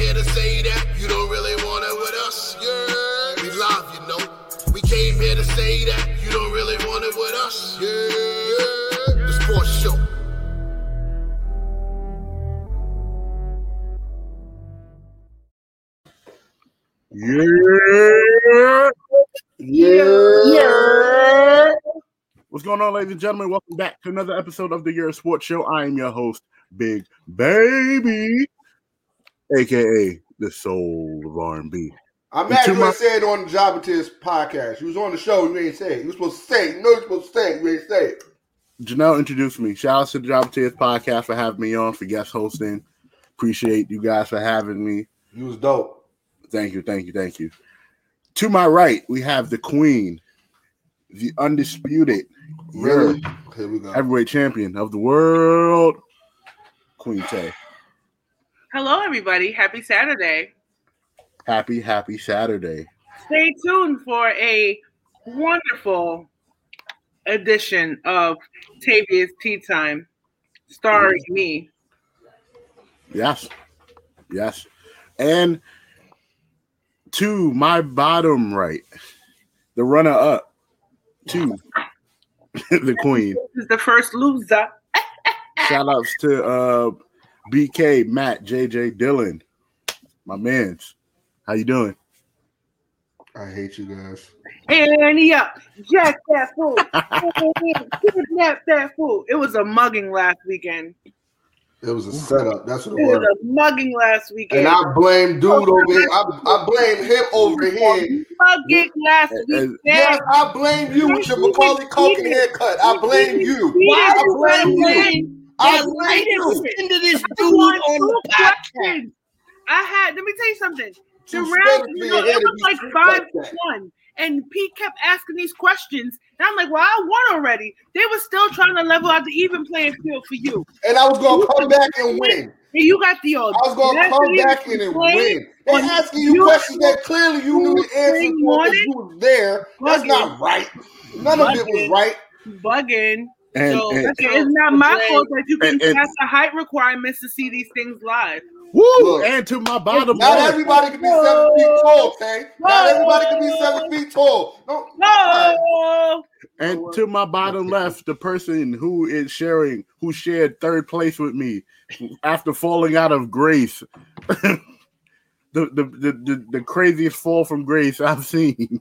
here to say that you don't really want it with us. Yeah, we love you know. We came here to say that you don't really want it with us. Yeah, yeah. The sports show. Yeah. Yeah. What's going on, ladies and gentlemen? Welcome back to another episode of the Year Sports Show. I am your host, Big Baby, aka the Soul of R&B. I'm mad you say it on the Jabba podcast. You was on the show, you ain't say it. You was supposed to say it. You know you're supposed to say it, you ain't say it. Janelle introduced me. Shout out to the Jabba podcast for having me on, for guest hosting. Appreciate you guys for having me. You was dope. Thank you, thank you, thank you. To my right, we have the queen, the undisputed really? Here we go. heavyweight champion of the world, Queen Tay. Hello, everybody. Happy Saturday. Happy, happy Saturday. Stay tuned for a wonderful edition of Tavia's Tea Time, starring me. Yes. Yes. And to my bottom right, the runner up to the queen. This is the first loser. Shout outs to uh BK, Matt, JJ, Dylan, my mans. How you doing? I hate you guys. Annie up, jack that fool, kidnap that fool. It was a mugging last weekend. It was a setup. That's what It it was was. a mugging last weekend. And I blame dude oh, over here. I, I blame him over here. mugging last weekend. Yes, I blame you with your Macaulay Culkin haircut. I blame you. Why I blame you. Blame I that blame you. into this dude on the podcast? I had. Let me tell you something. The You round, you know, it was like five like to one, and Pete kept asking these questions. And I'm like, "Well, I won already." They were still trying to level out the even playing field for you. And I was gonna come back and win. And you got the old. I was gonna come back in and win. They're asking you questions that clearly you knew the answer to because you was there. That's not right. None of it was right. bugging. And, so and- okay, it's not my fault that you can and- and- pass the height requirements to see these things live. woo, Look. and to my bottom Not right, everybody can be seven feet tall, Tay. Not everybody can be seven feet tall. No, No. and to my bottom left, the person who is sharing, who shared third place with me after falling out of grace. the, the, the, the, the craziest fall from grace I've seen.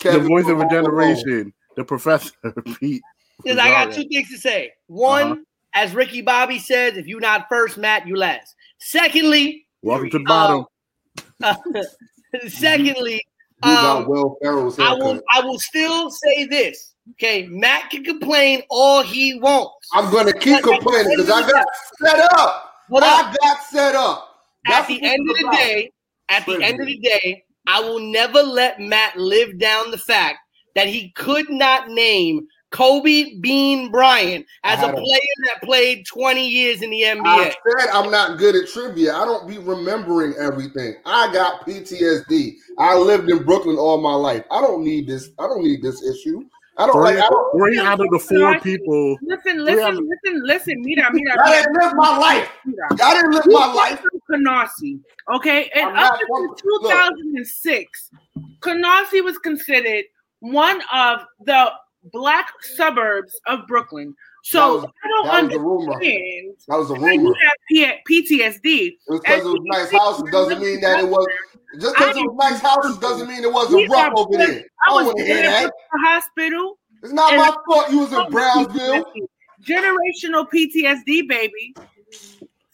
The voice of a generation, the professor Pete. Because I got two things to say. One, Uh-huh. as Ricky Bobby says, if you're not first, Matt, you last. Secondly, Welcome to the bottom. secondly, You um, Will Ferrell's I will. I will still say this. Okay, Matt can complain all he wants. I'm gonna keep complaining because I got set up. Hold I got set up. At the end of the about. day, at the end of the day, I will never let Matt live down the fact that he could not name Kobe Bean Bryant as I a had a- player that played 20 years in the NBA. I said I'm not good at trivia. I don't be remembering everything. I got PTSD. I lived in Brooklyn all my life. I don't need this. I don't need this issue. I don't like. Three, I don't. three out of the four people. Listen, Yeah. listen, listen, listen. Mira, mira, I didn't live my life. I didn't live my life. from Canarsie, okay? And I'm up not until 2006, Canarsie was considered one of the black suburbs of Brooklyn. So was- I don't that rumor. understand That was a why you have PTSD. Was because it was nice houses doesn't mean that it was. Just because it was nice houses doesn't mean it wasn't rough over there. I I was don't want to hear that. the hospital. It's not my fault you was in Brownsville. Generational PTSD, baby.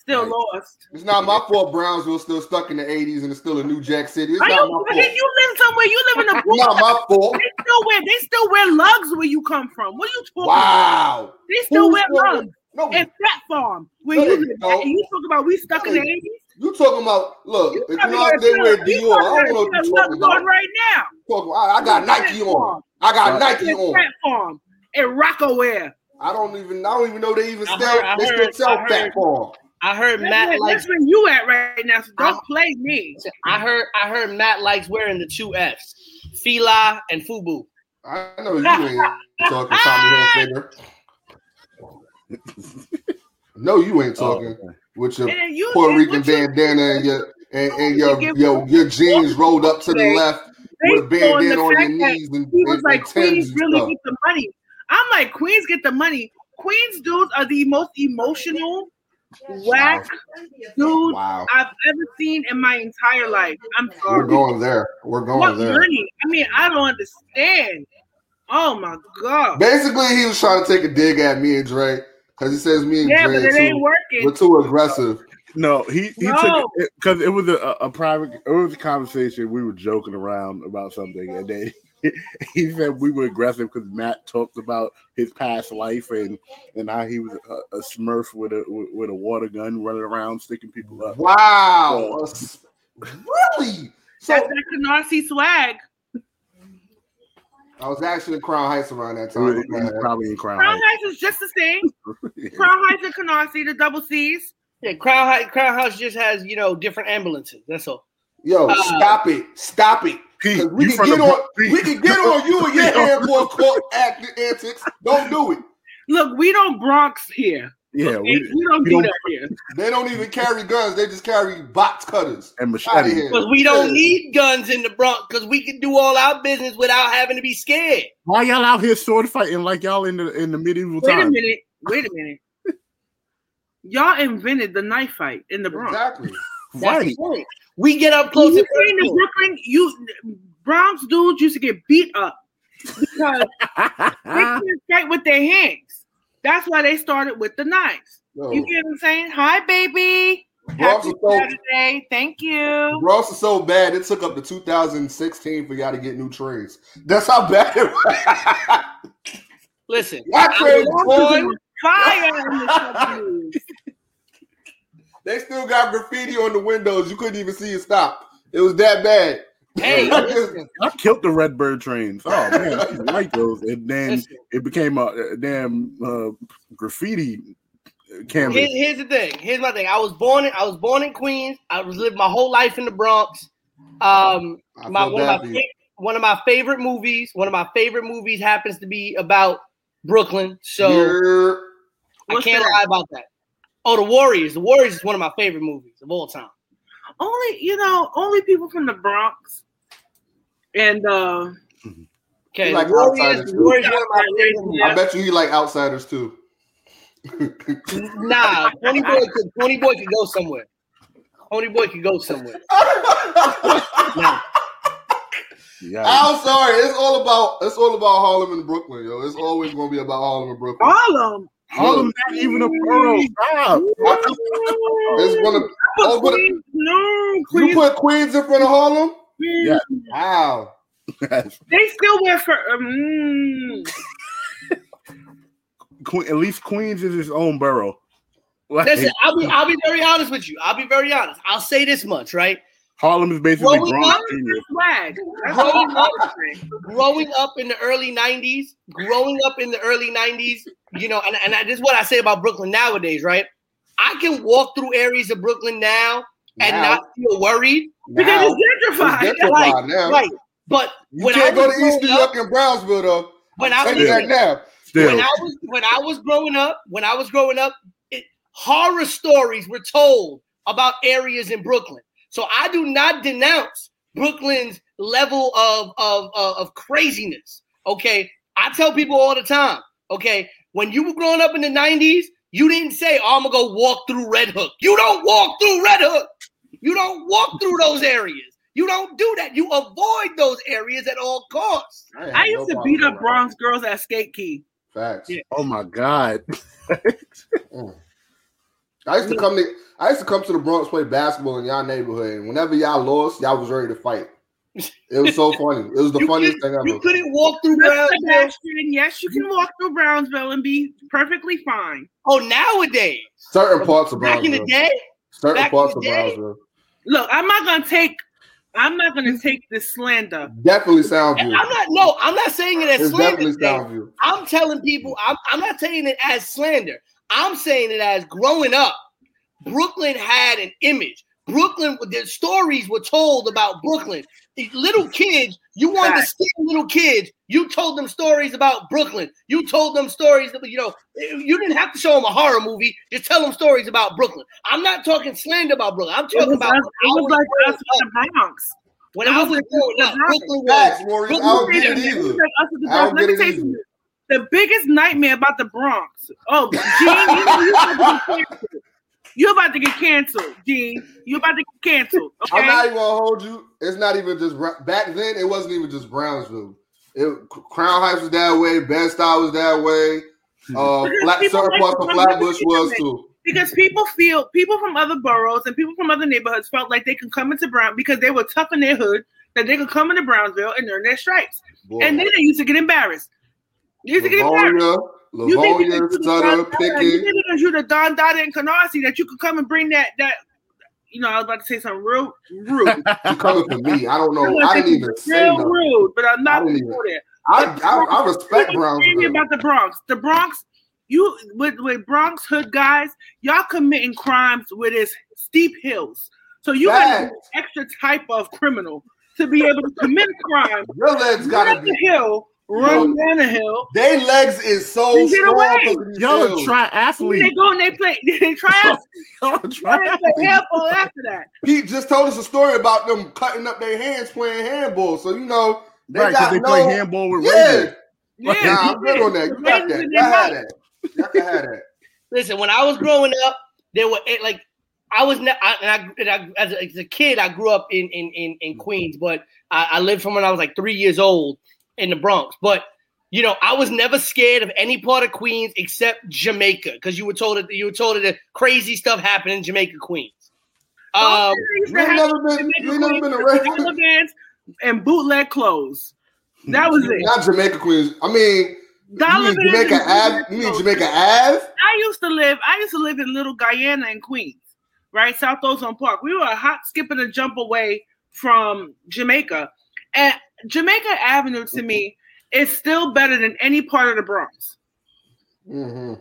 Still Right. lost. It's not my fault Brownsville's still stuck in the 80s and it's still a New Jack City. It's Are not you, my fault. you live somewhere? You live in a It's not my fault. They still wear. They still wear lugs where you come from. What are you talking? about? Wow. They still Who wear still- lugs. No, And Phat Farm, where No, you live. at. And you talk about we stuck in the eighties. you talking about look, You if you probably know got they wear a- you Dior. I don't know what you're talking lug on about. right now. Talking- I, I got Nike on. I got Nike on. Phat Farm and Rocawear. I don't even I don't even know they even I sell they still sell Phat Farm. I heard That's, Matt where, likes. that's where you at right now. So don't I- play me. I heard. I heard Matt likes wearing the two Fs, Fila and Fubu. I know you ain't talking Tommy Hilfiger. No, you ain't Oh, talking. okay. with your you Puerto and Rican what you- bandana and your and, oh, and your, Give- your your jeans rolled up to the left with a based on bandana on your knees and, He was and, like, and Queens really stuff. get the money. I'm like, Queens get the money. Queens dudes are the most emotional, whack dude Wow, I've ever seen in my entire life. I'm sorry. we're going there. We're going What there. money? I mean, I don't understand. Oh my god. Basically, he was trying to take a dig at me and Dre because he says me and Yeah, Dre but it are ain't too, working. we're too aggressive. No, he he No. took it because it was a, a private. It was a conversation. We were joking around about something, and then he said we were aggressive because Matt talked about his past life and and how he was a, a Smurf with a with, with a water gun running around sticking people up. Wow, a s- really? So That's that Canarsie swag. I was actually in Crown Heights around that time. it was probably in Crown Crown Heights. Heights is just the same. Crown Heights and Canarsie, the double C's. Yeah, Crown House, Crown House just has you know different ambulances. That's all. Yo, Uh, stop it, stop it. Pete, 'Cause we can get on, Pete. we can get on you and your handboy court act antics. Don't do it. Look, we don't Bronx here. Yeah, okay? we, we, don't we do don't- that here. They don't even carry guns. They just carry box cutters. and Outta machete. Because we don't need guns in the Bronx because we can do all our business without having to be scared. Why y'all out here sword fighting like y'all in the in the medieval Wait a times? minute. Wait a minute. Y'all invented the knife fight in the Bronx. Exactly. That's Right. The point. We get up You close and see in the Brooklyn, you Bronx dudes used to get beat up because they couldn't fight with their hands. That's why they started with the knives. Yo, You get what I'm saying? Hi, baby. Bronx Happy so Saturday. Thank you. Bronx is so bad. It took up to 2016 for y'all to get new trains. That's how bad it was. listen. Y'all I was born. born- Fire in the 70s. They still got graffiti on the windows. You couldn't even see it stop. It was that bad. Hey, I killed the Redbird trains. Oh man, I used to like those, and then listen. it became a, a damn uh, graffiti Here- canvas. here's the thing. Here's my thing. I was born in I was born in Queens. I was lived my whole life in the Bronx. Um, my one of my, for one of my favorite movies. One of my favorite movies happens to be about Brooklyn. So You're- I can't that? lie about that. Oh, The Warriors. The Warriors is one of my favorite movies of all time. Only, you know, only people from the Bronx and uh Okay, You like The Warriors. outsiders The too. Warriors one of my. I bet you he like outsiders too. Nah, Tony Boy could Tony Boy could go somewhere. Tony Boy could go somewhere. Nah. Yeah, I'm sorry. It's all about it's all about Harlem and Brooklyn, yo. It's always gonna be about Harlem and Brooklyn. Harlem. Harlem's not even a borough. Stop. It's gonna oh, Put but Queens, no, you put Queens in front of Harlem? Yeah. Wow. They still wear for. Um, Que- at least Queens is its own borough. Like, Listen, I'll be I'll be very honest with you. I'll be very honest. I'll say this much, right? Harlem is basically Growing Bronx up- swag. Growing up, growing up in the early '90s, growing up in the early '90s, you know, and, and this is what I say about Brooklyn nowadays, right? I can walk through areas of Brooklyn now and Now, not feel worried, Because it's gentrified. it's gentrified now. right? But You when I can't go was to East New growing up- York and Brownsville though. when I Tell was you that now. Still, when I was when I was growing up, when I was growing up, it, horror stories were told about areas in Brooklyn. So I do not denounce Brooklyn's level of of of, of craziness. Okay, I tell people all the time. Okay, when you were growing up in the '90s, you didn't say, "Oh, I'm gonna go walk through Red Hook." You don't walk through Red Hook. You don't walk through those areas. You don't do that. You avoid those areas at all costs. ain't I used no to beat up that. Bronx girls at Skate Key. Facts. Yeah. oh my god, Mm. I used to come to I used to come to the Bronx play basketball in y'all neighborhood, and whenever y'all lost, y'all was ready to fight. It was so funny. It was the You funniest thing You ever. couldn't walk through Mr. Brownsville. Sebastian, yes, you can walk through Brownsville and be perfectly fine. Oh, nowadays. Certain parts of Brownsville. Back in the day, Certain back parts of. Brownsville. Look, I'm not gonna take. I'm not gonna take this slander. Definitely sound and view. I'm not. No, I'm not saying it as It's definitely slander. Soundview. I'm telling people. I'm, I'm not saying it as slander. I'm saying it as growing up. Brooklyn had an image. Brooklyn, the stories were told about Brooklyn. The little kids, you wanted to Facts. scare little kids. You told them stories about Brooklyn. You told them stories that you know. You didn't have to show them a horror movie. Just tell them stories about Brooklyn. I'm not talking slander about Brooklyn. I'm It talking was, about us, it was like us with the Bronx. when I was was growing up. Bronx. Brooklyn Facts, was. I Brooklyn don't get it It either. like us with the I don't Let me get tell it you something. The biggest nightmare about the Bronx. Oh, Gene, you, you about to get canceled. You about to get canceled, Gene. You about to get canceled. Okay. I'm not even gonna hold you. It's not even just back then. It wasn't even just Brownsville. It, Crown Heights was that way. Bed Stuy was that way. Uh, Because Flat people Surplus like for Flatbush was too. because people feel people from other boroughs and people from other neighborhoods felt like they could come into Brown because they were tough in their hood that they could come into Brownsville and earn their stripes. Boy. And then they used to get embarrassed. Used to get embarrassed. Livonia, You think Livonia, you Sutter, the Don Dada- you think because Don Dada and Canarsie that you could come and bring that that you know I was about to say something real rude. You coming for me? I don't know. I didn't even say real rude, but I'm not I to even- there. I, I, I respect Let me tell you about the Bronx. The Bronx, you with with Bronx hood guys, y'all committing crimes with its steep hills. So you got to an extra type of criminal to be able to commit a crime. Your legs up the be. hill, run down the hill. They legs is so Then get strong. away. because of these Yo, hills. a They triathlete. go and they play. They try out. Yo, a They triathlete. handball after that. Pete just told us a story about them cutting up their hands playing handball. So you know they Right, got they no. play handball with yeah, Ravens. Yeah, nah, I'm good on that. You got that. in Y'all had that. Y'all can have that. Listen, when I was growing up, there were like I was ne- I, and I, and I as, a, as a kid I grew up in in in, in Queens, but I, I lived from when I was like three years old in the Bronx. But you know, I was never scared of any part of Queens except Jamaica because you were told that you were told that crazy stuff happened in Jamaica, Queens. Um, You ain't never been. You ain't never been to Ravens. Taliban and bootleg clothes. That was it. Not Jamaica Queens. I mean, you Dollar mean Jamaica Ave? You mean. Jamaica Ave? I used to live. I used to live in Little Guyana in Queens, right, South Ozone Park. We were a hot skip and a jump away from Jamaica, and Jamaica Avenue to me is still better than any part of the Bronx. hmm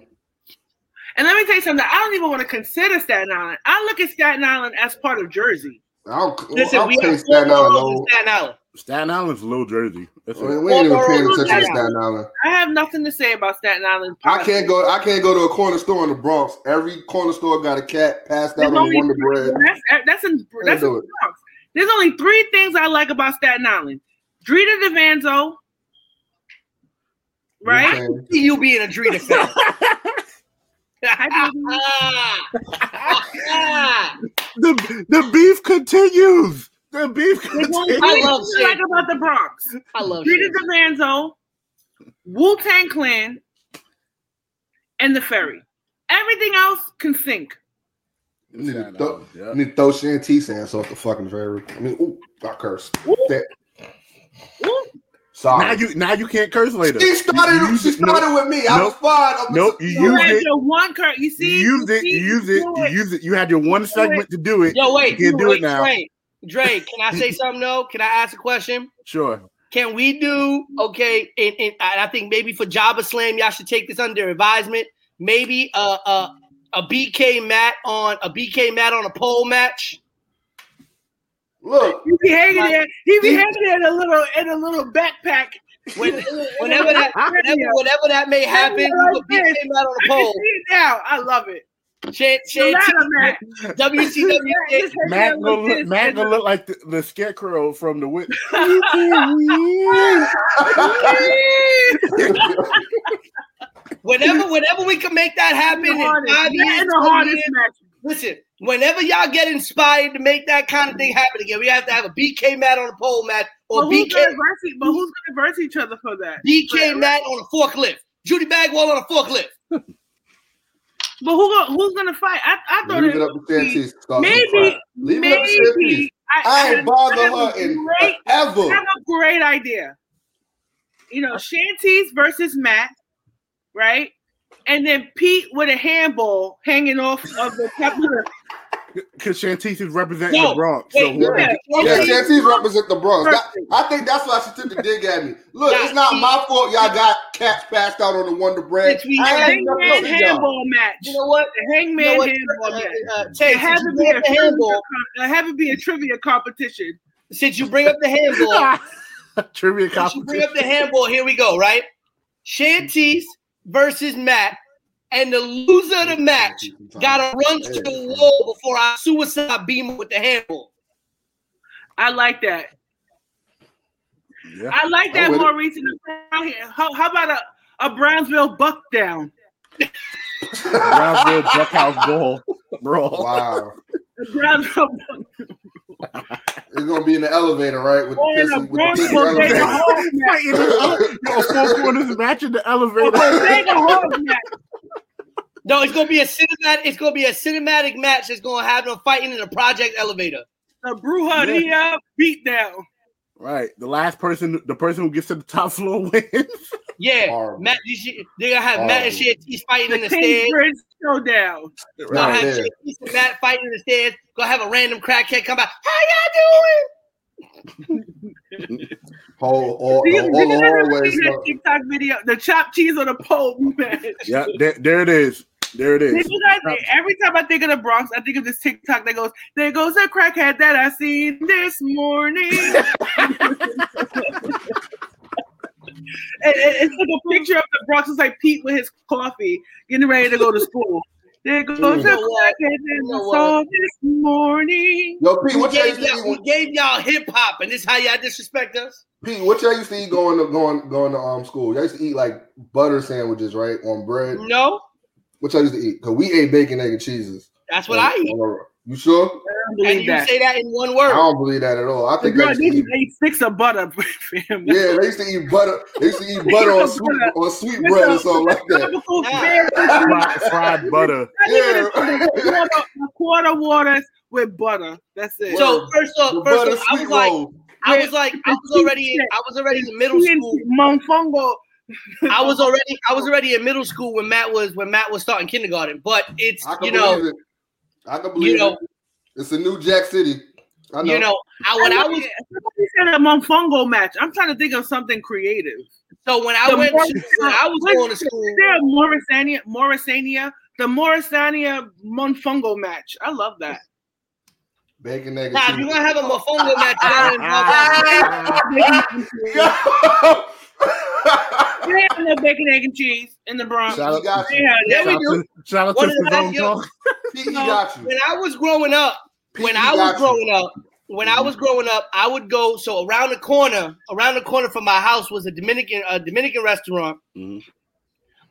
And let me tell you something. I don't even want to consider Staten Island. I look at Staten Island as part of Jersey. I don't. listen, I'll we pay have four Staten Island. boroughs. Staten Island. Staten Island's Little Jersey. That's I mean, we ain't even paying attention to Staten Staten Island. I have nothing to say about Staten Island. I can't go. I can't go to a corner store in the Bronx. Every corner store got a cat passed There's out on only Wonder Bread. That's, that's in that's in the it. Bronx. There's only three things I like about Staten Island: Drita D'Avanzo, right? Okay. See you being a Drita fan. The, the beef continues. The beef continues. I love things I like shit. about the Bronx: I love Drita shit. D'Avanzo, Wu Tang Clan, and the Ferry. Everything else can sink. You need, to Staten throw, yeah. you need to throw Shanty Sands off the fucking ferry. I mean, ooh, I cursed. Ooh. That- Ooh. Sorry. Now you now you can't curse later. she started. You- you she use it- started with me. I was nope. fine. up Nope, until- you You use had it. your one cur- You You see, used it. see, You used it. do You used it. You had your one segment to do it. Yo, wait, You can't do wait, it now. Dre, Dre, can I say something though? Can I ask a question? Sure. Can we do okay? And, and I think maybe for Jabba Slam, y'all should take this under advisement. Maybe uh, uh, a a, a BK mat on a BK mat on a pole match. Look, he be hanging there. He be hanging there in a little in a little backpack. When, whenever that whenever, whenever that may happen, we put BK mat on I a can pole. see it now. I love it. Chan, The Chan, ladder mat. WCW. Just hang Matt there gonna look. Matt gonna look like the, the scarecrow from the wit. Whenever, whenever we can make that happen The in five years, in the hardest years, match. Listen, whenever y'all get inspired to make that kind of thing happen again, we have to have a BK mat on a pole mat or But who's, BK gonna verse, but who's gonna verse each other for that? BK mat on a forklift. Judy Bagwell on a forklift. But who who's gonna fight? I, I thought leave it it up to Shanty. Start some maybe. Leave it up to Shanty. maybe I ain't bother her a in great, I forever. have a great idea. You know, Shantice versus Matt, right? And then Pete with a handball hanging off of the top of the because Shantice is representing No, the Bronx. So wait, whoever, yeah. Yeah, Shantice- Shantice represent the Bronx. That- I think that's why she took the dig at me. Look, it's not my fault y'all got cats passed out on the Wonder Bread. Since we I had- ain't nothing Hangman handball match. You know what? The Hangman You know what? handball Uh, match. uh, It Chase, had since to be a trivia. handball, com- It had to be a trivia competition. since you bring up the handball, trivia competition. since you bring up the handball, here we go. Right, Shantice versus Matt, and the loser of the match got to run to the wall before I suicide beam with the handball. I like that. Yeah. I like that I'm with more recent. How, how about a, a Brownsville buck down? Brownsville Buckhouse Ball, bro. Wow. Brownsville buck It's gonna be in the elevator, right? With the or pissy, a with the Brownsville pissy Vega elevator. Hog match. Fighting in the- four corners match in the A elevator. Vega Hog match. No, it's gonna be a cinematic. It's gonna be a cinematic match. That's gonna have them fighting in a project elevator. The Brujeria beatdown. Right. The last person, the person who gets to the top floor wins. Yeah, Horrible. Matt. You should, they're gonna have Matt and Horrible. Shantice fighting in The the stairs. Kingsbridge Showdown. Gonna Right have there. Shantice and Matt fighting in the stairs. Gonna have a random crackhead come out. How y'all doing? Whole, all, Do you, all do the you ever hallways. see that TikTok video? The chopped cheese on the pole match. yeah, there, there it is. There it is. Did you guys, every time I think of the Bronx, I think of this TikTok that goes, "There goes a crackhead that I seen this morning." And- and it's like a picture of the Bronx. It's like Pete with his coffee, getting ready to go to school. There goes a You know crackhead You that know I saw this morning. Yo, Pete, We what y'all gave, used to y'all, we gave y'all hip hop, and this how y'all disrespect us. Pete, what y'all used to eat going to going going to um school? Y'all used to eat like butter sandwiches, right, on bread. No, What y'all used to eat? Cause we ate bacon, egg, and cheeses. that's what I eat. On You sure? I don't And believe you that. say that in one word. I don't believe that at all. I think I Girl, used they to eat, ate sticks of butter for him. yeah, they used to eat butter. They used to eat butter on sweet on sweet bread or something like that. Tropical Yeah. bear fried, fried butter. Yeah. quarter, quarter waters with butter. That's it. So first The off, first butter off, I was like, roll. I was like, I was already, in, I was already in middle school. Monfongo. I was already, I was already in middle school when Matt was when Matt was starting kindergarten. But it's I can you know, it. I can believe you know, it. It's a new Jack City. I know. you know, I, when I was Somebody said a Monfongo match. I'm trying to think of something creative. so when I The went Mor- to, when I was going to school. Is there a Morrisania? Morrisania? The Morrisania Monfongo match. I love that. bacon, egg, Nah, if you're gonna have a mofongo match, you gotta involve- They have no bacon, egg, and cheese in the Bronx. Shout He They you. Yeah, we do. out to, shout out What to is that, yo? Talk. When I was growing up, when I was you. growing up, when I was growing up, I would go. So around the corner, around the corner from my house was a Dominican, a Dominican restaurant. Mhm.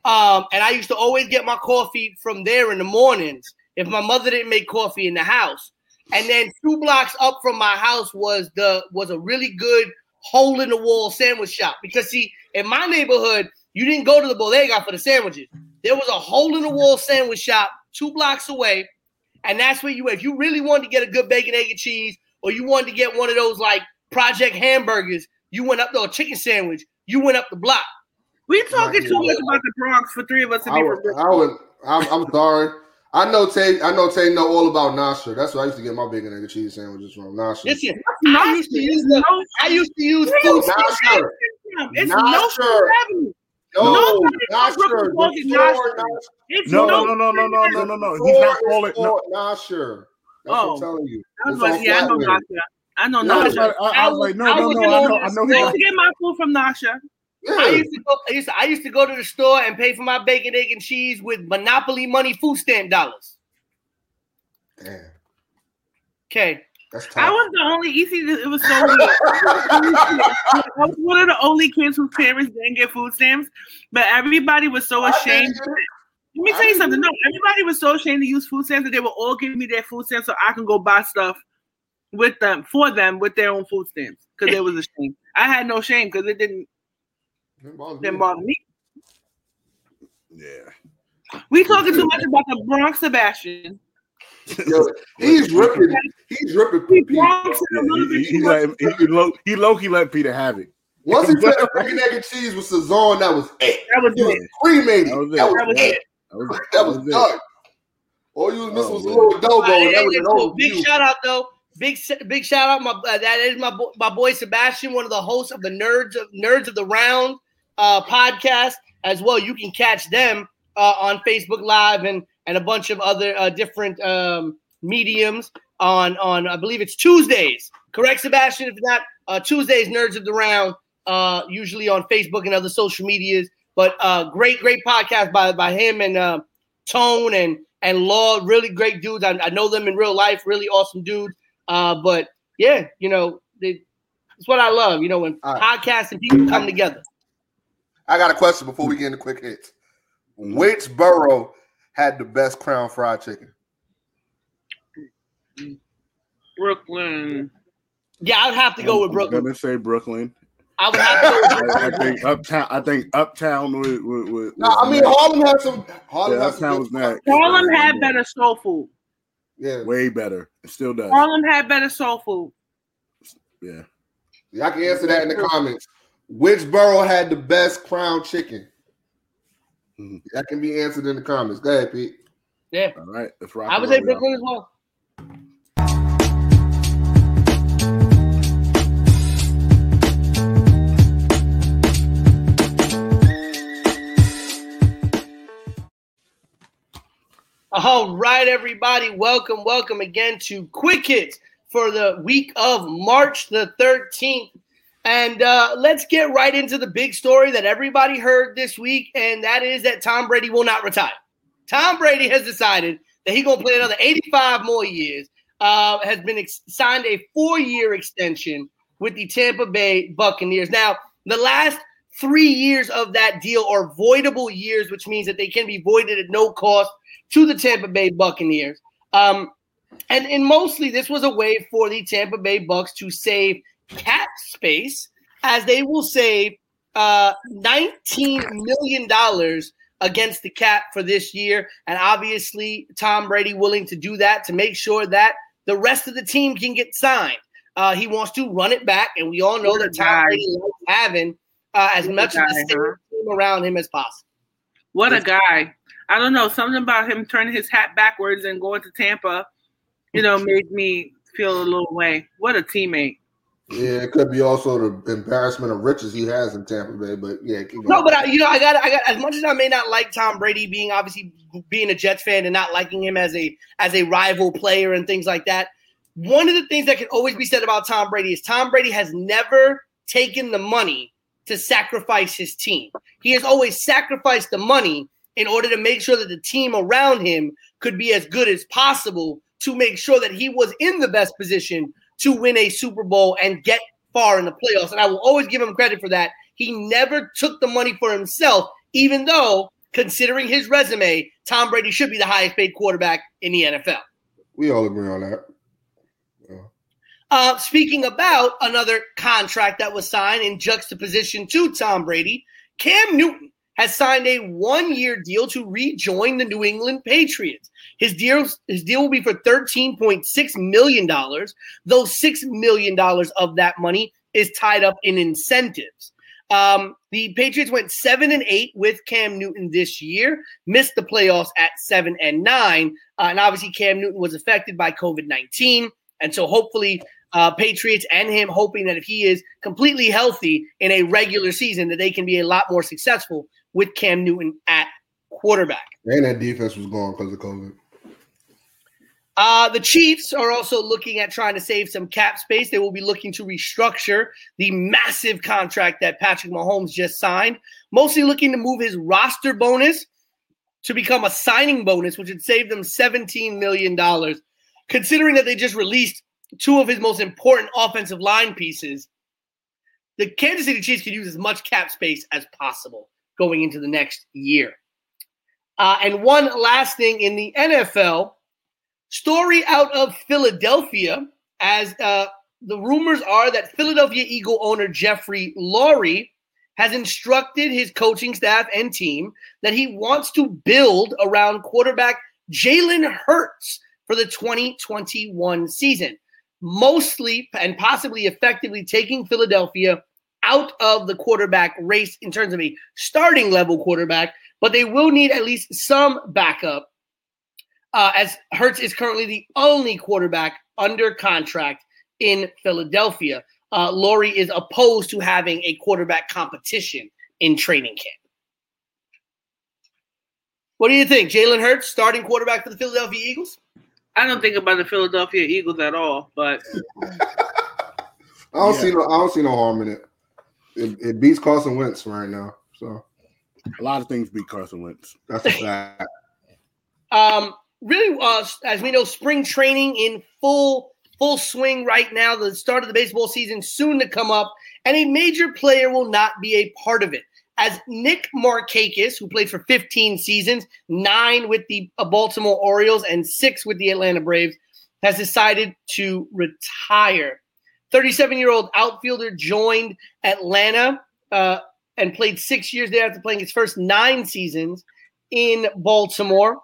Um, and I used to always get my coffee from there in the mornings if my mother didn't make coffee in the house. And then two blocks up from my house was the was a really good hole in the wall sandwich shop. Because see, in my neighborhood, you didn't go to the bodega for the sandwiches. There was a hole in the wall sandwich shop two blocks away, and that's where you went. If you really wanted to get a good bacon, egg, and cheese, or you wanted to get one of those like Project hamburgers, you went up to a chicken sandwich, you went up the block. We talking too much about the Bronx for three of us to I be would, from I would, I'm, I'm sorry. I know Tay. I know Tay know all about Nasha. That's where I used to get my bacon, egg, and cheese sandwiches from. Nasha. Listen, No, I used to use the, I used to use food. Nasha. stamps. it's Not no sure. No, Nobody Nasha. from Brooklyn calls it The Nasha. store Nasha. It's No, no, no, no, no, no, no, no, no. He's not calling. is No, called Nasha. That's what Oh. I'm telling you. I was like, yeah, I know Flatland. Nasha. I know Yeah, I was Nasha. like, I, I was like, no, no, no. I know, I know. I used to get my food from Nasha. Yeah. I used to go. I used to, I used to go to the store and pay for my bacon, egg, and cheese with Monopoly money food stamp dollars. Damn, Okay, that's I was the only EC. It was so weird. I was one of the only kids whose parents didn't get food stamps, but everybody was so ashamed. didn't it. Let me tell you something. No, everybody was so ashamed to use food stamps that they would all give me their food stamps so I can go buy stuff with them for them with their own food stamps because it was a shame. I had no shame because it didn't Didn't bother me. didn't bother me. yeah. We talking too much about the Bronx Sebastian. Yo, he's ripping. He's ripping. We Pete. Bronx and a Yeah, little he, bit he, let much. him, he, low, he low key let Peter have it. Once he put bacon, egg, and cheese with Sazon, that was it. That was He was it. cremated. That was it. That was That was it. it. That was, That was done. All you was missing Oh, was a little dogo. Hey, and that was hey, an so big overview. shout out though. Big big shout out. My uh, that is my bo- my boy Sebastian, one of the hosts of the Nerds of Nerds of the Round uh, podcast as well. You can catch them uh, on Facebook Live and and a bunch of other uh, different um, mediums on on I believe it's Tuesdays. Correct, Sebastian? If not, uh, Tuesdays Nerds of the Round. Uh, usually on Facebook and other social medias. But uh, great great podcast by by him and uh, Tone and and Law, really great dudes. I, I know them in real life, really awesome dudes. Uh, but yeah, you know, they, it's what I love. You know, when right. podcasts and people come together. I got a question before we get into quick hits. Which borough had the best crown fried chicken? Brooklyn. Yeah, I'd have to go with I'm Brooklyn. gonna say Brooklyn. I would have to go with Brooklyn. I, I think uptown. I think uptown would. would, would No, I mean Harlem had some. Harlem yeah, had uptown was fried- next. Harlem had better soul food. Yeah, Way better. It still does. Harlem had better soul food. Yeah. y'all can answer that in the comments. Which borough had the best crown chicken? Mhm. That can be answered in the comments. Go ahead, Pete. Yeah, All right. Let's rock. I would say roll, y'all. Brooklyn as well. All right, everybody. Welcome, welcome again to Quick Hits for the week of March the 13th. And uh, let's get right into the big story that everybody heard this week, and that is that Tom Brady will not retire. Tom Brady has decided that he's going to play another 85 more years. Uh, has been ex- signed a four-year extension with the Tampa Bay Buccaneers. Now, the last three years of that deal are voidable years, which means that they can be voided at no cost to the Tampa Bay Buccaneers. Um, and, and mostly this was a way for the Tampa Bay Bucks to save cap space as they will save uh, $19 million against the cap for this year. And obviously, Tom Brady willing to do that to make sure that the rest of the team can get signed. Uh, he wants to run it back, and we all know that Tom. Brady likes having uh, as What much of the huh? team around him as possible. What a guy. I don't know. Something about him turning his hat backwards and going to Tampa, you know, made me feel a little way. What a teammate. Yeah, it could be also the embarrassment of riches he has in Tampa Bay, but yeah, keep No, but I, you know, I got, I got. As much as I may not like Tom Brady, being obviously being a Jets fan and not liking him as a as a rival player and things like that. One of the things that can always be said about Tom Brady is Tom Brady has never taken the money to sacrifice his team. He has always sacrificed the money in order to make sure that the team around him could be as good as possible to make sure that he was in the best position to win a Super Bowl and get far in the playoffs. And I will always give him credit for that. He never took the money for himself, even though, considering his resume, Tom Brady should be the highest paid quarterback in the NFL. we all agree on that. Yeah. Uh, speaking about another contract that was signed in juxtaposition to Tom Brady, Cam Newton has signed a one-year deal to rejoin the New England Patriots. His deal, his deal will be for $13.6 million, though $6 million of that money is tied up in incentives. Um, the Patriots went seven and eight with Cam Newton this year, missed the playoffs at seven and nine. Uh, and obviously, Cam Newton was affected by COVID 19. And so, hopefully, uh, Patriots and him hoping that if he is completely healthy in a regular season, that they can be a lot more successful with Cam Newton at quarterback. And that defense was gone because of COVID. Uh, the Chiefs are also looking at trying to save some cap space. They will be looking to restructure the massive contract that Patrick Mahomes just signed, mostly looking to move his roster bonus to become a signing bonus, which would save them $17 million. Considering that they just released two of his most important offensive line pieces, the Kansas City Chiefs can use as much cap space as possible going into the next year. Uh, and one last thing in the NFL story out of Philadelphia, as uh, the rumors are that Philadelphia Eagle owner Jeffrey Lurie has instructed his coaching staff and team that he wants to build around quarterback Jalen Hurts for the 2021 season, mostly and possibly effectively taking Philadelphia out of the quarterback race in terms of a starting level quarterback, but they will need at least some backup uh, as Hurts is currently the only quarterback under contract in Philadelphia. Uh, Lurie is opposed to having a quarterback competition in training camp. What do you think, Jalen Hurts, starting quarterback for the Philadelphia Eagles? I don't think about the Philadelphia Eagles at all, but I don't Yeah. see no. I don't see no harm in it. It, it beats Carson Wentz right now, so A lot of things beat Carson Wentz. that's a fact. Um, really, uh, as we know, spring training in full full swing right now. The start of the baseball season soon to come up, and a major player will not be a part of it. As Nick Markakis, who played for 15 seasons, nine with the uh, Baltimore Orioles and six with the Atlanta Braves, has decided to retire. 37 year old outfielder joined Atlanta uh, and played six years there after playing his first nine seasons in Baltimore.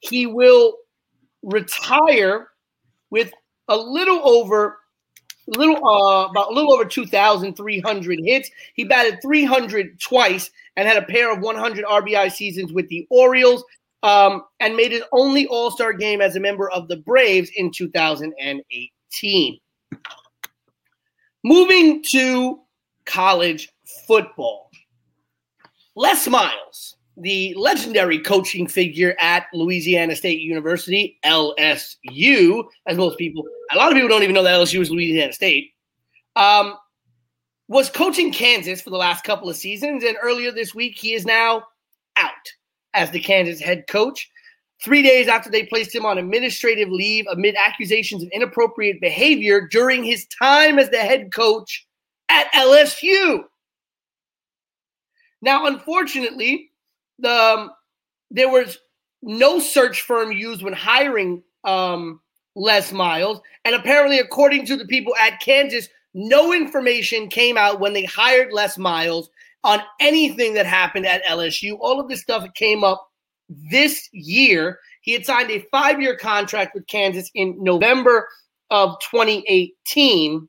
He will retire with a little over little uh about a little over 2300 hits he batted 300 twice and had a pair of 100 rbi seasons with the orioles um, and made his only all-star game as a member of the braves in 2018 moving to college football les miles the legendary coaching figure at Louisiana State University, LSU, as most people, a lot of people don't even know that LSU is Louisiana State, um, was coaching Kansas for the last couple of seasons. And earlier this week, he is now out as the Kansas head coach. Three days after they placed him on administrative leave amid accusations of inappropriate behavior during his time as the head coach at LSU. Now, unfortunately, the um, there was no search firm used when hiring um, Les Miles, and apparently, according to the people at Kansas, no information came out when they hired Les Miles on anything that happened at LSU. All of this stuff came up this year. He had signed a five-year contract with Kansas in November of 2018,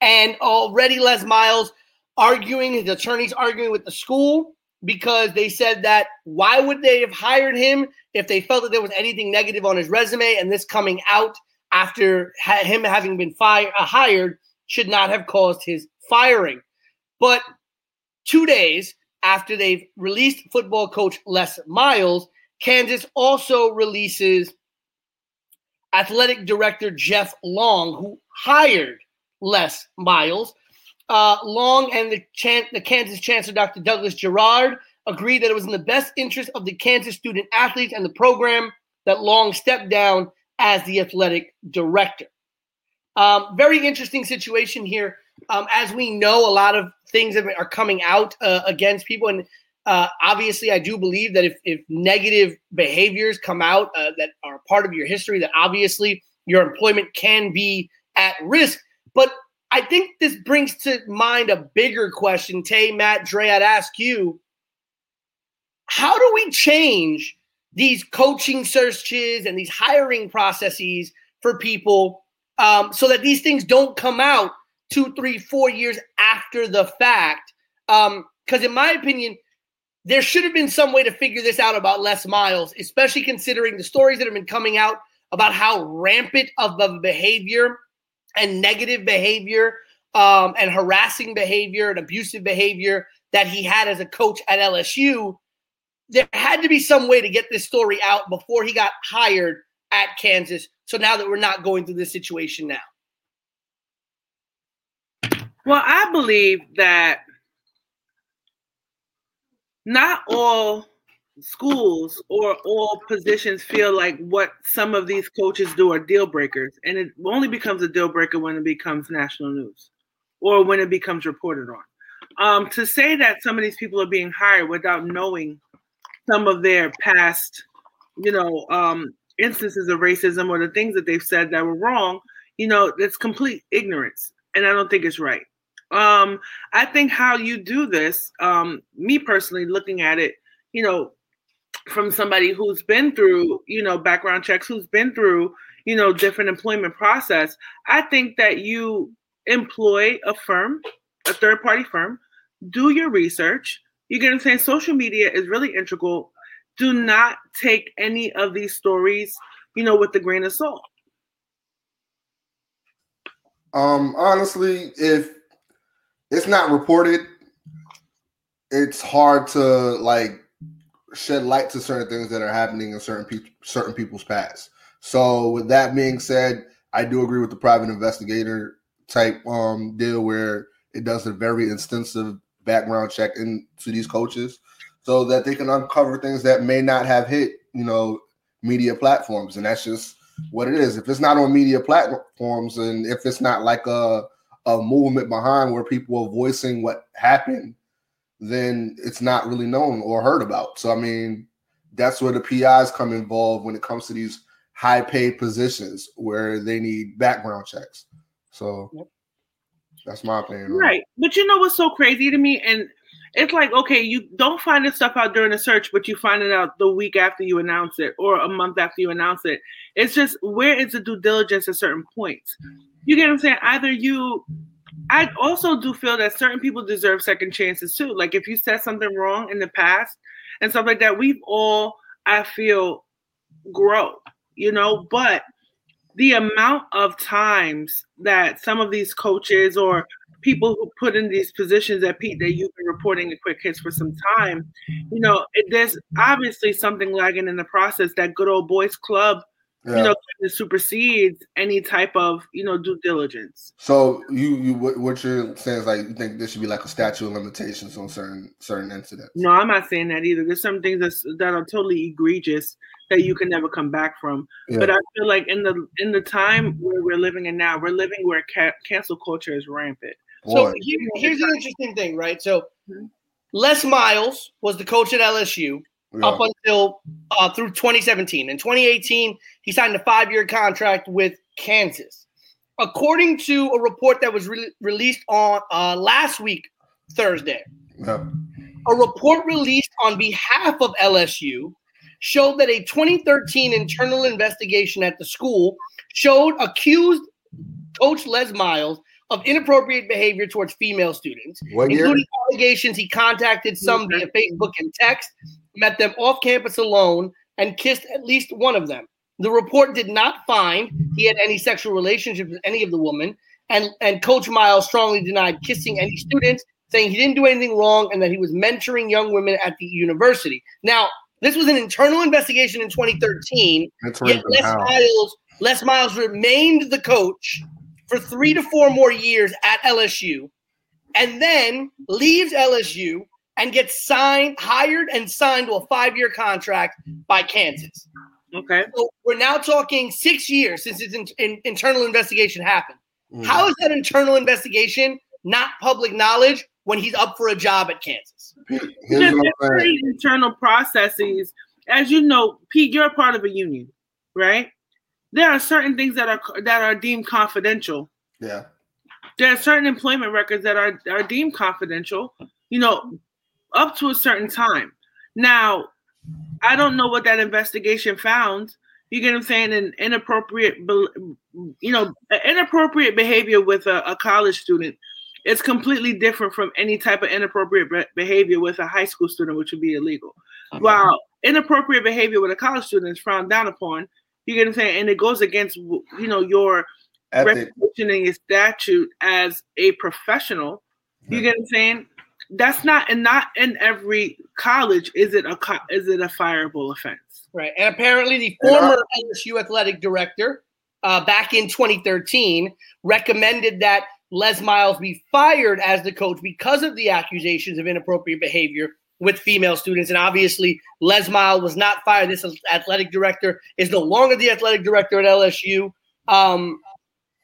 and already Les Miles arguing, his attorneys arguing with the school because they said that why would they have hired him if they felt that there was anything negative on his resume and this coming out after him having been fired uh, hired should not have caused his firing but two days after they've released football coach les miles kansas also releases athletic director jeff long who hired les miles uh, Long and the, Chan- the Kansas Chancellor, Dr. Douglas Girod, agreed that it was in the best interest of the Kansas student athletes and the program that Long stepped down as the athletic director. Um, very interesting situation here. Um, as we know, a lot of things have, are coming out uh, against people, and uh, obviously, I do believe that if, if negative behaviors come out uh, that are part of your history, that obviously your employment can be at risk. But I think this brings to mind a bigger question. Tay, Matt, Dre, I'd ask you how do we change these coaching searches and these hiring processes for people um, so that these things don't come out two, three, four years after the fact? Because, in my opinion, there should have been some way to figure this out about Les Miles, especially considering the stories that have been coming out about how rampant of the behavior and negative behavior um, and harassing behavior and abusive behavior that he had as a coach at LSU, there had to be some way to get this story out before he got hired at Kansas. So now that we're not going through this situation now. Well, I believe that not all schools or all positions feel like what some of these coaches do are deal breakers. And it only becomes a deal breaker when it becomes national news or when it becomes reported on. Um, to say that some of these people are being hired without knowing some of their past, you know, um, instances of racism or the things that they've said that were wrong, you know, that's complete ignorance. And I don't think it's right. Um, I think how you do this, um, me personally looking at it, you know, from somebody who's been through, you know, background checks, who's been through, you know, different employment process, I think that you employ a firm, a third party firm, do your research. You get what I'm saying? Social media is really integral do not take any of these stories, you know, with a grain of salt. Um, honestly, if it's not reported, it's hard to like shed light to certain things that are happening in certain certain people's past. So with that being said, I do agree with the private investigator type um deal where it does a very extensive background check into these coaches so that they can uncover things that may not have hit, you know, media platforms. And that's just what it is. If it's not on media platforms and if it's not like a a movement behind where people are voicing what happened, then it's not really known or heard about. So I mean, that's where the PIs come involved when it comes to these high paid positions where they need background checks. So Yep. that's my opinion. on it. Right. But you know what's so crazy to me? And it's like, okay, you don't find this stuff out during the search, but you find it out the week after you announce it or a month after you announce it. It's just where is the due diligence at certain points? You get what I'm saying? Either you I also do feel that certain people deserve second chances too. Like if you said something wrong in the past and stuff like that, we've all, I feel, grow, you know, but the amount of times that some of these coaches or people who put in these positions that Pete that you've been reporting a quick hits for some time, you know, it, there's obviously something lagging in the process. That good old boys club, Yeah. you know, kind of supersedes any type of you know due diligence. So you you what, what you're saying is like you think there should be like a statute of limitations on certain certain incidents. No, I'm not saying that either. There's some things that's, that are totally egregious that you can never come back from. Yeah. But I feel like in the in the time where we're living in now, we're living where ca- cancel culture is rampant. So here- here's an interesting thing, right? So Mhm. Les Miles was the coach at LSU yeah. up until uh, through 2017. In 2018, he signed a five-year contract with Kansas. According to a report that was re- released on uh, last week, Thursday, yeah. a report released on behalf of LSU showed that a 2013 internal investigation at the school showed accused coach Les Miles of inappropriate behavior towards female students, What year? including allegations he contacted some via Facebook and text, met them off campus alone, and kissed at least one of them. The report did not find he had any sexual relationship with any of the women, and, and Coach Miles strongly denied kissing any students, saying he didn't do anything wrong and that he was mentoring young women at the university. Now, this was an internal investigation in 2013, Mentoring yet them Les? Miles, Les Miles remained the coach for three to four more years at LSU, and then leaves LSU and gets signed, hired, and signed to a five-year contract by Kansas. Okay. So we're now talking six years since his in, in- internal investigation happened. Mm. How is that internal investigation not public knowledge when he's up for a job at Kansas? Here's Just what I'm saying. every internal processes, as you know, Pete, you're a part of a union, right? There are certain things that are that are deemed confidential. Yeah. There are certain employment records that are are deemed confidential. You know, up to a certain time. Now, I don't know what that investigation found. You get what I'm saying? An inappropriate, you know, inappropriate behavior with a, a college student is completely different from any type of inappropriate behavior with a high school student, which would be illegal. While inappropriate behavior with a college student is frowned down upon, you get what I'm saying, and it goes against you know your Ethic. reputation and your statute as a professional. You get what I'm saying? That's not and not in every college is it a co- is it a fireable offense. Right. And apparently, the former LSU athletic director uh, back in 2013 recommended that Les Miles be fired as the coach because of the accusations of inappropriate behavior with female students. And obviously, Les Miles was not fired. This athletic director is no longer the athletic director at LSU. Um,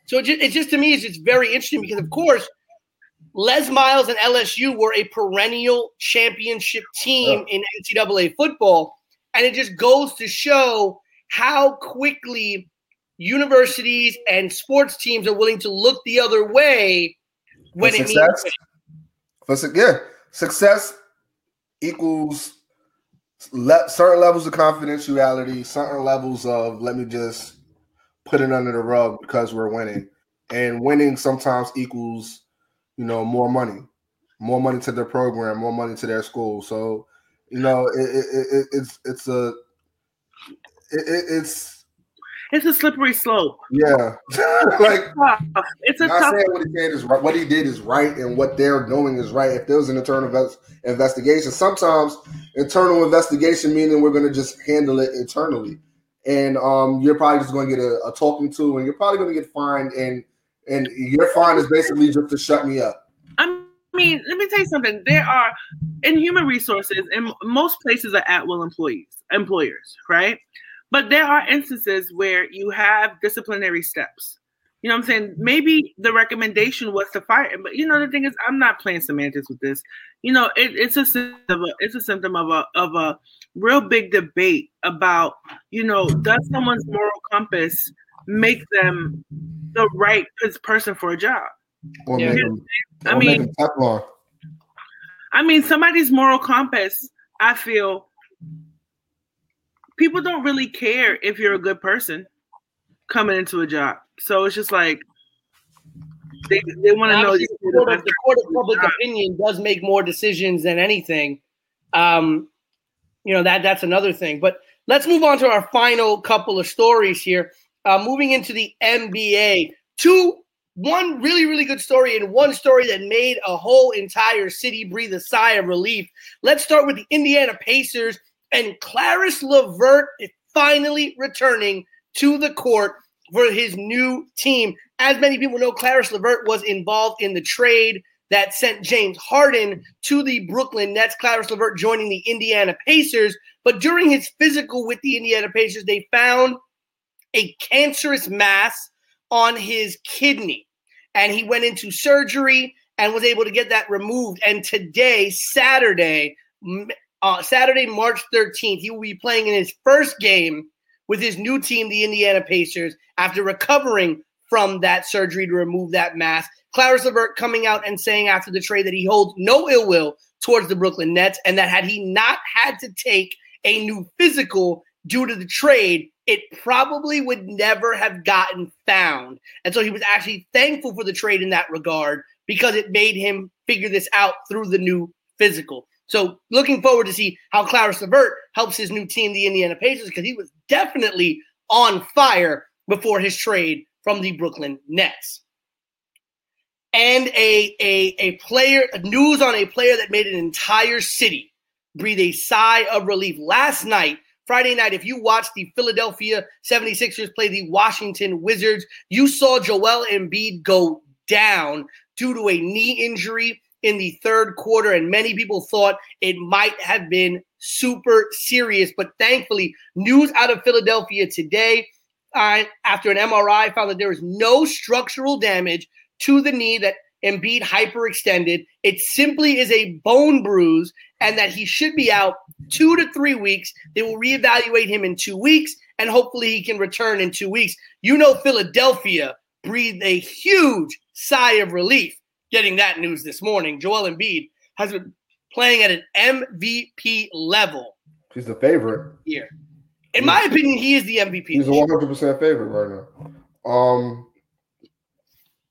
so it just, it's just to me, it's just very interesting because, of course, Les Miles and LSU were a perennial championship team in NCAA football. And it just goes to show how quickly universities and sports teams are willing to look the other way when For it means success? For su- yeah, success equals le- certain levels of confidentiality, certain levels of let me just put it under the rug because we're winning, and winning sometimes equals you know more money, more money to their program, more money to their school. So You know, it, it, it, it's it's a it, it's it's a slippery slope. Yeah, like it's a not tough. saying what he did is right. What he did is right, and what they're doing is right. If there was an internal invest- investigation, sometimes internal investigation meaning we're going to just handle it internally, and um, you're probably just going to get a, a talking to, and you're probably going to get fined, and and your fine is basically just to shut me up. I mean, let me tell you something. There are in human resources, and most places are at will employees, employers, right? But there are instances where you have disciplinary steps. You know what I'm saying? Maybe the recommendation was to fire him, but you know the thing is, I'm not playing semantics with this. You know, it, it's a symptom. Of a, it's a symptom of a of a real big debate about you know does someone's moral compass make them the right person for a job? Or Yeah. make them, I or make mean, them Teflon. I mean, somebody's moral compass, I feel people don't really care if you're a good person coming into a job. So it's just like they, they want to know the court, of, the court of public job. opinion does make more decisions than anything. Um, you know that that's another thing. But let's move on to our final couple of stories here. Uh, moving into the NBA, two one really really good story and one story that made a whole entire city breathe a sigh of relief. Let's start with the Indiana Pacers and Caris LeVert finally returning to the court for his new team. As many people know, Caris LeVert was involved in the trade that sent James Harden to the Brooklyn Nets. Caris LeVert joining the Indiana Pacers. But during his physical with the Indiana Pacers, they found a cancerous mass on his kidney. And he went into surgery and was able to get that removed. And today, Saturday, uh, Saturday, March 13th, he will be playing in his first game with his new team, the Indiana Pacers, after recovering from that surgery to remove that mass. Caris LeVert coming out and saying after the trade that he holds no ill will towards the Brooklyn Nets and that had he not had to take a new physical due to the trade, it probably would never have gotten found. And so he was actually thankful for the trade in that regard because it made him figure this out through the new physical. So looking forward to see how Caris LeVert helps his new team, the Indiana Pacers, because he was definitely on fire before his trade from the Brooklyn Nets. And a, a, a player, news on a player that made an entire city breathe a sigh of relief. Last night, Friday night, if you watched the Philadelphia 76ers play the Washington Wizards, you saw Joel Embiid go down due to a knee injury in the third quarter, and many people thought it might have been super serious. But thankfully, news out of Philadelphia today, uh, after an MRI, found that there was no structural damage to the knee that Embiid hyperextended. It simply is a bone bruise, and that he should be out two to three weeks. They will reevaluate him in two weeks, and hopefully he can return in two weeks. You know, Philadelphia breathed a huge sigh of relief getting that news this morning. Joel Embiid has been playing at an MVP level He's the favorite. here. In my opinion, he is the MVP. He's a one hundred percent favorite right now. Um,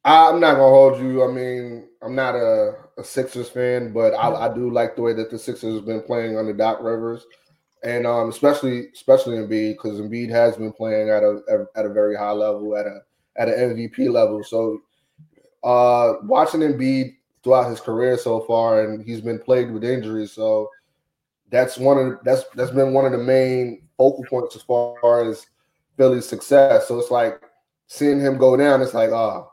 I'm not gonna hold you. I mean, I'm not a, a Sixers fan, but I, I do like the way that the Sixers have been playing under Doc Rivers, and um, especially especially Embiid because Embiid has been playing at a at a very high level at a at an MVP level. So, uh, watching Embiid throughout his career so far, and he's been plagued with injuries. So that's one of that's that's been one of the main focal points as far as Philly's success. So it's like seeing him go down. It's like ah,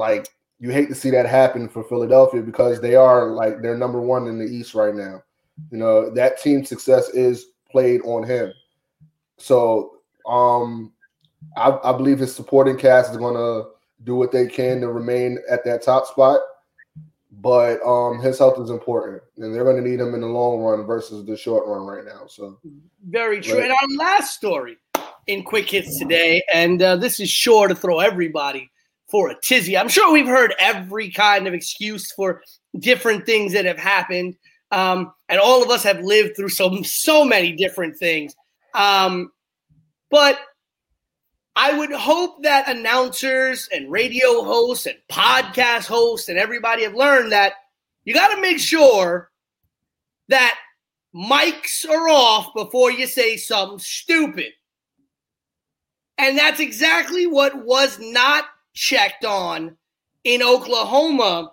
like you hate to see that happen for Philadelphia because they are like they're number one in the East right now. You know that team's success is played on him. So um, I, I believe his supporting cast is going to do what they can to remain at that top spot. But um, his health is important, and they're going to need him in the long run versus the short run right now. So Very true. And our last story in quick hits today, and uh, this is sure to throw everybody for a tizzy. I'm sure we've heard every kind of excuse for different things that have happened, um, and all of us have lived through so so many different things. Um, but I would hope that announcers and radio hosts and podcast hosts and everybody have learned that you got to make sure that mics are off before you say something stupid. And that's exactly what was not checked on in Oklahoma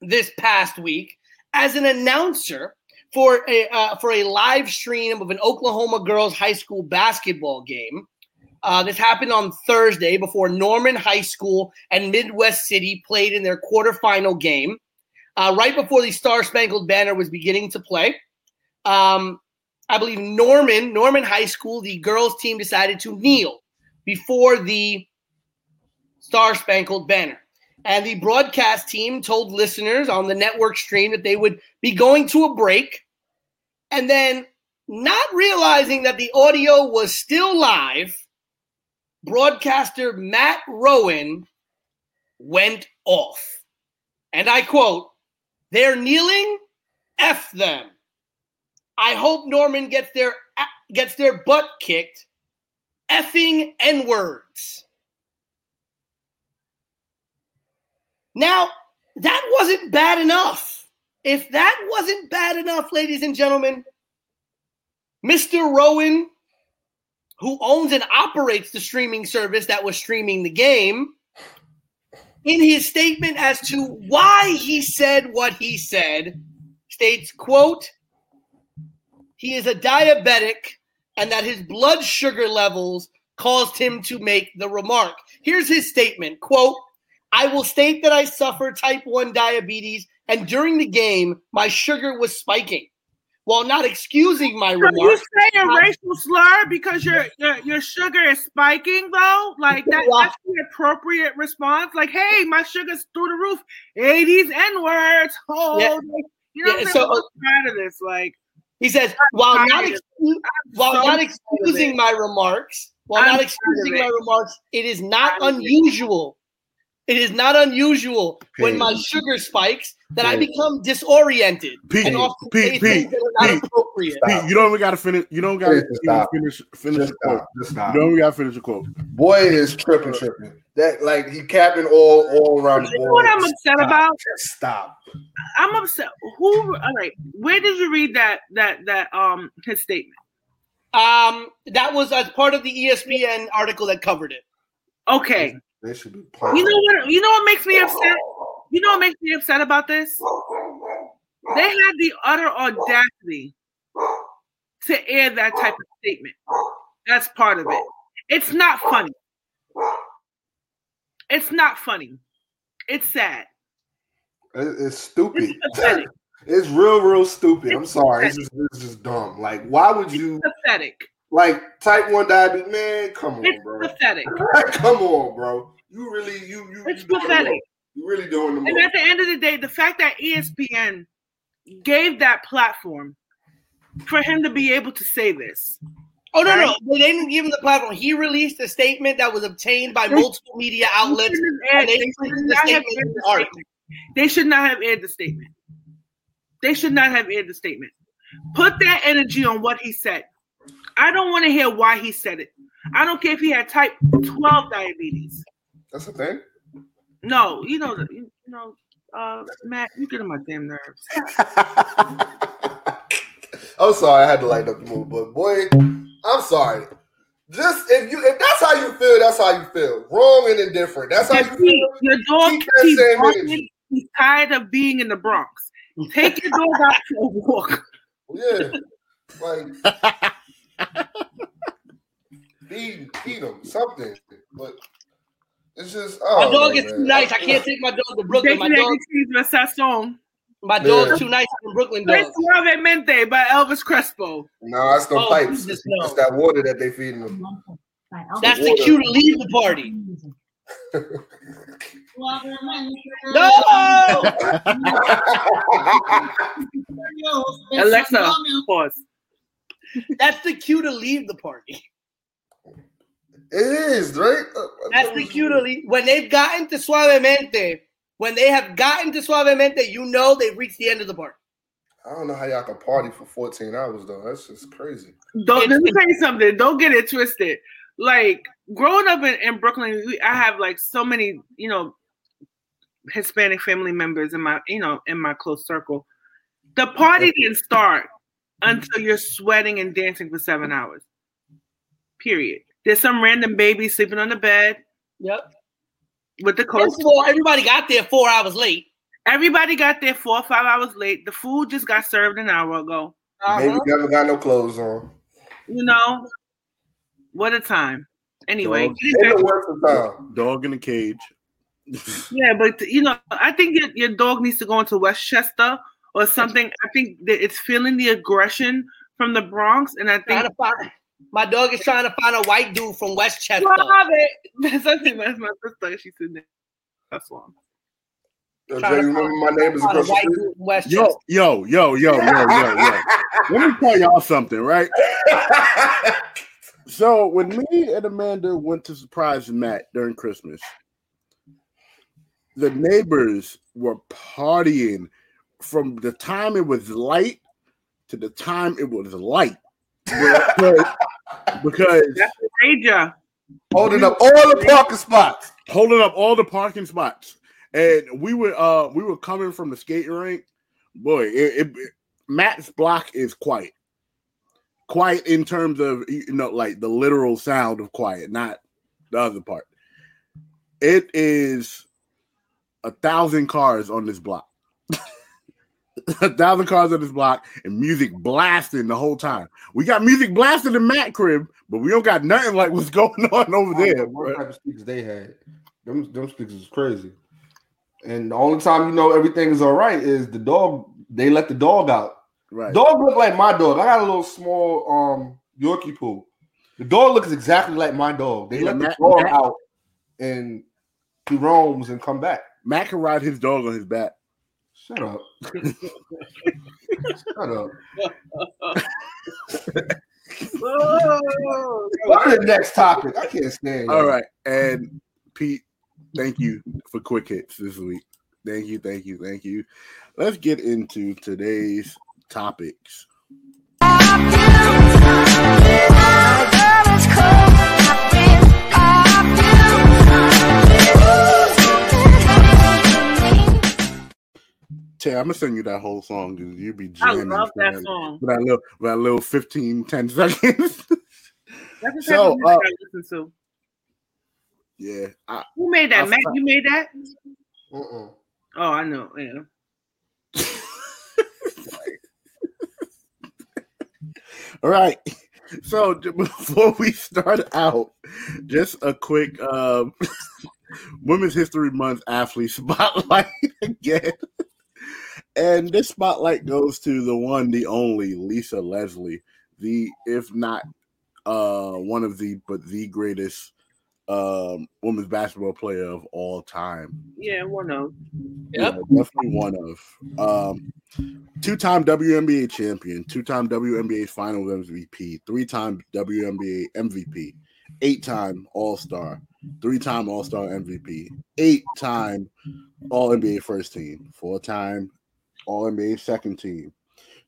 this past week as an announcer for a uh, for a live stream of an Oklahoma girls high school basketball game. Uh, this happened on Thursday before Norman High School and Midwest City played in their quarterfinal game. Uh, right before the Star Spangled Banner was beginning to play, um, I believe Norman Norman High School, the girls team decided to kneel before the Star Spangled Banner. And the broadcast team told listeners on the network stream that they would be going to a break. And then, not realizing that the audio was still live, broadcaster Matt Rowan went off. And I quote, They're kneeling, F them. I hope Norman gets their gets their butt kicked. Effing N words. Now, that wasn't bad enough. If that wasn't bad enough, ladies and gentlemen, Mr. Rowan, who owns and operates the streaming service that was streaming the game, in his statement as to why he said what he said, states, quote, he is a diabetic and that his blood sugar levels caused him to make the remark. Here's his statement, quote, I will state that I suffer type 1 diabetes, and during the game, my sugar was spiking. While not excusing my So remark, you say a racial slur because your, your your sugar is spiking though? Like that, that's the appropriate response. Like, hey, my sugar's through the roof. Hey, these N words. Oh, Yeah. you know Yeah, what I'm so-? I'm uh, tired of this. Like, he says, while not, tired. excuse, while so not excusing my remarks, while I'm not excusing my remarks, it is not Tired of it. unusual. It is not unusual when my sugar spikes that I become disoriented Pete, and often Pete, say Pete, things that are not Pete. appropriate. Pete, you don't even got to finish. You don't got to Just stop. finish finish Just the quote. stop. Just stop. You don't even got to finish the quote. Boy is tripping, tripping. That like he capping all all around the you know what I'm upset Stop. about? Just stop. I'm upset. Who? All right, where did you read that that that um his statement? Um, that was as part of the ESPN article that covered it. Okay, They should be playing. you know what? You know what makes me upset? You know what makes me upset about this? They had the utter audacity to air that type of statement. That's part of it. It's not funny. It's not funny. It's sad. It's stupid. It's. It's real, real stupid. I'm sorry. It's just, it's just dumb. Like, why would you pathetic. Like type one diabetes? Man, come on, It's bro. pathetic. come on, bro. You really, you, you, It's you pathetic. You really doing the And at the end of the day, the fact that ESPN gave that platform for him to be able to say this. Oh no, no, they didn't give him the platform. He released a statement that was obtained by multiple media outlets. They shouldn't have and they aired- they put should the not have statement aired in the the article. statement. They should not have aired the statement. They should not have aired the statement. Put that energy on what he said. I don't want to hear why he said it. I don't care if he had type 12 diabetes. That's the thing. No, you know, you know, uh, Matt, you get on my damn nerves. I'm sorry, I had to lighten up the mood, but boy, I'm sorry. Just if you if that's how you feel, that's how you feel. Wrong and indifferent. That's how you Pete, feel. your dog Keep that keeps same He's tired of being in the Bronx. Take your dog out for a walk. Yeah. Like feed feed them something. But it's just My oh dog man. is too nice. I can't take my dog to Brooklyn. My Taking dog, that sazón. my dog's Yeah. too nice for Brooklyn Play dog. Suavemente by Elvis Crespo. No, that's no Oh, pipes. It's, no. that water that they feeding them. That's the cue to leave the party. No, Alexa, pause. That's the cue to leave the party. It is right. That's the cue to leave. When they've gotten to Suavemente, when they have gotten to Suavemente, you know they've reached the end of the party. I don't know how y'all can party for 14 hours though. That's just crazy. Don't let me tell you something. Don't get it twisted. Like growing up in, in Brooklyn, we, I have like so many, you know, Hispanic family members in my, you know, in my close circle. The party didn't start until you're sweating and dancing for seven hours. Period. There's some random baby sleeping on the bed Yep. with the coach. First of all, everybody got there four hours late. Everybody got there four or five hours late. The food just got served an hour ago. Maybe Uh-huh. never got no clothes on. You know, what a time. Anyway, Dog. getting In the worst of time. Dog in a cage. yeah, but you know, I think your, your dog needs to go into Westchester or something. I think that it's feeling the aggression from the Bronx, and I Trying think to find, my dog is trying to find a white dude from Westchester. Stop it. That's I think that's my sister. She's sitting there. That's one. Yo, Trying Jay, to you remember my neighbors Find a across the street? Westchester. Yo, yo, yo, yo, yo, yo, yo. Let me tell y'all something, right? So when me and Amanda went to surprise Matt during Christmas, the neighbors were partying from the time it was light to the time it was light. Because, because Ranger. Holding up all the parking spots. holding up all the parking spots. And we were uh we were coming from the skating rink. Boy, it, it Matt's block is quiet. Quiet in terms of you know, like the literal sound of quiet, not the other part. It is a thousand cars on this block. a thousand cars on this block and music blasting the whole time. We got music blasting in Matt crib, but we don't got nothing like what's going on over there. What type of speakers they had? Them, them speakers is crazy. And the only time you know everything is all right is the dog. They let the dog out. Right. Dog look like my dog. I got a little small um Yorkie poo. The dog looks exactly like my dog. They Yeah, let the dog Matt- out and he roams and come back. Matt can ride his dog on his back. Shut up. Shut up. Oh, What is the next topic? I can't stand. All y'all. right. And Pete, thank you for quick hits this week. Thank you, thank you, thank you. Let's get into today's topics. Tay, I'm gonna send you that whole song because you be jamming. I jamming love for that song. For that little, for that little 15, 10 seconds. That's the type So, of music uh, I listen to. yeah. I, Who made that? I Matt, fu- you made that? Uh-uh. Oh, I know. Yeah. All right. So before we start out, just a quick um, Women's History Month athlete spotlight again. And this spotlight goes to the one, the only Lisa Leslie, the if not uh one of the but the greatest um women's basketball player of all time. Yeah, one of. Yep. Yeah, definitely one of. Um, two-time WNBA champion, two-time WNBA Finals MVP, three-time WNBA MVP, eight-time All-Star, three-time All-Star MVP, eight-time All-NBA first team, four-time All-NBA second team,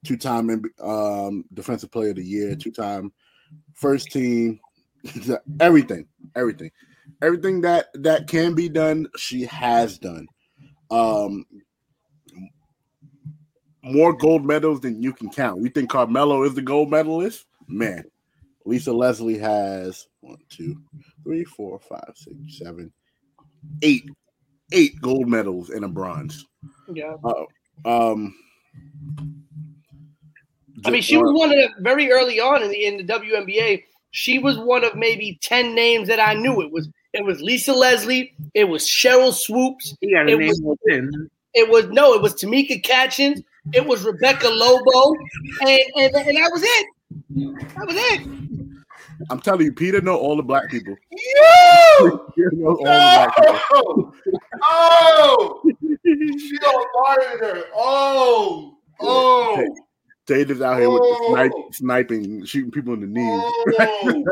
two-time um, Defensive Player of the Year, two-time first team, everything, everything, everything that that can be done, she has done. Um, more gold medals than you can count. We think Carmelo is the gold medalist, man. Lisa Leslie has one, two, three, four, five, six, seven, eight, eight gold medals and a bronze. Yeah. Um, I mean, she was one of the very early on in the in the WNBA. She was one of maybe ten names that I knew. It was it was Lisa Leslie. It was Sheryl Swoopes. You got It name was- more. It was no. It was Tamika Catchings. It was Rebecca Lobo, and and, and that was it. That was it. I'm telling you, Peter know all the black people. You! Peter knows all the black people. Oh! oh! She don't fire her. Oh! Oh! Tatum's out here with the Oh. snipe, sniping, shooting people in the knees. Oh!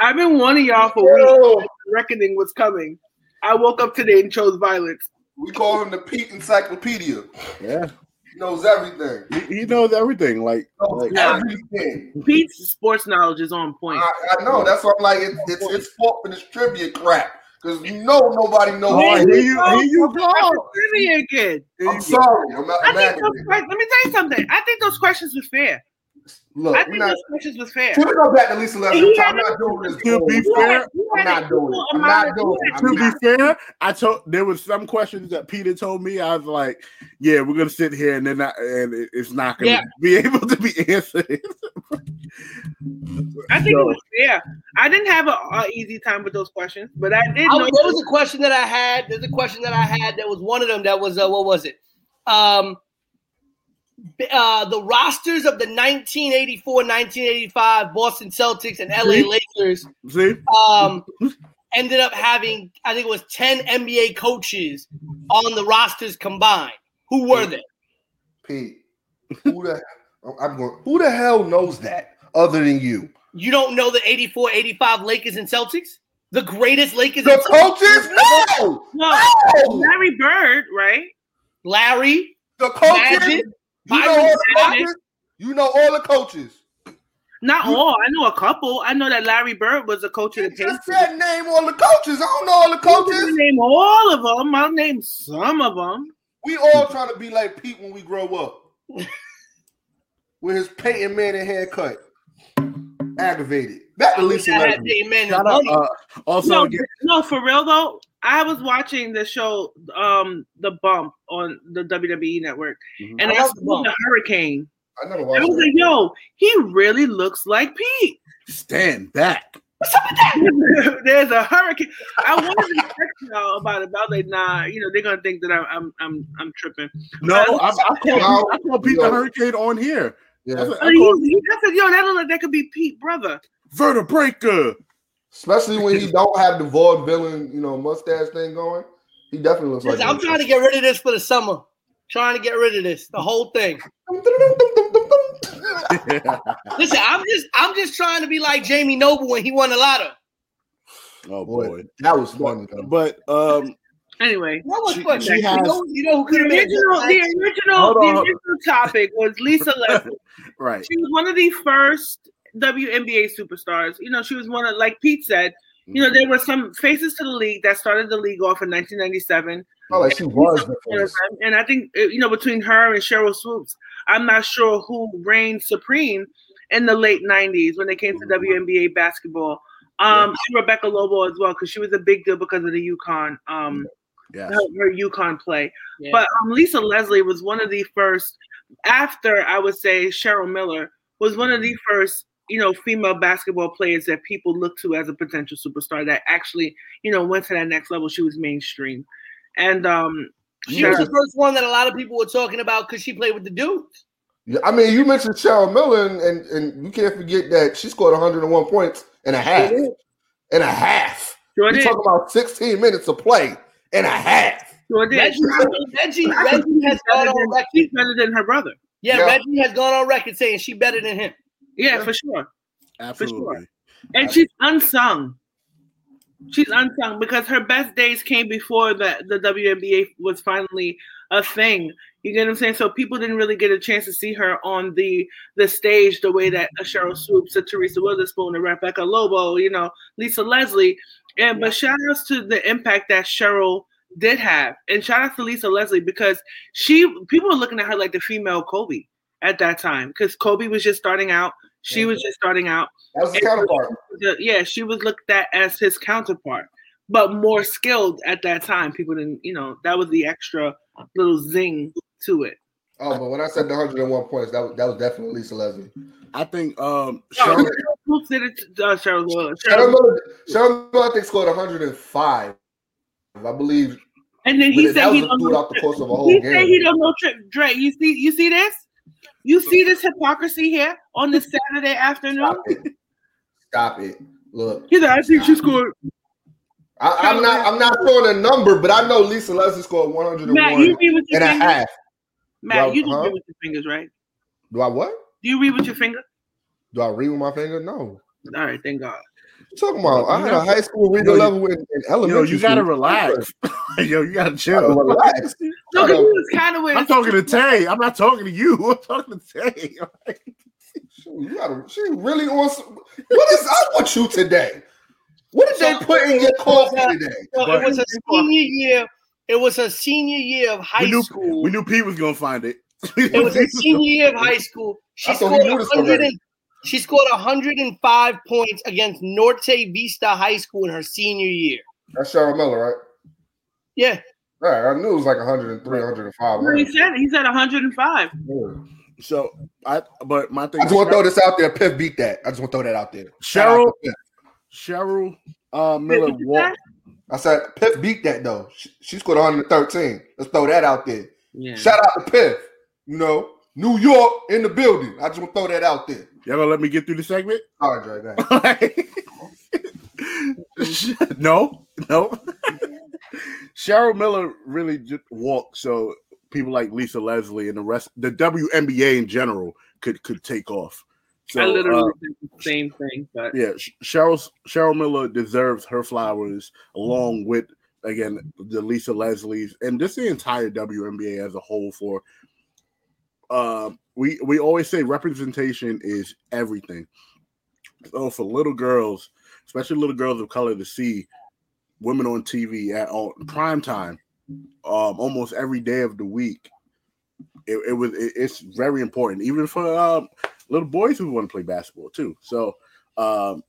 I've been warning y'all for weeks. Yo! Reckoning was coming. I woke up today and chose violence. We call him the Pete Encyclopedia. Yeah, He knows everything. he, he knows everything. Like, Knows like everything. Pete's sports knowledge is on point. I, I know. That's why I'm like, it's it's it's fault for this trivia crap because you know nobody knows. Oh, here you, go. here you go. trivia kid. I'm sorry. I'm not, I I'm think mad those, at let me tell you something. I think those questions were fair. Look, I we're think not. those questions was fair. Can we go back to Lisa Leslie? I'm not doing this. To be fair, I'm not doing equal it. I'm not doing it. to be fair, I told there was some questions that Peter told me. I was like, "Yeah, we're gonna sit here and then I, and it's not gonna Yeah. be able to be answered." I think So- it was fair. I didn't have an easy time with those questions, but I did I, know. there was a question that I had. There's a question that I had that was one of them that was uh, what was it? Um, b- uh, the rosters of the 1984-1985 Boston Celtics and LA See? Lakers See, um, ended up having I think it was 10 NBA coaches on the rosters combined. Who were they? Pete, who the I'm going. Who the hell knows that other than you? You don't know the 84-85 Lakers and Celtics? The greatest Lakers The and Celtics? coaches? No, no, no. Larry Bird, right? Larry, The coaches. Magic, You know all the coaches. You know all the coaches. Not You- all. I know a couple. I know that Larry Bird was a coach of You the just Pacers. said name all the coaches. I don't know all the I'm gonna coaches. name all of them. I'll name some of them. We all trying to be like Pete when we grow up. With his Peyton Manning haircut. Aggravated. Back to Lisa I had Leslie. Peyton Manning's shout out. Uh, also, No, again, no, for real though. I was watching the show, um, The Bump on the WWE Network, Mhm. and I I, love The saw the Hurricane. I never watched. I was that. like, "Yo, he really looks like Pete." stand back. What's up with that? There's a hurricane. I wanted to text y'all about it, but I was like, "Nah, you know they're gonna think that I'm I'm I'm, I'm tripping." No, I, I called, No, I called Pete no. the Hurricane on here. Yeah. I, said, I, I said, "Yo, that look like that could be Pete, brother." Vertebreaker. Especially when he don't have the vaudevillain, you know, mustache thing going. He definitely looks like I'm trying to get rid of this for the summer. Trying to get rid of this, the whole thing. Listen, I'm just I'm just trying to be like Jamie Noble when he won the lotto. oh Boy, boy. that was fun. But um, Anyway, What was She- fun? she you, has- know, you know who the could have original, the original, the original topic was Lisa Leslie. right. she was one of the first WNBA superstars. You know, she was one of, like Pete said, you know, there were some faces to the league that started the league off in 1997. Oh, like she was the And I think, uh, you know, between her and Sheryl Swoopes, I'm not sure who reigned supreme in the late 90s when it came to WNBA basketball. Um, and Rebecca Lobo as well, because she was a big deal because of the UConn, um, Yes. her, her UConn play. Yeah. But um, Lisa Leslie was one of the first, after I would say Cheryl Miller, was one of the first, you know, female basketball players that people look to as a potential superstar that actually, you know, went to that next level. She was mainstream. And um, She was the first one that a lot of people were talking about because she played with the dudes. Yeah, I mean, you mentioned Cheryl Miller, and, and, and you can't forget that she scored 101 points and a half. And a half. sure You're did. talking about 16 minutes of play and a half. Sure. Reggie, Reggie, Reggie has gone on record. She's better than her brother. Yeah, Yeah. Reggie has gone on record saying she better than him. Yeah, Yeah. for sure. Absolutely. And she's unsung. She's unsung because her best days came before the, the WNBA was finally a thing. You get what I'm saying? So people didn't really get a chance to see her on the the stage the way that Sheryl Swoopes, a Teresa Weatherspoon, a Rebecca Lobo, you know, Lisa Leslie. And but shout outs to the impact that Cheryl did have. And shout out to Lisa Leslie because she people were looking at her like the female Kobe at that time. Because Kobe was just starting out. She was just starting out That was the counterpart. the- yeah, she was looked at as his counterpart, but more skilled at that time. People didn't, you know, that was the extra little zing to it. Oh, but when I said the 101 points, that was, that was definitely Lisa Leslie. I think um Oh, Cheryl, Who did it? to- Uh, Cheryl Cheryl Cheryl- Cheryl I think, scored 105. I believe. And then he But said that he was don't know throughout the course of a whole He said he don't know trick. Dre, you see, you see this? You see this hypocrisy here on this Saturday afternoon? Stop it. Stop it. Look, He's like, I think she scored. I, I'm not. I'm not throwing a number, but I know Lisa Leslie scored 101 Matt, you read with your and a half. Matt, Well, you huh? read with your fingers, right? Do I what? Do you read with your finger? Do I read with my finger? No. All right, thank God. What you talking about? I You had a high school reader Yo, level in, in yo, elementary. you gotta school. relax. yo, you gotta Gotta chill. relax. No, I because he know. was kind of with. I'm talking to Tay. I'm not talking to you. I'm talking to Tay. You gotta, she really on. Some, what is up with you today? What did they put in your coffee today? So it was her senior year. It was her senior year of high We knew school. we knew Pete was gonna find it. It was her senior year of high school. She I thought we scored knew 100 and, she scored 105 points against Norte Vista High School in her senior year. That's Cheryl Miller, right? Yeah. Right. I knew it was like 103, 105. He said he said 105. Yeah. So I but my thing I just want to throw this out there. Piff beat that. I just want to throw that out there. Shout out Cheryl. Cheryl uh Miller Wait, walked I said Piff beat that though. She, she scored 113. Let's throw that out there. Yeah. Shout out to Piff. You know, New York in the building. I just want to throw that out there. Y'all gonna let me get through the segment? All right, Dre, go ahead. no, no. Cheryl Miller really just walked so people like Lisa Leslie and the rest, the WNBA in general, could could take off. So, I literally uh, did the same thing, but yeah, Cheryl Cheryl Miller deserves her flowers along with again the Lisa Leslie's and just the entire WNBA as a whole for um we we always say representation is everything. So for little girls, especially little girls of color to see women on TV at on prime time um almost every day of the week. It, it was it- it's very important even for um little boys who want to play basketball too. So um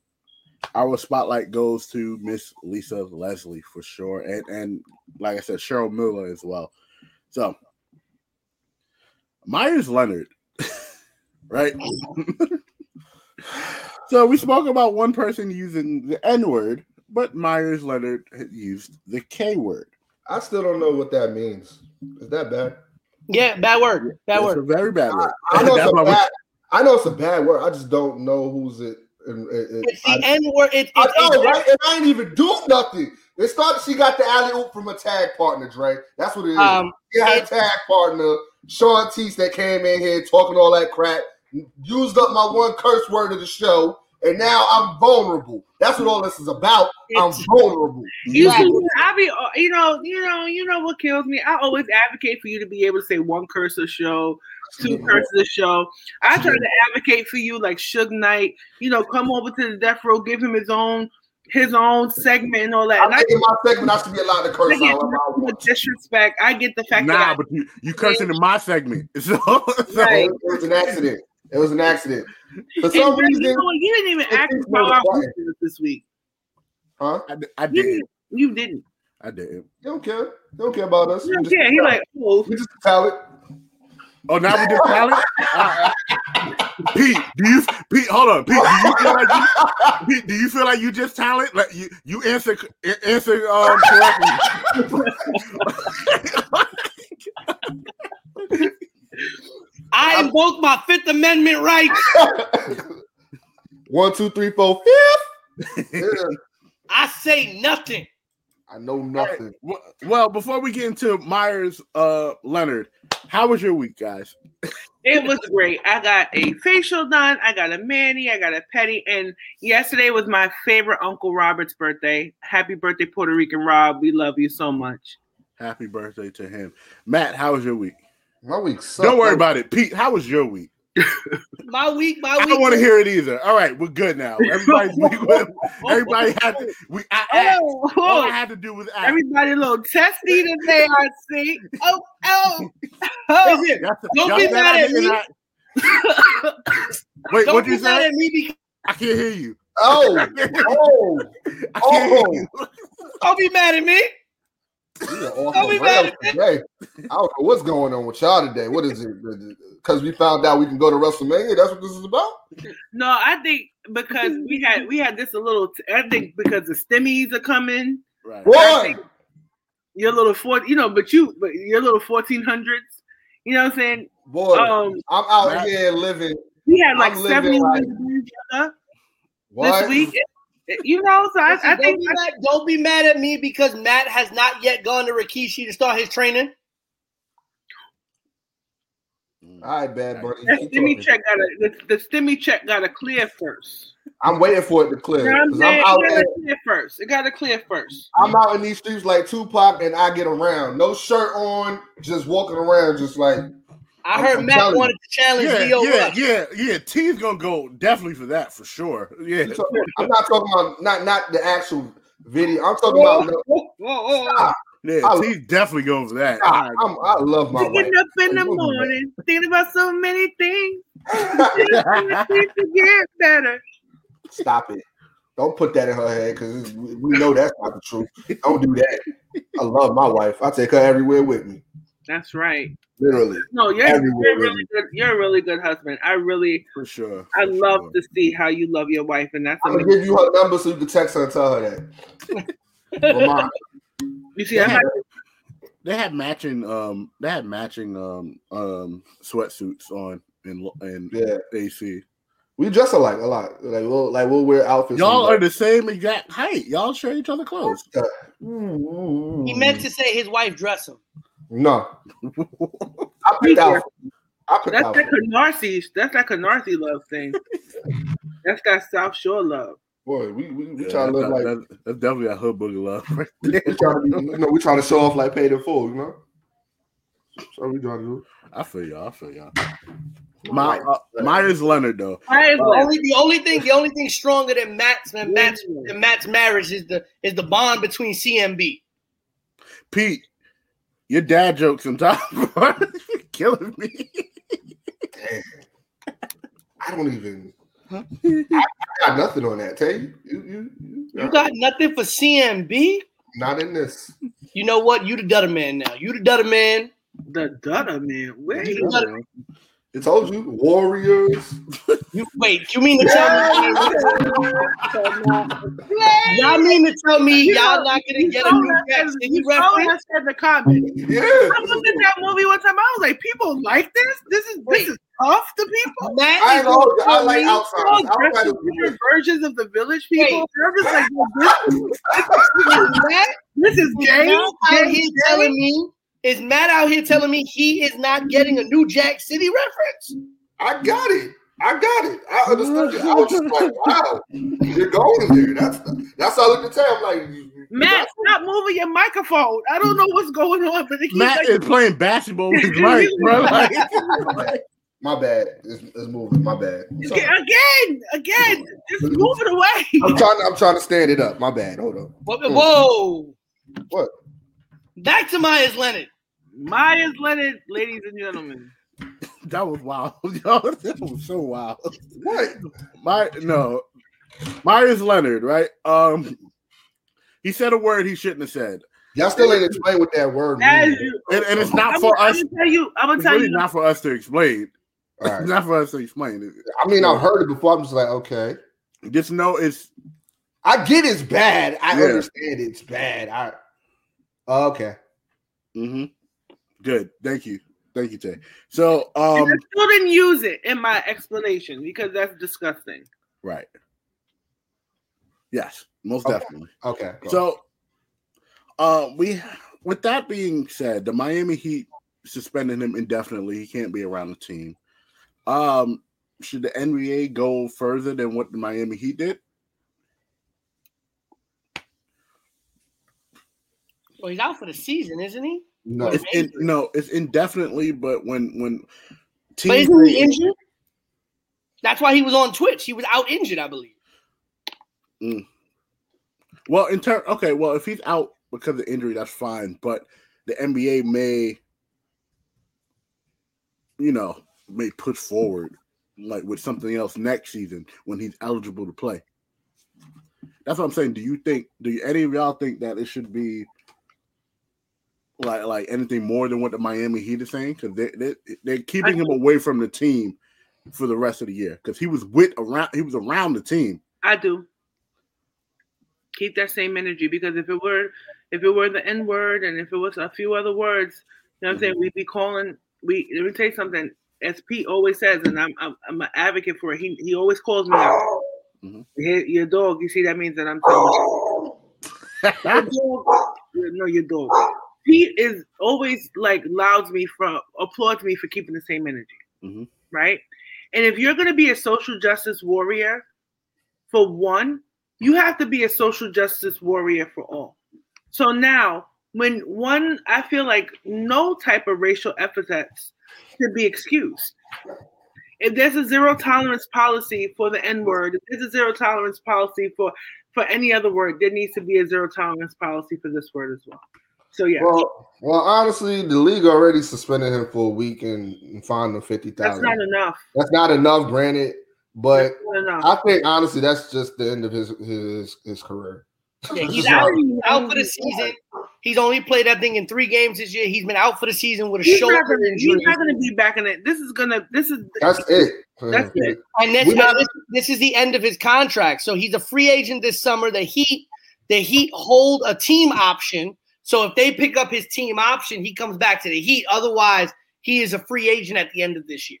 our spotlight goes to Miss Lisa Leslie for sure, and and like I said, Cheryl Miller as well. So Myers Leonard, right? so we spoke about one person using the N word, but Myers Leonard used the K word. I still don't know what that means. Is that bad? Yeah, bad word. Bad It's word. a very bad word. I know, it's a bad, I know it's a bad word. I just don't know who's it. and- and- and- It's the I, N word. It, I it, know, it- right? And I ain't even do nothing. It started. She got the alley oop from a tag partner, Dre. That's what it is. Um, she had a tag partner, Shantice, that came in here talking all that crap, used up my one curse word of the show, and now I'm vulnerable. That's what all this is about. I'm vulnerable. you Right. see, I be, you know, you know, you know what kills me. I always advocate for you to be able to say one curse a show, two curses a show. I try to advocate for you, like Suge Knight. You know, come over to the death row, give him his own, his own segment and all that. I And I think my segment I should be allowed to curse I get however I the disrespect. I get the fact Nah, that but you you cursing in my segment. So, so Right. It was an accident. It was an accident. For some and, reason, you, know you didn't even ask thinks about we're our this week. huh? I, I did. didn't. You didn't. I did. You don't care. You don't care about us. You You don't care. He like, oh, we just talent. Oh, now we just talent. Pete, do you Pete? Hold on, Pete. Do you feel like you, Pete, do you feel like you just talent? Like you you answer answer um correctly. I invoke my Fifth Amendment rights. One, two, three, four, fifth. Yeah, I say nothing. I know nothing. Well- Well, before we get into Myers uh Leonard, how was your week, guys? it was great. I got a facial done. I got a mani. I got a petty. And yesterday was my favorite Uncle Robert's birthday. Happy birthday, Puerto Rican Rob. We love you so much. Happy birthday to him, Matt. How was your week? My week sucked. Don't worry about it, Pete. How was your week? My week, my week. I don't want to hear it either. All right, we're good now. Everybody's week. was- Everybody had to, we. I oh, asked. Oh, All I oh, had to do was ask. everybody a little testy today, I see. Oh, oh, oh. Listen, Y'all- Don't be mad at me. I- Wait, what be you say? because I can't hear you. Oh, oh, oh. I Oh. you. don't be mad at me. We are off Don't the rails today. I don't know what's going on with y'all today. What is it? Because we found out we can go to WrestleMania. That's what this is about. No, I think because we had we had this a little. I think because the stimmies are coming. Right. Boy, Your little four, you know, but you, but your little fourteen hundreds. You know what I'm saying? boy, Um, I'm out Matt- here living. we had like I'm seventy like- this What? week. You know, so I, Listen, I don't, think be mad, don't be mad at me because Matt has not yet gone to Rikishi to start his training. Mm. All right, bad buddy. that stimmy check got to the, the stimmy check got to clear first. I'm waiting for it to You clear. know I'm 'cause saying? I'm out, It got to clear first. It got to clear first. I'm out in these streets like Tupac, and I get around. No shirt on, just walking around, just like I I'm- heard I'm Matt wanted to challenge Yeah, Leo yeah, Rush. yeah, yeah. T's gonna go definitely for that for sure. Yeah, So, I'm not talking about not not the actual video. I'm talking about. Whoa, whoa, whoa, whoa. Stop, yeah. I- T's definitely going for that. stop. I'm, I love my wife. Up in the morning, thinking about so many things. that. Things to get better. Stop it. Don't put that in her head because we know that's not the truth. Don't do that. I love my wife. I take her everywhere with me. That's right. Literally. No, you're, Everywhere you're with really good. You're a really good husband. I really, for sure. I for love sure. to see how you love your wife, and that's I'm gonna amazing. give you her number so you can text her and tell her that. Remind. You see, I'm not, They had matching um they had matching um um sweatsuits on in lo- in Yeah. AC. We dress alike a lot. Like we'll like we'll wear outfits. Y'all and- are the same exact height. Y'all share each other clothes. Mm. He meant to say his wife dress him. No. I picked out. I picked that's out. that Canarsie. That's that Canarsie love thing. that's got South Shore love. Boy, we we, we Yeah, trying to live that- like that- that's definitely a hood boogie love. Right we there. trying to be, you know we trying to show off like paid in full, you know. So we trying to do. I feel y'all. I feel y'all. My uh, Myers Leonard though. I The only the only thing the only thing stronger than Matt's than Matt's than Matt's marriage is the is the bond between CMB. Pete, your dad jokes sometimes bro. You're killing me. Damn. I don't even. I, I got nothing on that. Tell you, you, you, you, You got nothing for CMB. not in this. You know what? You the Dutter man now. You the Dutter man. the Dutta man. Where You you the Dutter- I told you, Warriors. You, wait, you mean to tell me? y'all mean to tell me y'all not gonna get a new Jack City You saw reference? said in the comments. Yeah. I looked at that movie one time. I was like, people like this. This is this is tough to people. Matt I is know. I like me- All Outside dressed of different versions of the village people. Wait. I'm just like, well, this, Matt this is is gay. Matt out Gay, gay. telling me is Matt out here telling me he is not getting a new Jack City reference? I got it. I got it. I understood it. I was just like, wow, you're going there. That's that's all I looked at. I'm like, you- you Matt, got- stop moving your microphone. I don't know what's going on, but it keeps Matt like, is playing basketball with his mic, bro. Like, my bad. It's, it's moving. My bad. Again, again, just move it away. I'm trying. I'm trying to stand it up. My bad. Hold on. Whoa, whoa. What? Back to Myers Leonard. Myers Leonard, ladies and gentlemen. that was wild. Yo, that was so wild. What? My no, Myers Leonard, right? Um, he said a word he shouldn't have said, Y'all still ain't explain what that word means. and, and it's not I'm, for I'm us. gonna tell you. I'm gonna It's tell really you. not for us to explain. It's right. not for us to explain it. I mean, I've heard it before. I'm just like, okay. Just know it's I get it's bad. I Yeah. understand it's bad. I okay. mhm. Good. Thank you, thank you, Tay. So, And um, I still didn't use it in my explanation because that's disgusting. right. Yes, most Okay. definitely. Okay. go. So, uh, we, with that being said, the Miami Heat suspended him indefinitely. He can't be around the team. Um, should the NBA go further than what the Miami Heat did? Well, he's out for the season, isn't he? No. It's in, no, it's indefinitely. But when when But teams isn't he injured? That's why he was on Twitch. He was out injured, I believe. Mm. well, in turn, okay, well, if he's out because of injury, that's fine. But the NBA may, you know, may push forward like with something else next season when he's eligible to play. That's what I'm saying. Do you think? Do you, any of y'all think that it should be like like anything more than what the Miami Heat is saying? Because they they they're keeping him away from the team for the rest of the year because he was with around he was around the team. I do. Keep that same energy because if it were if it were the N word and if it was a few other words, you know what I'm saying, we'd be calling we let me tell you something. As Pete always says, and I'm I'm, I'm an advocate for it. He he always calls me out. Mhm. Hey, Your dog, you see that means that I'm telling you. Your dog, no, your dog. Pete is always like allows me for applauds me for keeping the same energy. Mhm. Right? And if you're gonna be a social justice warrior, for one, you have to be a social justice warrior for all. So now, when one, I feel like no type of racial epithets should be excused. If there's a zero tolerance policy for the N word, if there's a zero tolerance policy for for any other word, there needs to be a zero tolerance policy for this word as well. So yeah, Well, well, honestly, the league already suspended him for a week and, and fined him fifty thousand. That's not enough. That's not enough, granted, but enough. I think honestly that's just the end of his his his career. Yeah, he's out, don't out for the who he was. season. He's only played, I think, in three games this year. He's been out for the season with a He's shoulder not, gonna, he's injury. not gonna be back in it. This is gonna. This is. That's it. That's it. And this, We not- this, this is the end of his contract. So he's a free agent this summer. The Heat, the Heat hold a team option. So if they pick up his team option, he comes back to the Heat. Otherwise, he is a free agent at the end of this year.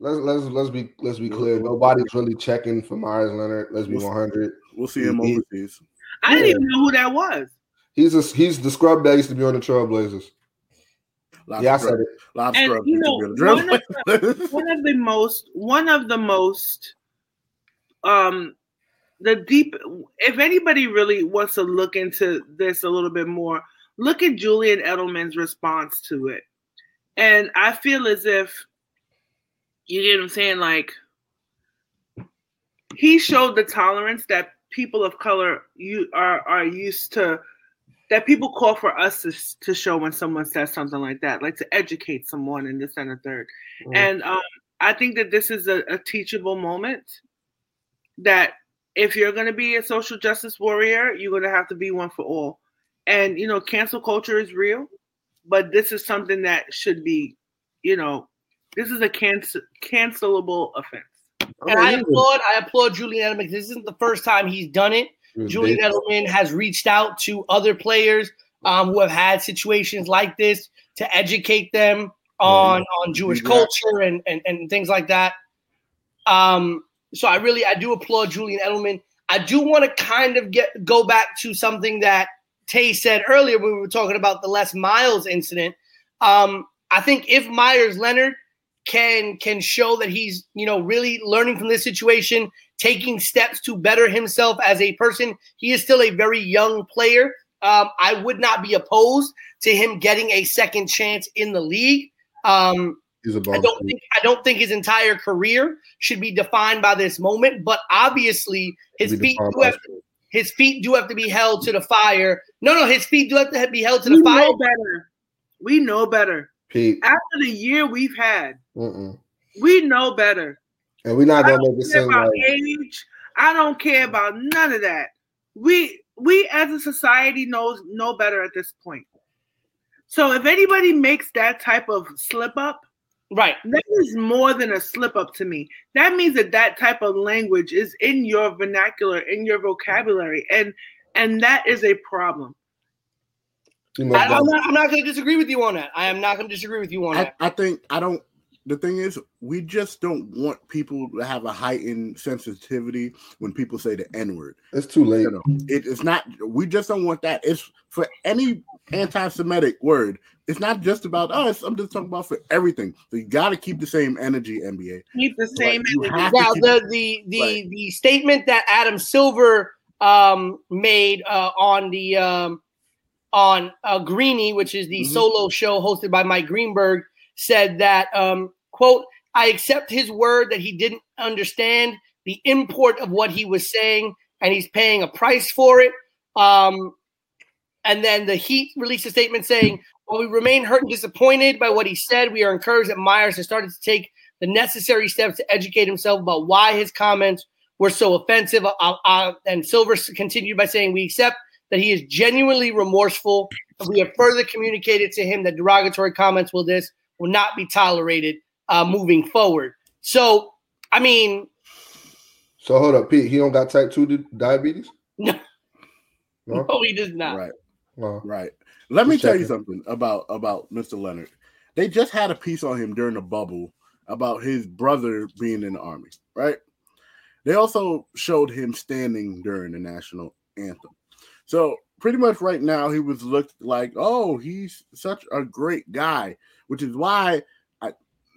Let's let's let's be let's be clear. Nobody's really checking for Myers Leonard. Let's be one hundred. We'll see him He- overseas. I didn't even know who that was. He's a, he's the scrub that used to be on the Trailblazers. Lot Yeah, I said it. Lot of And, scrub. you know, Drill- one of one of the most one of the most um the deep if anybody really wants to look into this a little bit more look at julian edelman's response to it and i feel as if you get what i'm saying like he showed the tolerance that people of color you are are used to that people call for us to, to show when someone says something like that like to educate someone in this and the third and um, I think that this is a, a teachable moment. That if you're going to be a social justice warrior, you're going to have to be one for all. And you know, cancel culture is real, but this is something that should be, you know, this is a cancel cancelable offense. And I applaud, I applaud Julian Edelman. This isn't the first time he's done it. Julian Edelman has reached out to other players um, who have had situations like this to educate them on on Jewish Yeah. culture and, and and things like that. Um, so I really I do applaud Julian Edelman. I do want to kind of get go back to something that Tay said earlier when we were talking about the Les Miles incident. Um, I think if Myers Leonard can can show that he's you know really learning from this situation, taking steps to better himself as a person, he is still a very young player. Um, I would not be opposed to him getting a second chance in the league. Um, I don't think I don't think his entire career should be defined by this moment, but obviously his feet do have his feet do have to be held to the fire. No, no, his feet do have to be held to We the fire. know better. We know better. Pete. After the year we've had, Mm-mm. we know better. And we're not gonna make the same seem about like age. I don't care about none of that. We we as a society knows know better at this point. So if anybody makes that type of slip up, Right. that is more than a slip up to me. That means that that type of language is in your vernacular, in your vocabulary, and and that is a problem. he I, I'm not, I'm not going to disagree with you on that. I am not going to disagree with you on I, that. I think I don't. The thing is, we just don't want people to have a heightened sensitivity when people say the N word. it's too late. You know, it, it's not. We just don't want that. It's for any anti-Semitic word. It's not just about us. I'm just talking about for everything. So you got to keep the same energy, NBA. Keep the same. you energy. Now keep- the the the, Right. the statement that Adam Silver um, made uh, on the um, on uh, Greeny, which is the Mhm. solo show hosted by Mike Greenberg, said that um, quote I accept his word that he didn't understand the import of what he was saying, and he's paying a price for it. Um, and then the Heat released a statement saying, While we remain hurt and disappointed by what he said, we are encouraged that Myers has started to take the necessary steps to educate himself about why his comments were so offensive. Uh, uh, and Silver continued by saying, We accept that he is genuinely remorseful. We have further communicated to him that derogatory comments will this will not be tolerated uh, moving forward. So, I mean, So hold up, Pete. He don't got type two diabetes. no, No? no, he does not. Right. No. Right. Let me Just tell you something about about Mr. Leonard. They just had a piece on him during the bubble about his brother being in the army, right? They also showed him standing during the national anthem. So pretty much right now he was looked like, oh, he's such a great guy, which is why I,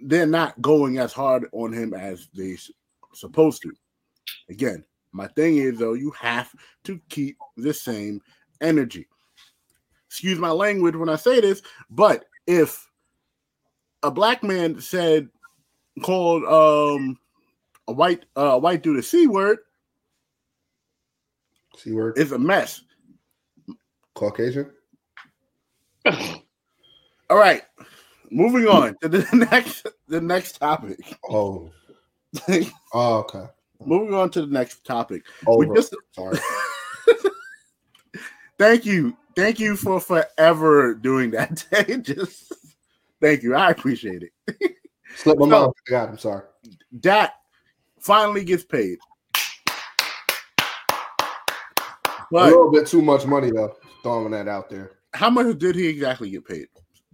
they're not going as hard on him as they supposed to. Again, my thing is though, you have to keep the same energy excuse my language when I say this, but if a black man said called um a white uh, a white dude a c word C word. is a mess. Caucasian. All right, moving on to the next the next topic. Oh. Oh, okay. moving on to the next topic. Over. We just Sorry. thank you, thank you for forever doing that. just thank you, I appreciate it. Slip my No. mouth. God, I'm sorry. That finally gets paid. a little bit too much money though. Throwing that out there. how much did he exactly get paid?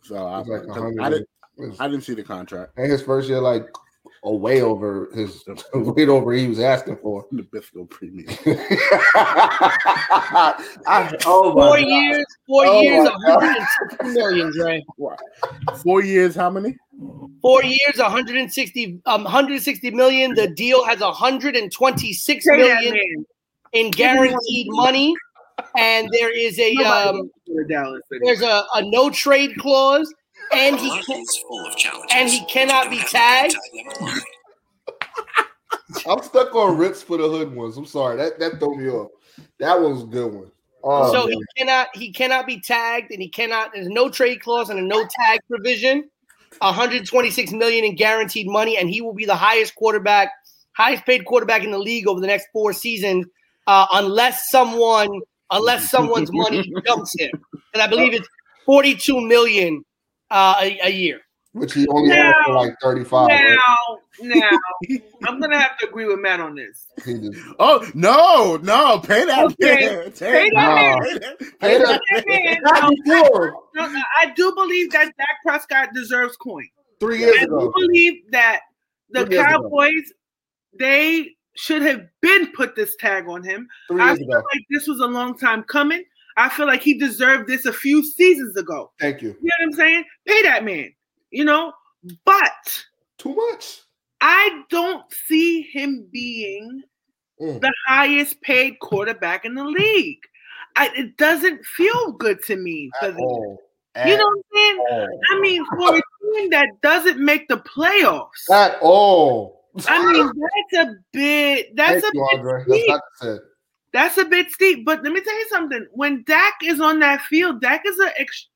So I, like a I hundred. didn't I didn't see the contract. And his first year, like a way over his way over he was asking for. the Nabisco premium. I, oh my Four God. years, four Oh years, my God. 160 million, Dre. Four years, how many? Four years, 160, um, 160 million. The deal has 126 Say that, million man. in guaranteed money, and there is a um, wants to go to Dallas anyway. there's a, a no trade clause, and he Life can, is full of challenges. and he cannot be tagged. I'm stuck on Ritz for the hood ones. I'm sorry. That that threw me off. That was a good one. Oh, so man. he cannot he cannot be tagged, and he cannot. There's no trade clause and a no tag provision. 126 million in guaranteed money, and he will be the highest quarterback, highest paid quarterback in the league over the next four seasons, uh, unless someone unless someone's money jumps him. And I believe it's 42 million uh, a, a year. which he only had for like 35. right? Now, now, I'm gonna have to agree with Matt on this. Oh no, no, pay that Okay, man. pay that man. Pay that, Pay pay that that man. man. No, no, I do believe that Dak Prescott deserves coin. three years I ago. do believe that the Three years ago. Cowboys they should have been put this tag on him. Three I feel ago. like this was a long time coming. I feel like he deserved this a few seasons ago. Thank you. You know what I'm saying? Pay that man. You know, but Too much. I don't see him being Mm. the highest paid quarterback in the league. I, it doesn't feel good to me. for At them. all. You At know what I'm saying? all. I mean, for a team that doesn't make the playoffs, At all. I mean, that's a bit. That's Thank a you, bit Andre. That's steep. not. That's a bit steep. But let me tell you something. When Dak is on that field, Dak is a. ex-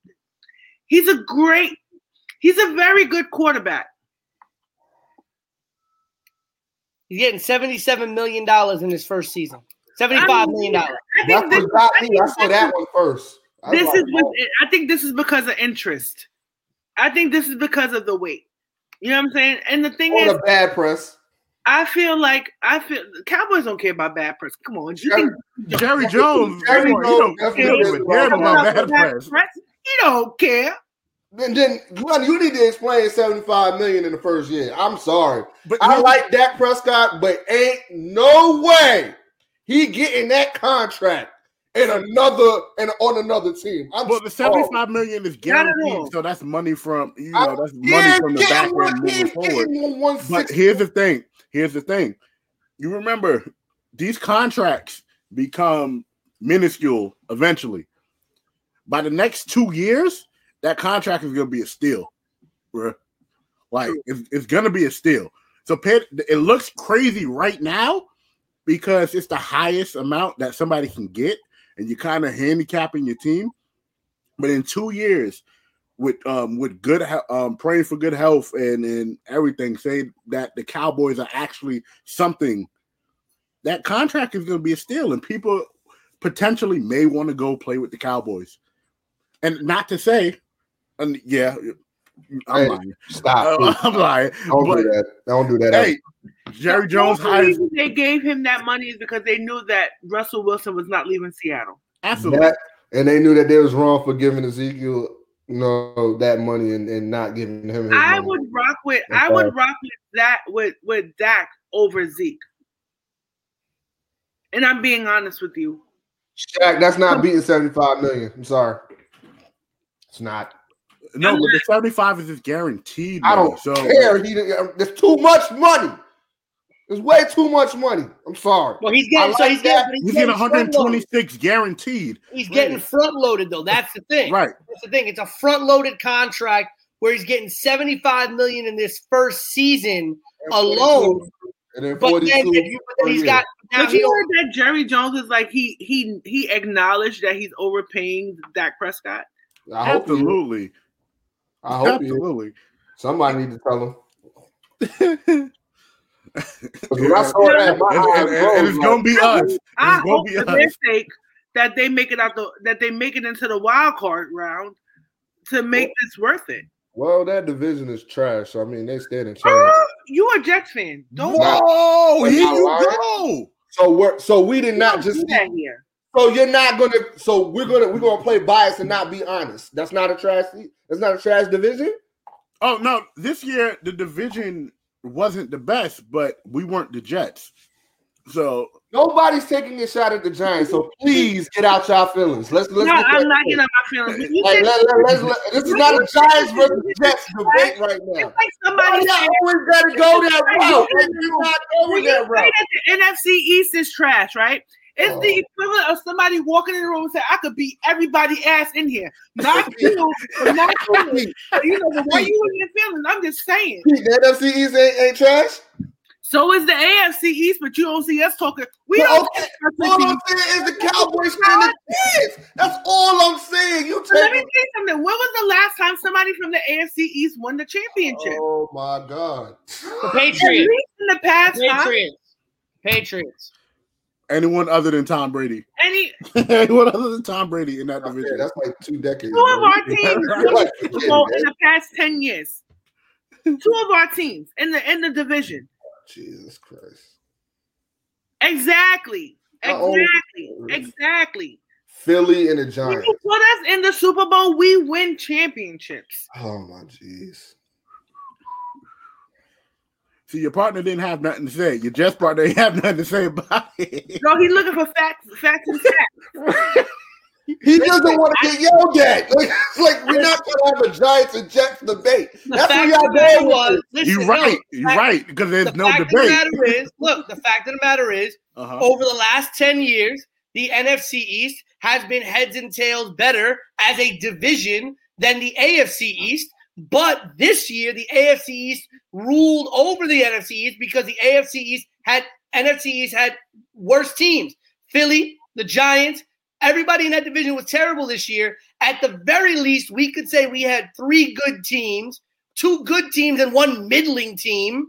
He's a great. He's a very good quarterback. He's getting 77 million dollars in his first season. 75 million dollars. I That's think this, what got I me. think I saw this that is- one first. I This like, is. With, I think this is because of interest. I think this is because of the weight. You know what I'm saying? And the thing on is, the bad press. I feel like I feel Cowboys don't care about bad press. Come on, you think Jerry Jones. Jerry Jones you don't definitely you don't is give a damn about about bad press. You don't care. Then, then Glenn, you need to explain 75 million in the first year. I'm sorry. But I you- like Dak Prescott, but ain't no way he getting that contract in another and on another team. I'm Well, the sorry. seventy-five million is Not at all. guaranteed, so that's money from you know that's money Yeah, from the getting back one- end moving forward. one- one But here's the thing. Here's the thing. You remember these contracts become minuscule eventually. By the next two years, that contract is going to be a steal, bruh. Like it's, it's going to be a steal. So pay, it looks crazy right now because it's the highest amount that somebody can get, and you're kind of handicapping your team. But in two years, with um with good um praying for good health and and everything say that the cowboys are actually something that contract is going to be a steal and people potentially may want to go play with the cowboys and not to say and yeah i'm Hey, lying Stop. Uh, i'm lying Don't but do that. Don't do that. hey jerry jones The only hires reason they gave him that money is because they knew that Russell Wilson was not leaving Seattle. absolutely That- and they knew that they was wrong for giving Ezekiel you know, that money and, and not giving him his I money. would rock with Okay. I would rock with that with with Dak over Zeke. And I'm being honest with you. Shaq, that's not beating 75 million. I'm sorry. It's not. No but the 75 is just guaranteed I don't so care. He, uh, there's too much money. There's way too much money. I'm sorry. Well, he's getting I so he's getting, that. but he's he's getting getting front loaded. 126 guaranteed He's getting front loaded though. That's the thing. right That's the thing. It's a front loaded contract where he's getting 75 million in this first season alone. And then But 42 then, if you, but then he's per got now But you heard that Jerry Jones is like he he he acknowledged that he's overpaying Dak Prescott. year. I hope. Absolutely. I hope you. Absolutely. Somebody need to tell him. when I saw that, my and- eyes and- and it's gonna be us. I It's gonna hope be for us. their sake that they make it out the that they make it into the wild card round to make this worth it. Well, that division is trash. So I mean, they stand in chance. Uh, you a Jets fan? Don't Whoa, here you go. So we're so we did not just. do that here. So you're not gonna. So we're gonna we're gonna play bias and not be honest. That's not a trash. That's not a trash division. Oh no, this year the division wasn't the best, but we weren't the Jets. So Nobody's taking a shot at the Giants. So please get out y'all feelings. Let's let's. No, I'm not getting on my feelings. Like, let, let, let's, let, this is not a Giants versus Jets debate right now. it's like somebody y'all always gotta go that route? Like, you're not going that route. that the NFC East is trash, right? It's Oh. the equivalent of somebody walking in the room and saying, "I could beat everybody ass in here." Not you, not you. You know, but why you in your feelings? I'm just saying. The NFC East ain't, ain't trash. So is the AFC East, but you don't see us talking. We Well, don't. okay, All I'm saying is the Cowboys and the Jets. That's all I'm saying. You So let me take. tell you something. When was the last time somebody from the AFC East won the championship? Oh my God. the At Patriots. least in the past, huh? Patriots. Patriots. anyone other than Tom Brady, Any anyone other than Tom Brady in that Yeah, division. that's like two decades. two of bro. our teams Like, the in the past ten years. Two of our teams in the in the division. Jesus Christ. Exactly. Exactly. Exactly. Philly and the When Giants. you put us in the Super Bowl, we win championships. Oh my jeez. See, your partner didn't have nothing to say. Your Jets partner didn't have nothing to say about it. No, he's looking for facts, facts and facts. He doesn't want to get yelled at. Like, it's like we're not gonna have a Giants and Jets debate. The That's what fact y'all of the matter going with was, listen, You're right. the You're fact- right because there's The no fact of the matter is, look, the fact of the matter is, Uh-huh. over the last 10 years, the NFC East has been heads and tails better as a division than the AFC East. But this year, the AFC East ruled over the NFC East because the AFC East had NFC East had worse teams. Philly, the Giants, everybody in that division was terrible this year. At the very least, we could say we had three good teams, two good teams, and one middling team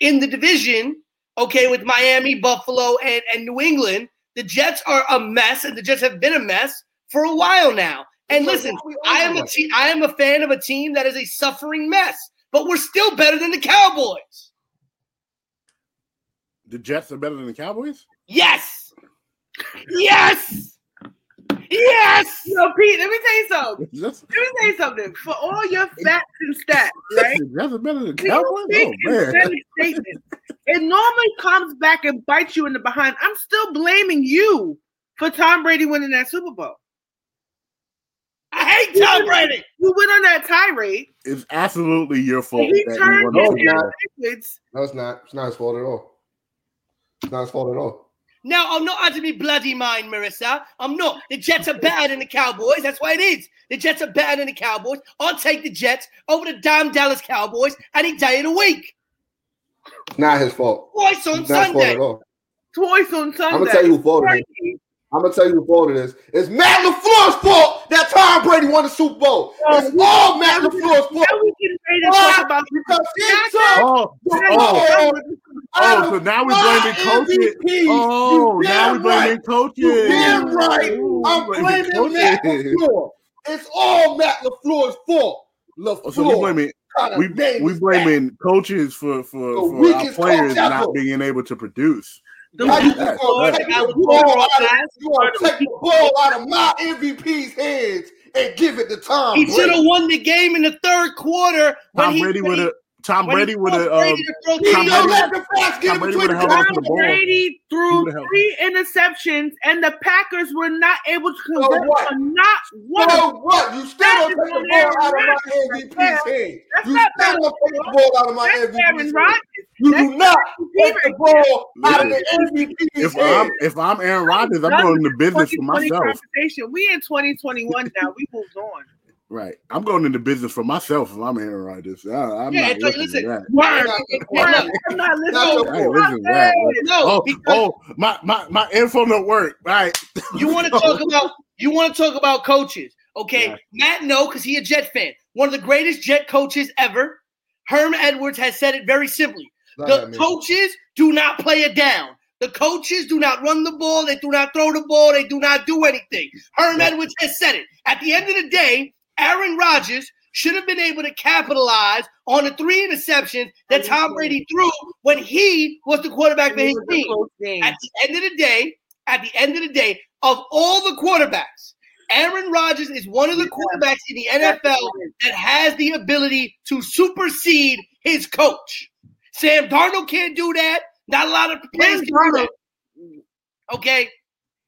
in the division okay, with Miami, Buffalo, and, and New England. The Jets are a mess, and the Jets have been a mess for a while now. And So listen, I am a te- I am a fan of a team that is a suffering mess, but we're still better than the Cowboys. The Jets are better than the Cowboys. Yes, yes, yes. Yo, Pete, let me tell you something. That's, Let me tell you something. For all your facts and stats, right? the Jets are better than When oh, you Cowboys. Oh man. emphatic it normally comes back and bites you in the behind. I'm still blaming you for Tom Brady winning that Super Bowl. I hate Tom Brady. You went on that tirade. It's absolutely your fault. He that you turned won No, it's not. Backwards. No, it's not. It's not his fault at all. It's not his fault at all. Now I'm not out of me bloody mind, Marissa. I'm not. The Jets are better than the Cowboys. That's why it is. The Jets are better than the Cowboys. I'll take the Jets over the damn Dallas Cowboys any day of the week. Not his fault. Twice on It's not his fault Sunday. at all. Twice on Sunday. I'm gonna tell you who fault it is. I'm gonna tell you who fault it is. It's Matt LaFleur's fault that Tom Brady won the Super Bowl. It's all Matt LaFleur's fault. Now we can ready to talk about because he took oh, oh, oh, oh so now we blaming coaches. Oh, now we're blaming coaches. You oh, damn right. Ooh, I'm we're blaming Matt. LaFleur. It's all Matt LaFleur's fault. Oh, So we LaFleur. blaming we we blaming coaches for for, for our players not being able to produce. The How you weakest gonna take the ball out of- you gonna take the ball out of my MVP's hands and give it to Tom He should have won the game in the third quarter when Tom he Brady when would have Tom when Brady would have forced um, Brady to throw He the Tom Brady- let the facts get Tom Brady would've held on to Giants. the ball. Brady threw three interceptions, and the Packers were not able to So convert what? on not one. of So what? You still don't take the ball out of my Rodgers right MVP's hand. You not still don't take the ball out of my That's MVP's Aaron hand. Rodgers. You That's do not take the Aaron ball out of Listen, the MVP's if hand. I'm if I'm Aaron Rodgers, I'm going into business for myself. We in 2021 now. We moved on. Right. I'm going into business for myself if I'm Aaron Rodgers. I, I'm Yeah, not it's like, to listen, that. Word. Word. Word. I'm not listening. Not I ain't listening to that. No, Oh, oh, my, my, my info don't work. Right. you want to talk about you want to talk about coaches. Okay, Yeah. Matt, no, because he a Jet fan. One of the greatest Jet coaches ever. Herm Edwards has said it very simply. Not The coaches do not play it down. The coaches do not run the ball. They do not throw the ball. They do not do anything. Herm Edwards has said it. At the end of the day, Aaron Rodgers should have been able to capitalize on the three interceptions that Tom Brady threw when he was the quarterback for his team. At the end of the day, at the end of the day, of all the quarterbacks, Aaron Rodgers is one of the quarterbacks in the NFL that has the ability to supersede his coach. Sam Darnold can't do that. Not a lot of players can do that. Okay.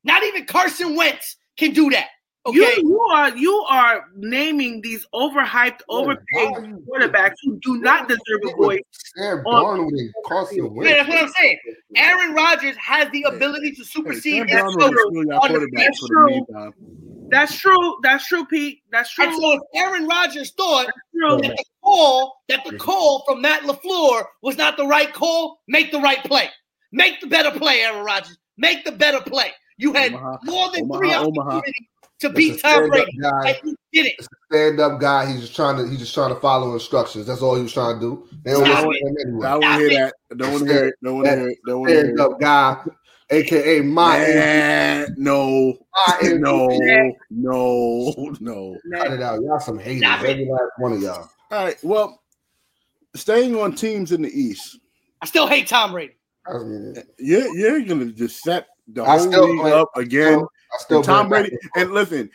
Not even Carson Wentz can do that. Okay. You, you are you are naming these overhyped, oh, overpaid why quarterbacks who do not deserve a voice. Sam Darnold and Carson yeah, Wentz. that's what I'm saying. Aaron Rodgers has the ability to Hey, supersede Sam his Darnold coach. is still your on that's true. That's true. That's true, Pete. That's true. And so if Aaron Rodgers thought that the call that the call from Matt LaFleur was not the right call, make the right play. Make the better play, Aaron Rodgers. Make the better play. You had Omaha, more than Omaha, three Omaha. opportunities to It's beat a Tom stand-up Brady, guy. and you did it. Stand up guy. He's just trying to. He's just trying to follow instructions. That's all he was trying to do. They don't Stop listen to him I anyway. want to hear that. Don't want to hear it. Don't want to hear it. Don't want to hear Stand it. up guy, aka my. Nah, no, my no, MVP. no, no. Cut it out. Y'all some haters. Stop it. Every last one of y'all. All right. Well, staying on teams in the East, I still hate Tom Brady. I, mean, you're you're gonna just set the I whole still league play- up again. I still And Tom Brady. And listen,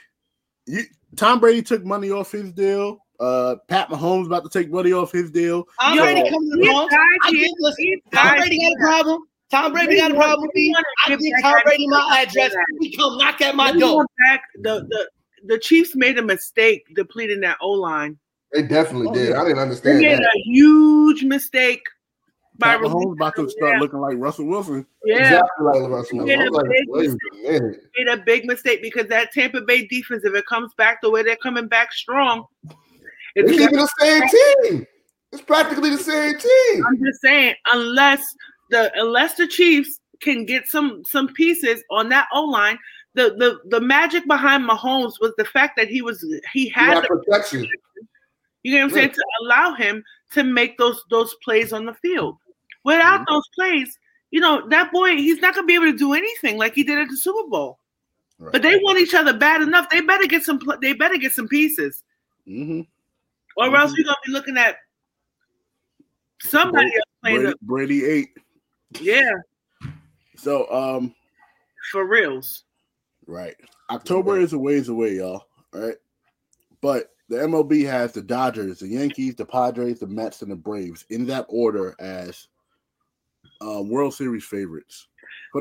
you Tom Brady took money off his deal. Uh, Pat Mahomes about to take money off his deal. Tom Yo, Brady coming to the These Bronx. guys I here- think, listen, Tom Brady got a problem. Tom Brady got a problem with me. I Give think that Tom guy Brady my address. credit. He come knock at my door. back. The, the the Chiefs made a mistake depleting that O line. They definitely Oh, did. yeah. I didn't understand. They understand made that. a huge mistake by Pat Mahomes releasing about to start Yeah. looking like Russell Wilson. Yeah, Exactly like Russell. Wilson. Yeah, I was like, big wait a minute. made a big mistake because that Tampa Bay defense, if it comes back the way they're coming back strong, It's it's even the same team. It's practically the same team. I'm just saying, unless the unless the Chiefs can get some some pieces on that O line, the the the magic behind Mahomes was the fact that he was he had got the, protection. you know what I'm saying Yeah. to allow him to make those those plays on the field. Without Mm-hmm. those plays, you know that boy he's not gonna be able to do anything like he did at the Super Bowl. Right. But they want each other bad enough. They better get some. They better get some pieces, Mm-hmm. or else you're gonna be looking at somebody else playing. Brady, Brady eight. yeah, So um, for reals. right. October is a ways away, y'all. All right. But the MLB has the Dodgers, the Yankees, the Padres, the Mets, and the Braves in that order as uh, World Series favorites.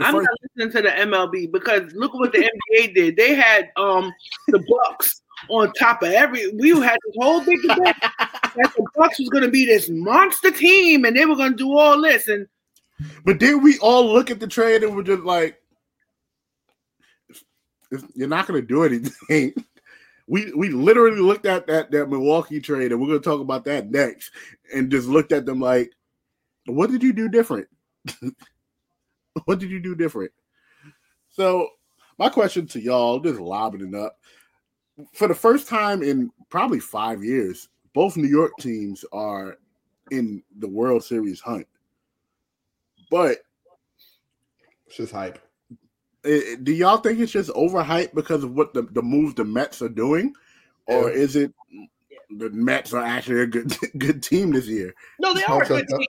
I'm first, not listening to the MLB because look what the NBA did. They had um the Bucks on top of every. We had this whole big debate that the Bucks was going to be this monster team and they were going to do all this. And but then we all look at the trade and we're just like, "If- you're not going to do anything. We we literally looked at that that Milwaukee trade and we're going to talk about that next, and just looked at them like, what did you do different? what did you do different? So my question to y'all, just lobbing it up. For the first time in probably five years, both New York teams are in the World Series hunt. But It's just hype. eh, do y'all think it's just overhyped because of what the, the moves the Mets are doing? Or Yeah. is it the Mets are actually a good good team this year? No, they are a good team.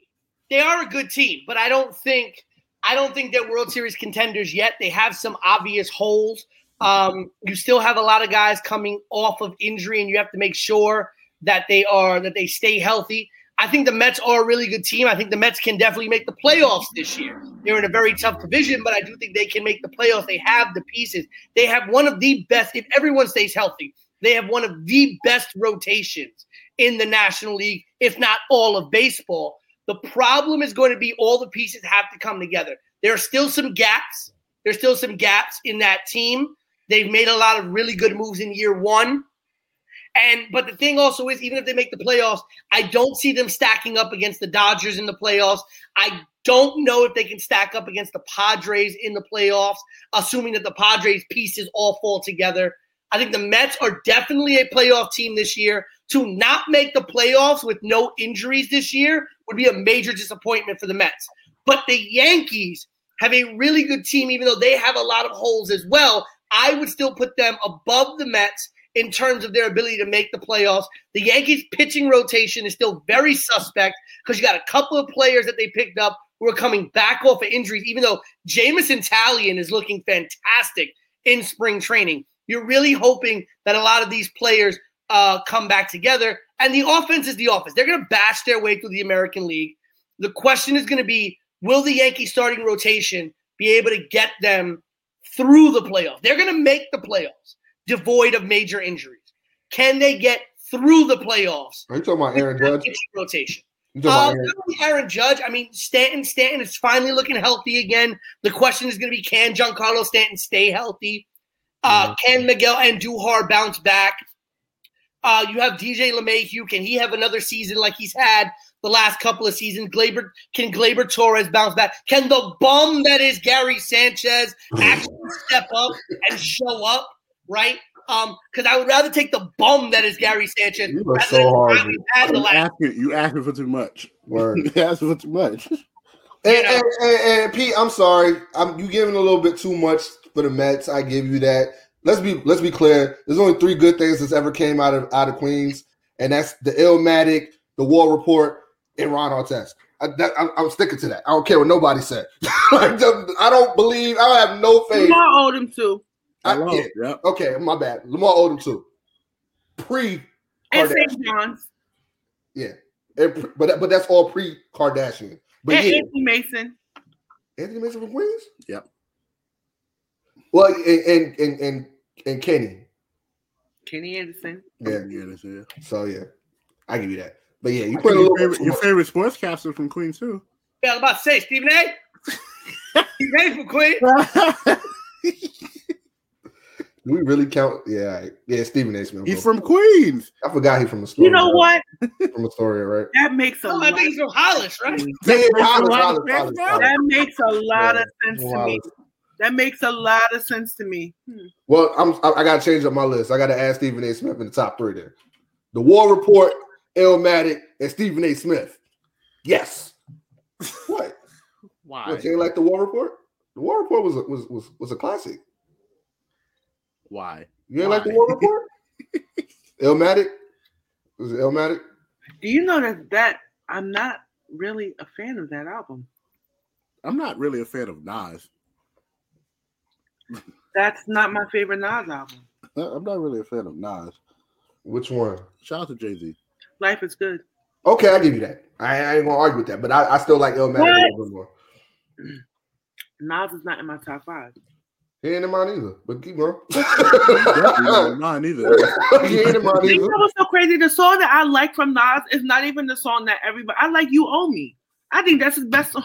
They are a good team, but I don't think I don't think they're World Series contenders yet. They have some obvious holes. Um, you still have a lot of guys coming off of injury, and you have to make sure that they are that they stay healthy. I think the Mets are a really good team. I think the Mets can definitely make the playoffs this year. They're in a very tough division, but I do think they can make the playoffs. They have the pieces. They have one of the best, if everyone stays healthy, they have one of the best rotations in the National League, if not all of baseball. The problem is going to be all the pieces have to come together. There are still some gaps. There's still some gaps in that team. They've made a lot of really good moves in year one. And but the thing also is, even if they make the playoffs, I don't see them stacking up against the Dodgers in the playoffs. I don't know if they can stack up against the Padres in the playoffs, assuming that the Padres pieces all fall together. I think the Mets are definitely a playoff team this year. To not make the playoffs with no injuries this year would be a major disappointment for the Mets. But the Yankees have a really good team, even though they have a lot of holes as well. I would still put them above the Mets in terms of their ability to make the playoffs. The Yankees pitching rotation is still very suspect because you got a couple of players that they picked up who are coming back off of injuries, even though Jameson Taillon is looking fantastic in spring training. You're really hoping that a lot of these players uh, come back together. And the offense is the offense. They're going to bash their way through the American League. The question is going to be will the Yankee starting rotation be able to get them through the playoffs? They're going to make the playoffs devoid of major injuries. Can they get through the playoffs? Are you talking about Aaron Judge? Rotation. Um, Aaron? Aaron Judge. I mean, Stanton. Stanton is finally looking healthy again. The question is going to be: Can Giancarlo Stanton stay healthy? Uh, Can Miguel Andujar bounce back? Uh, you have DJ LeMahieu. Can he have another season like he's had the last couple of seasons? Gleyber can Gleyber Torres bounce back? Can the bum that is Gary Sanchez actually step up and show up? Right? Um, because I would rather take the bum that is Gary Sanchez. You are so hard, what we've dude. had the You last asking, you asking for too much. Word. You asking for too much. And, and, and, and Pete, I'm sorry. I'm you giving a little bit too much for the Mets. I give you that. Let's be let's be clear. There's only three good things that's ever came out of out of Queens, and that's the Illmatic, the War Report, and Ron Artest. I, that, I'm, I'm sticking to that. I don't care what nobody said. I don't believe. I don't have no faith. Lamar Odom too. I, Hello. yeah, Yep. okay, my bad. Lamar Odom too. Pre And Kardashian. St. John's. Yeah, And but but that's all pre Kardashian. But And yeah, Anthony Mason. Anthony Mason from Queens. Yep. Well, and and and and, and Kenny. Kenny Anderson. Yeah. Yeah, that's it. So yeah, I give you that. But yeah, you put a think little your, favorite, too your favorite sportscaster from Queens too. Yeah, I was about to say Stephen A. Stephen A. from Queens. Do we really count? Yeah, all right. yeah. Stephen A. Smith. He's from Queens. I forgot he's from Astoria. You know what? From Astoria, right? That makes a Oh, lot. I think he's from Hollis, right? Yeah, Hollis, Hollis, Hollis, That makes a lot Yeah. of sense to me. Hollis. That makes a lot of sense to me. Hmm. Well, I'm I, I gotta change up my list. I gotta add Stephen A. Smith in the top three there. The War Report, Illmatic, and Stephen A. Smith. Yes. What? Why? What, you ain't like the War Report? The War Report was a, was was was a classic. Why? You ain't like the War Report? Illmatic? Was it Illmatic? Do you know that that I'm not really a fan of that album? I'm not really a fan of Nas. That's not my favorite Nas album. I'm not really a fan of Nas. Which one? Shout out to Jay Z. Life is good. Okay, I give you that. I, I ain't gonna argue with that, but I, I still like Illmatic a little bit more. Nas is not in my top five. He ain't in mine either, but keep going. Definitely not mine either. he ain't in mine You either. know what's so crazy? The song that I like from Nas is not even the song that everybody. I like "You Owe Me." I think that's his best song.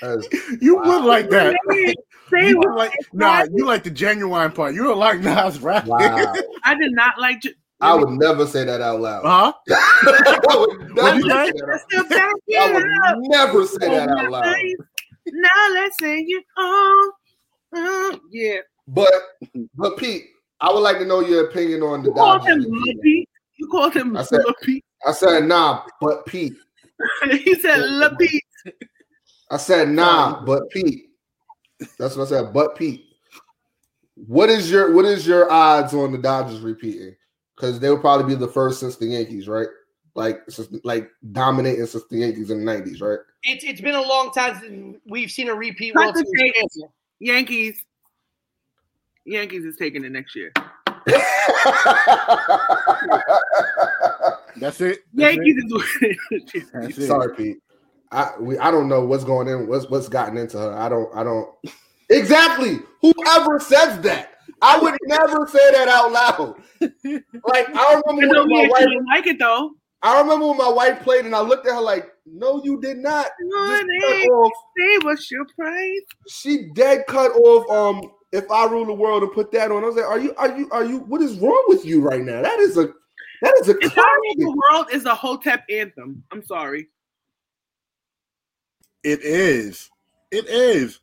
That's- You Wow. would like that. Say You what- would like, nah, you like the Ginuwine part. You don't like Nas rap. wow. I did not like. J- I would never say that out loud. Huh? I would never say say? that out- still back I would never say that out loud. Now let's say you own. Mm, yeah. But but Pete, I would like to know your opinion on the You called him Dodgers. Lil Pete. You called him I said- Lil Pete. I said nah, but Pete. he said Lil Pete. I said nah, but Pete. That's what I said, but Pete. What is your what is your odds on the Dodgers repeating? Because they would probably be the first since the Yankees, right? Like since, like dominating since the Yankees in the nineties, right? It's it's been a long time since we've seen a repeat Cut World the Series champion. Yankees. Yankees is taking it next year. That's it. That's Yankees it. is winning. Sorry, Pete. I we I don't know what's going in, what's what's gotten into her. I don't I don't exactly. Whoever says that, I would never say that out loud. Like I remember when my wife, like it though. I remember when my wife played, and I looked at her like, "No, you did not." Honey, off. say what's your price? She dead cut off um if I rule the world and put that on, I was like, are you are you are you what is wrong with you right now? That is a that is a If I Rule the World is a Hotep anthem. I'm sorry. It is. It is.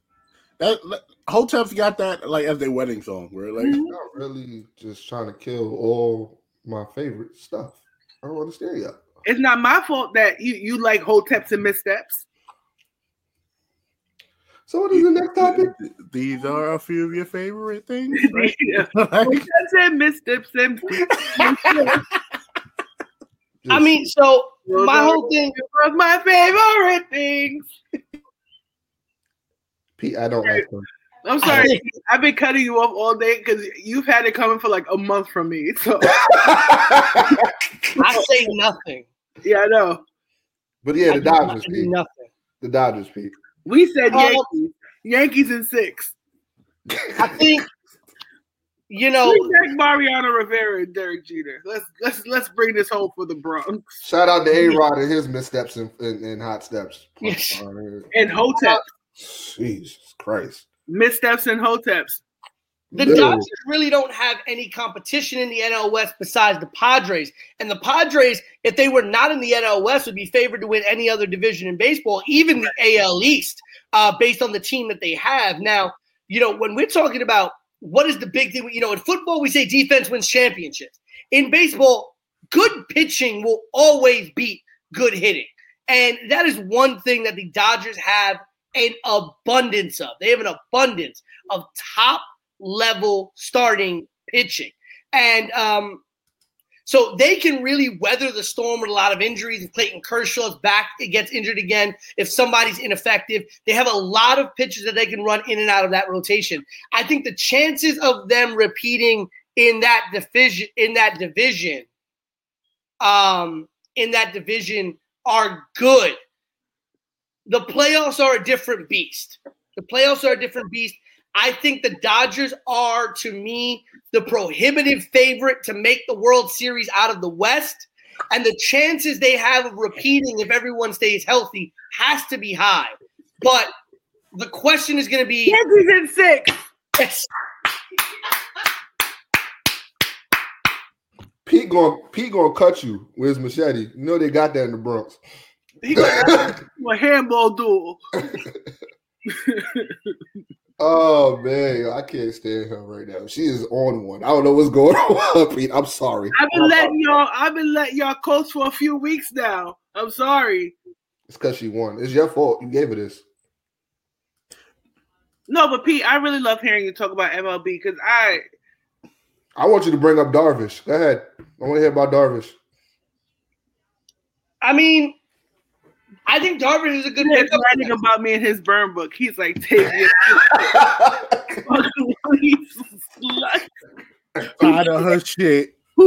That, that Hotep's got that like as their wedding song. Where like Mhm. not really just trying to kill all my favorite stuff. I don't understand y'all. It's not my fault that you, you like Hoteps and missteps. So what is the next topic? these are a few of your favorite things. Right? Yeah. Like, Hoteps and missteps and I mean, so my whole thing. of my favorite things. Pete, I don't like them. I'm sorry. I've been cutting you off all day because you've had it coming for like a month from me. So I say nothing. yeah, I know. but yeah, the do- Dodgers, Pete. nothing. The Dodgers, Pete. We said Oh. Yankees. Yankees in six. I think, you know, We said Mariano Rivera and Derek Jeter. Let's let's let's bring this home for the Bronx Shout out to A Rod and his missteps and, and, and hot steps. Yes. and Hotep. Jesus Christ. Missteps and Hoteps. the No. Dodgers really don't have any competition in the NL West besides the Padres. And the Padres, if they were not in the NL West, would be favored to win any other division in baseball, even the AL East, uh, based on the team that they have. Now, you know, when we're talking about what is the big thing, you know, in football, we say defense wins championships. In baseball, good pitching will always beat good hitting. And that is one thing that the Dodgers have an abundance of. They have an abundance of top level starting pitching. And um, so they can really weather the storm with a lot of injuries. If Clayton Kershaw's back, it gets injured again. If somebody's ineffective, they have a lot of pitchers that they can run in and out of that rotation. I think the chances of them repeating in that division in that division um in that division are good. The playoffs are a different beast. The playoffs are a different beast. I think the Dodgers are, to me, the prohibitive favorite to make the World Series out of the West. And the chances they have of repeating if everyone stays healthy has to be high. But the question is going to be Yankees in six. yes, Pete going Pete gonna cut you with his machete. You know they got that in the Bronx. He got a handball duel. oh man, I can't stand her right now. She is on one. I don't know what's going on, Pete. I'm sorry. I've been letting y'all. I've been letting y'all coach for a few weeks now. I'm sorry. It's because she won. It's your fault. You gave her this. No, but Pete, I really love hearing you talk about MLB because I I want you to bring up Darvish. Go ahead. I want to hear about Darvish. I mean, I think Darvish is a good he's pickup. writing about me in his burn book. He's like, take it. Out of her shit.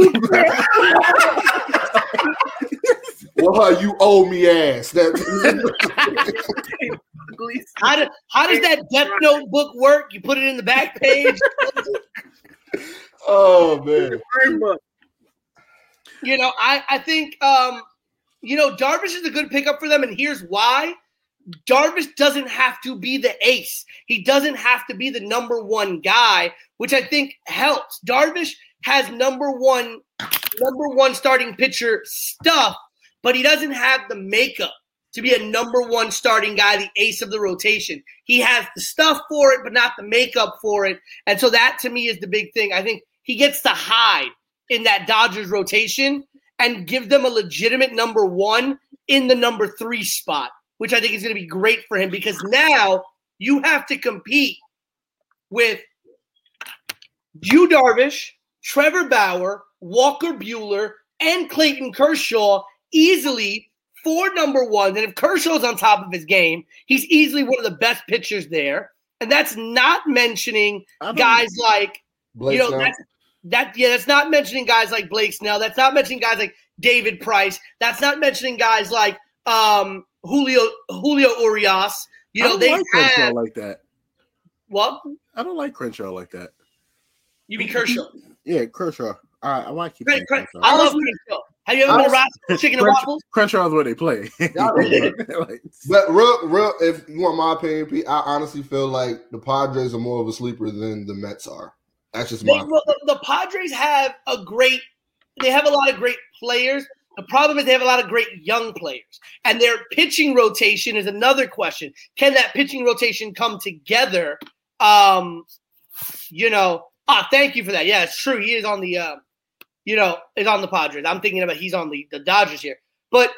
well, you owe me ass. That How, do, how does that Death Note book work? You put it in the back page. oh man. You know, I, I think um, you know, Darvish is a good pickup for them, and here's why. Darvish doesn't have to be the ace. He doesn't have to be the number one guy, which I think helps. Darvish has number one, number one starting pitcher stuff, but he doesn't have the makeup to be a number one starting guy, the ace of the rotation. He has the stuff for it, but not the makeup for it. And so that to me is the big thing. I think he gets to hide in that Dodgers rotation and give them a legitimate number one in the number three spot, which I think is going to be great for him because now you have to compete with Yu Darvish, Trevor Bauer, Walker Buehler, and Clayton Kershaw easily four number ones. And if Kershaw's on top of his game, he's easily one of the best pitchers there. And that's not mentioning guys like Blake you know, that's, that yeah, that's not mentioning guys like Blake Snell. That's not mentioning guys like David Price. That's not mentioning guys like um, Julio Julio Urias. You I know, don't they like Crenshaw have like that. what? I don't like Crenshaw like that. You mean Kershaw? Yeah, Kershaw. I, I want to keep Cren- Cren- Kershaw. I love Kershaw. Have you ever been to Roscoe's Chicken and Crunch- Waffles? Crunchyroll's where they play. Like, But real, real. If you want my opinion, Pete, I honestly feel like the Padres are more of a sleeper than the Mets are. That's just They, well, the, the Padres have a great, they have a lot of great players. The problem is they have a lot of great young players, and their pitching rotation is another question. Can that pitching rotation come together? Um, you know, ah, thank you for that. Yeah, it's true. He is on the, uh, you know, is on the Padres. I'm thinking about he's on the the Dodgers here, but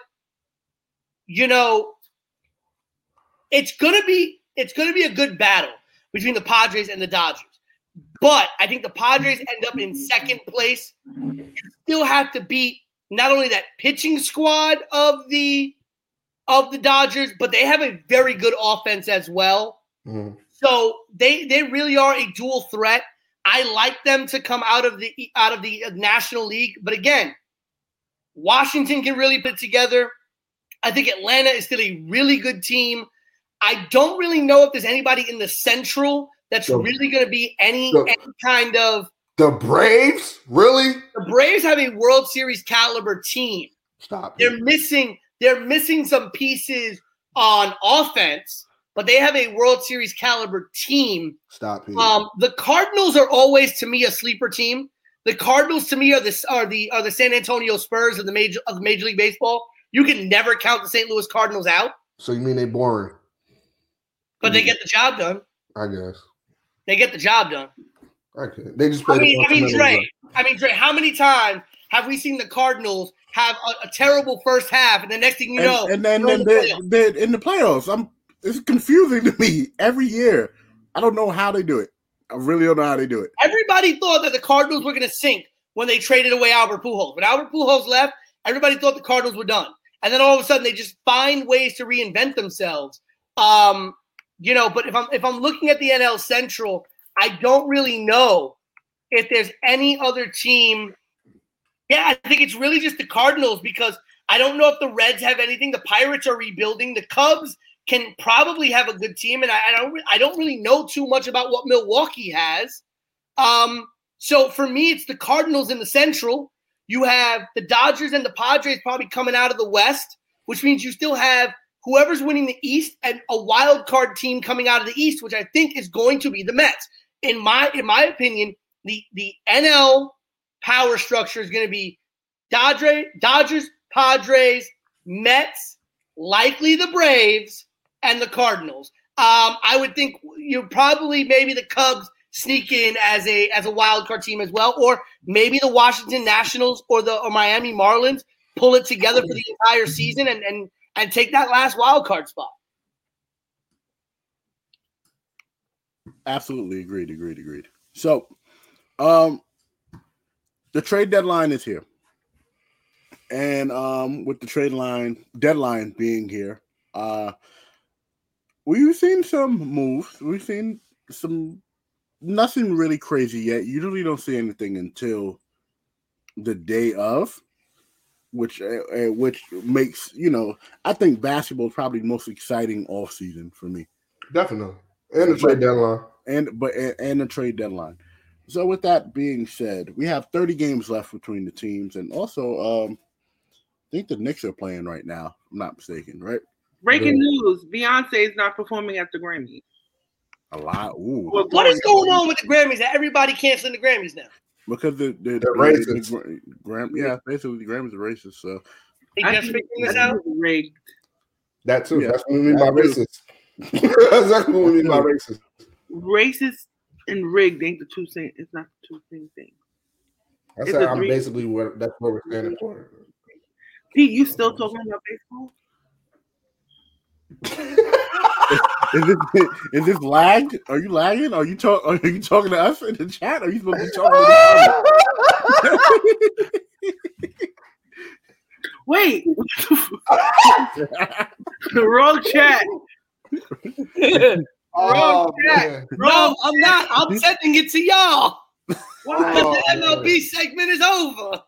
you know, it's gonna be it's gonna be a good battle between the Padres and the Dodgers. But I think the Padres end up in second place. You still have to beat not only that pitching squad of the of the Dodgers, but they have a very good offense as well. Mhm. So they they really are a dual threat. I like them to come out of the out of the National League, but again, Washington can really put together. I think Atlanta is still a really good team. I don't really know if there's anybody in the Central that's So- really going to be any, so- any kind of. The Braves, really? The Braves have a World Series caliber team. Stop. They're missing. They're missing some pieces on offense, but they have a World Series caliber team. Stop. Um, the Cardinals are always to me a sleeper team. The Cardinals to me are the are the are the San Antonio Spurs of the major of the Major League Baseball. You can never count the St. Louis Cardinals out, so you mean they're boring? but they get the job done. I guess. They get the job done. Okay. They just play. I the mean, I mean, fundamentals Dre. I mean, Dre. How many times have we seen the Cardinals have a, a terrible first half, and the next thing you know, and, and then, they're in then the they, playoffs? they in the playoffs. I'm it's confusing to me every year. I don't know how they do it. I really don't know how they do it. Everybody thought that the Cardinals were going to sink when they traded away Albert Pujols. When Albert Pujols left, everybody thought the Cardinals were done. And then all of a sudden, they just find ways to reinvent themselves. Um, you know, but if I'm if I'm looking at the NL Central, I don't really know if there's any other team. Yeah, I think it's really just the Cardinals because I don't know if the Reds have anything. The Pirates are rebuilding. The Cubs can probably have a good team, and I, I don't I don't really know too much about what Milwaukee has. Um, so for me, it's the Cardinals in the Central. You have the Dodgers and the Padres probably coming out of the West, which means you still have whoever's winning the East and a wild card team coming out of the East, which I think is going to be the Mets. In my in my opinion, the the NL power structure is going to be Dodgers, Dodgers, Padres, Mets, likely the Braves, and the Cardinals. Um, I would think you probably maybe the Cubs sneak in as a as a wild card team as well, or maybe the Washington Nationals or the or Miami Marlins pull it together for the entire season and and and take that last wild card spot. Absolutely agreed, agreed, agreed. So, um, the trade deadline is here, and um, with the trade line deadline being here, uh, we've seen some moves. We've seen some nothing really crazy yet. Usually, don't see anything until the day of, which uh, uh, which makes you know I think basketball is probably the most exciting off season for me Definitely. And the trade deadline. and but and, and the trade deadline. So with that being said, we have 30 games left between the teams, and also um I think the Knicks are playing right now. if I'm not mistaken, right? Breaking news: Beyonce is not performing at the Grammys. A lot. Ooh, What is going on with the Grammys? Everybody canceling the Grammys now. Because the the, They're the, racist. the, the Gram, yeah, basically the Grammys are racist. So They I just think this out. rigged. That too. Yeah. That's what we mean by racist. That's exactly what we mean by racist. Racist and rigged ain't the two same. It's not the two same thing. That's I It's said a I'm three- basically what that's what we're standing for. Pete, you still talking about baseball? is this is this lagged? Are you lagging? Are you talk? Are you talking to us in the chat? Are you supposed to be talking to the Wait, wrong chat. Oh, chat. man. No, I'm not. I'm sending it to y'all. Oh, the MLB segment is over.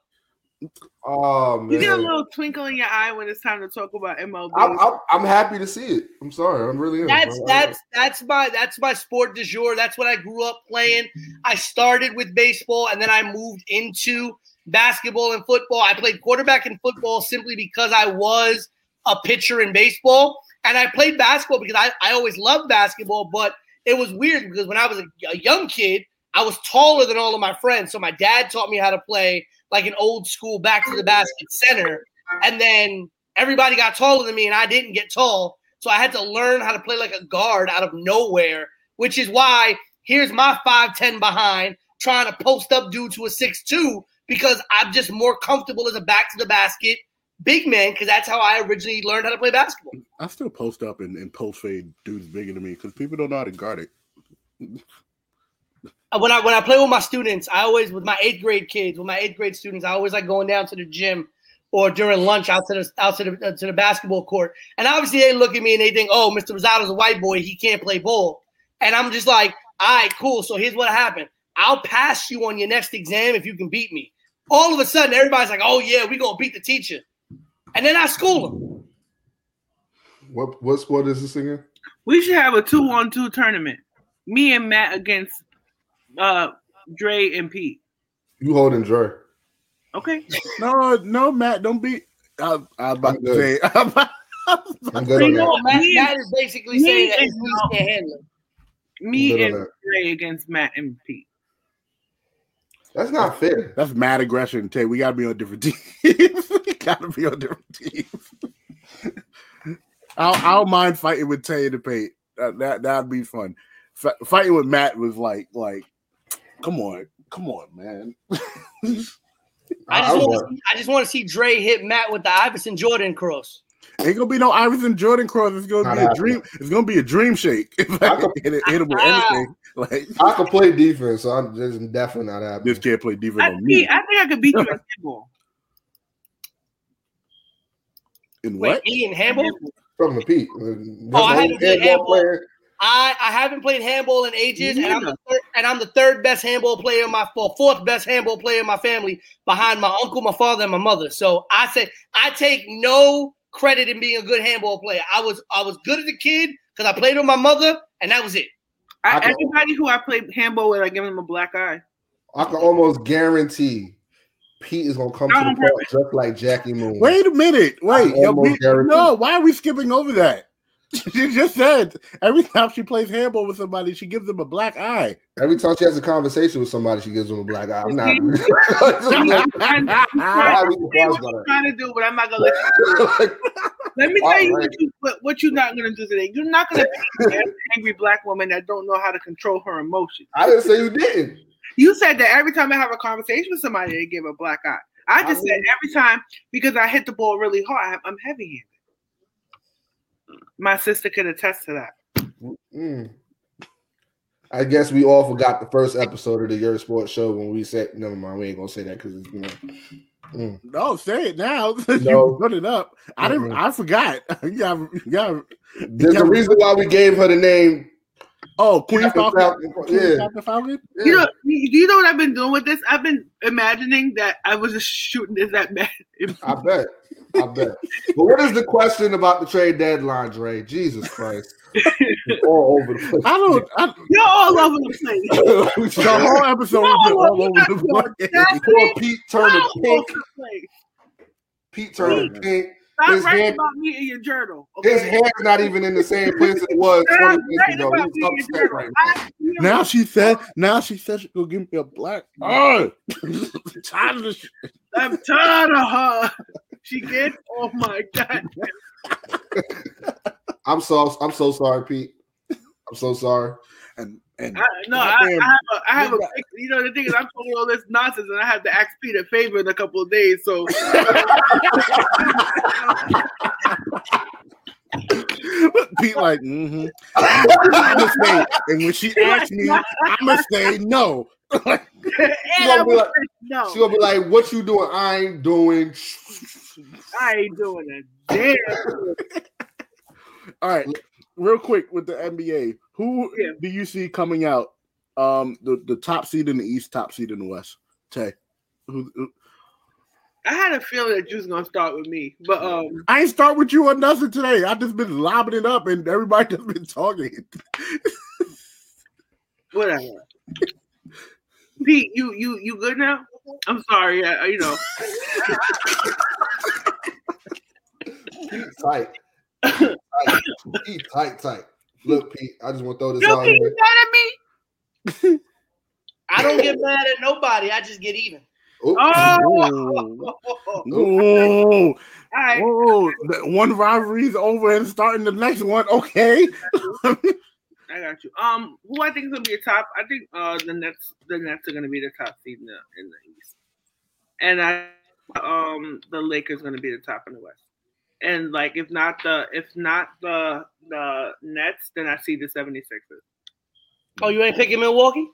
Oh You get a little twinkle in your eye when it's time to talk about MLB. I'm, I'm I'm happy to see it. I'm sorry, I'm really. am. That's I- I- that's that's my that's my sport du jour. That's what I grew up playing. I started with baseball and then I moved into basketball and football. I played quarterback in football simply because I was a pitcher in baseball. And I played basketball because I, I always loved basketball, but it was weird because when I was a, a young kid, I was taller than all of my friends. So my dad taught me how to play like an old school back to the basket center. And then everybody got taller than me and I didn't get tall. So I had to learn how to play like a guard out of nowhere, which is why here's my 5'10 behind trying to post up dude to a 6'2 because I'm just more comfortable as a back to the basket big man because that's how I originally learned how to play basketball. I still post up and, and post fade dudes bigger than me because people don't know how to guard it. When I when I play with my students, I always with my eighth grade kids, with my eighth grade students, I always like going down to the gym or during lunch out to the out to the, uh, to the basketball court. And obviously they look at me and they think, "Oh, Mr. Rosado's a white boy, he can't play ball." And I'm just like, "All right, cool. So here's what happened. I'll pass you on your next exam if you can beat me." All of a sudden, everybody's like, "Oh yeah, we gonna beat the teacher," and then I school them. What what sport is this again? we should have a two-on-two tournament. Me and Matt against uh Dre and Pete. You holding Dre? Okay. No, no, Matt, don't be. I, I was about I'm to say. I'm I'm good on You know that. Matt, Me- Matt is basically me saying that and- his knees can't handle it. Me and that. Dre against Matt and Pete. That's not fair. That's mad aggression, Tay. We gotta be on different teams. we gotta be on different teams. I'll, I'll mind fighting with Tay in the paint. That, that that'd be fun. F- fighting with Matt was like, like, come on, come on, man. I I just was want to see, I just want to see Dre hit Matt with the Iverson Jordan cross. Ain't gonna be no Iverson Jordan cross. It's gonna Not be a happening. dream. It's gonna be a dream shake. If I can hit, it, hit him with ah. anything, like I can play defense, so I'm just definitely not happening. this kid play defense I, on me. I think I could beat you at handball. In Wait, what? me and handball? From the Pete. Oh, I haven't played handball. player. I, I haven't played handball in ages, and I'm, the third, and I'm the third best handball player in my well, fourth best handball player in my family, behind my uncle, my father, and my mother. So I say I take no credit in being a good handball player. I was I was good as a kid because I played with my mother, and that was it. I, I can- everybody who I played handball with, I give them a black eye. I can almost guarantee Pete is gonna come to the on park just like Jackie Moon. Wait a minute. Wait. Yo, we- no, why are we skipping over that? She just said every time she plays handball with somebody, she gives them a black eye. Every time she has a conversation with somebody, she gives them a black eye. I'm not. And- Why we Say surprised what by you're trying to do, but I'm not gonna let you. Like, Let me tell you what, you what, what you're not gonna do today. You're not gonna be an angry black woman that don't know how to control her emotions. I didn't say you didn't. You said that every time I have a conversation with somebody, they give a black eye. I just I said every time because I hit the ball really hard, I'm- I'm heavy-handed. My sister could attest to that. Mm. I guess we all forgot the first episode of the Your Sports Show when we said, never mind, we ain't gonna say that because you know. Mm. No, say it now. since No. You put it up. I didn't. Mm-mm. I forgot. yeah, yeah. There's a reason why we gave her the name. Oh, Queen Captain Falcon. Falcon. Queen Yeah. Captain Falcon. Yeah. You know, you, do you know what I've been doing with this? I've been imagining that I was just shooting this at man. I bet. I bet. But what is the question about the trade deadline, Dre? Jesus Christ. All over the place. I don't. I, You're all over the place. the whole episode has been all over the place. Poor Pete turned pink. over the. Pete turned pink. Stop His writing hand- about me in your journal. His Okay? hair's not even in the same place it was 20 minutes ago. about me He's upset right now. I- you know, Now she said. Now she said she gonna give me a black eye. Tired of this. I'm tired of her. She did. Oh my god. I'm so I'm so sorry, Pete. I'm so sorry. And and I, no, I, I have a, I have a, you know, the thing is, I'm talking all this nonsense, and I have to ask Pete a favor in a couple of days. So Pete like, mm-hmm. I'm gonna say, and when she asks me, I'm gonna say no. and gonna be like- like, no, She gonna be like, "What you doing? I ain't doing." I ain't doing it. Damn. All right, real quick with the NBA, who Yeah. do you see coming out? Um, the the top seed in the East, top seed in the West. Tay, who, who- I had a feeling that you was gonna start with me, but um, I ain't start with you or nothing today. I just been lobbing it up, and everybody just been talking. whatever. Pete, you you you good now? I'm sorry, uh, you know. Pete tight. Pete tight. Pete tight, tight. Look, Pete, I just want to throw this You out Pete, here. you mad at me? I don't get mad at nobody. I just get even. Oh, Oh, Whoa, all right. whoa! The One rivalry's over and starting the next one. Okay. I got you. Um, who I think is gonna be a top? I think uh the Nets. The Nets are gonna be the top seed in the in the East, and I um the Lakers gonna be the top in the West. And like if not the if not the the Nets, then I see the 76ers. Oh, you ain't picking Milwaukee?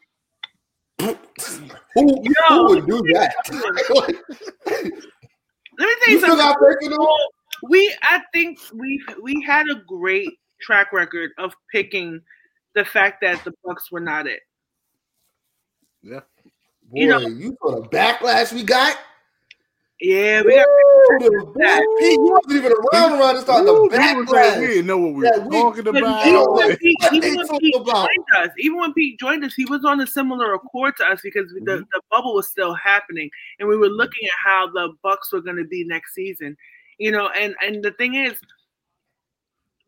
who, who would do that? Let me tell you you something. got faith in them? We I think we we had a great track record of picking the fact that the Bucks were not it. Yeah. Boy, You know- you saw the backlash we got. Yeah, we got Woo, the back- wasn't even around around to start the Ooh, we was like, we backlash. didn't know what we Yeah, were we- talking But about. even when Pete, even they when Pete about? joined us, even when Pete joined us, he was on a similar accord to us because the, Mhm. the bubble was still happening, and we were looking at how the Bucks were going to be next season. You know, and and the thing is,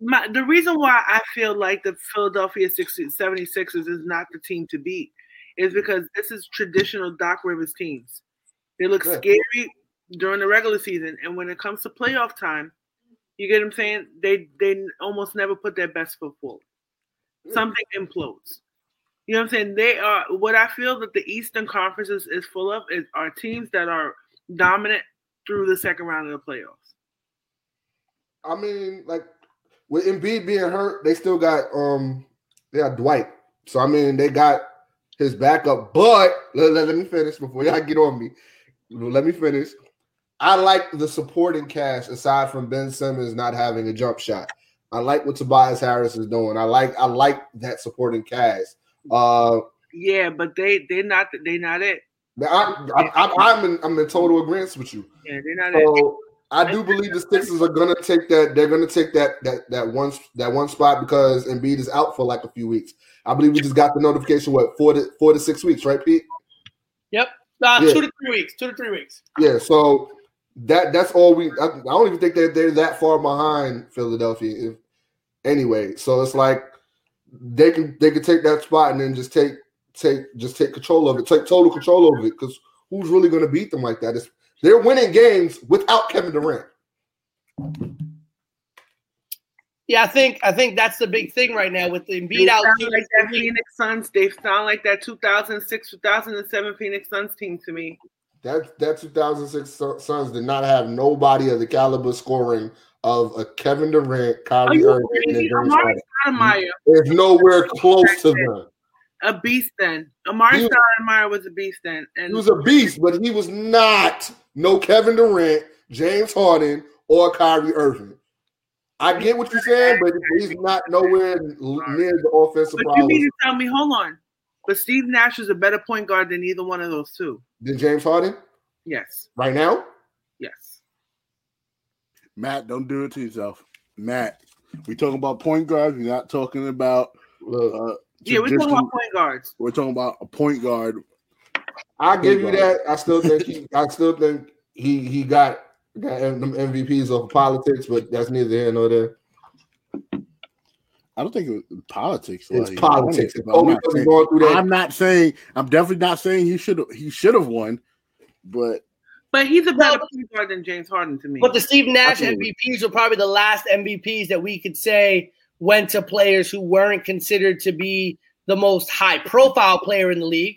my, the reason why I feel like the Philadelphia 60, 76ers is not the team to beat is because this is traditional Doc Rivers teams. They look Yeah. scary during the regular season, and when it comes to playoff time, you get what I'm saying? They they almost never put their best foot forward. Something implodes. You know what I'm saying? They are what I feel that the Eastern Conference is, is full of is are teams that are dominant through the second round of the playoffs. I mean, like with Embiid being hurt, they still got um they got Dwight. So I mean, they got his backup. But let, let- let me finish before y'all get on me. Let me finish. I like the supporting cast aside from Ben Simmons not having a jump shot. I like what Tobias Harris is doing. I like I like that supporting cast. Uh, Yeah, but they they're not they're not it. I, I, I'm in I'm in total agreement with you. Yeah, they're not it. So I do believe the Sixers are gonna take that. They're gonna take that that that one that one spot because Embiid is out for like a few weeks. I believe we just got the notification. What four to four to six weeks, right, Pete? Yep. Uh, Yeah. Two to three weeks. Two to three weeks. Yeah. So that that's all we. I, I don't even think that they're that far behind Philadelphia. If, anyway, so it's like they can they can take that spot and then just take take just take control of it, take total control of it. Because who's really going to beat them like that? It's, they're winning games without Kevin Durant. Yeah, I think I think that's the big thing right now with the They Embiid out. sound like that. Phoenix Suns. They sound like that 2006, 2007 Phoenix Suns team to me. That that 2006 Sun- Suns did not have nobody of the caliber scoring of a Kevin Durant, Kyrie Irving, and? James Amar'e Harden. Nowhere close to them. a beast then. Amar'e was- Stoudemire was a beast then. And He was a beast, but he was not no Kevin Durant, James Harden, or Kyrie Irving. I get what you're saying, but he's not nowhere near the offensive but you mean to tell me, hold on. But Steve Nash is a better point guard than either one of those two. Than James Harden Yes. right now. Yes. Matt, don't do it to yourself. Matt, we talking about point guards. We're not talking about. Uh, Yeah, we're talking about point guards. We're talking about a point guard. I give you that. I still think he. I still think he he got got them MVPs of politics, but that's neither here nor there. I don't think it was politics. It's like, politics. but I'm not saying- going through that. I'm not saying. I'm definitely not saying he should have. He should have won, but But he's a better Well, point than James Harden to me. But the Steve Nash Absolutely. MVPs were probably the last MVPs that we could say went to players who weren't considered to be the most high profile player in the league,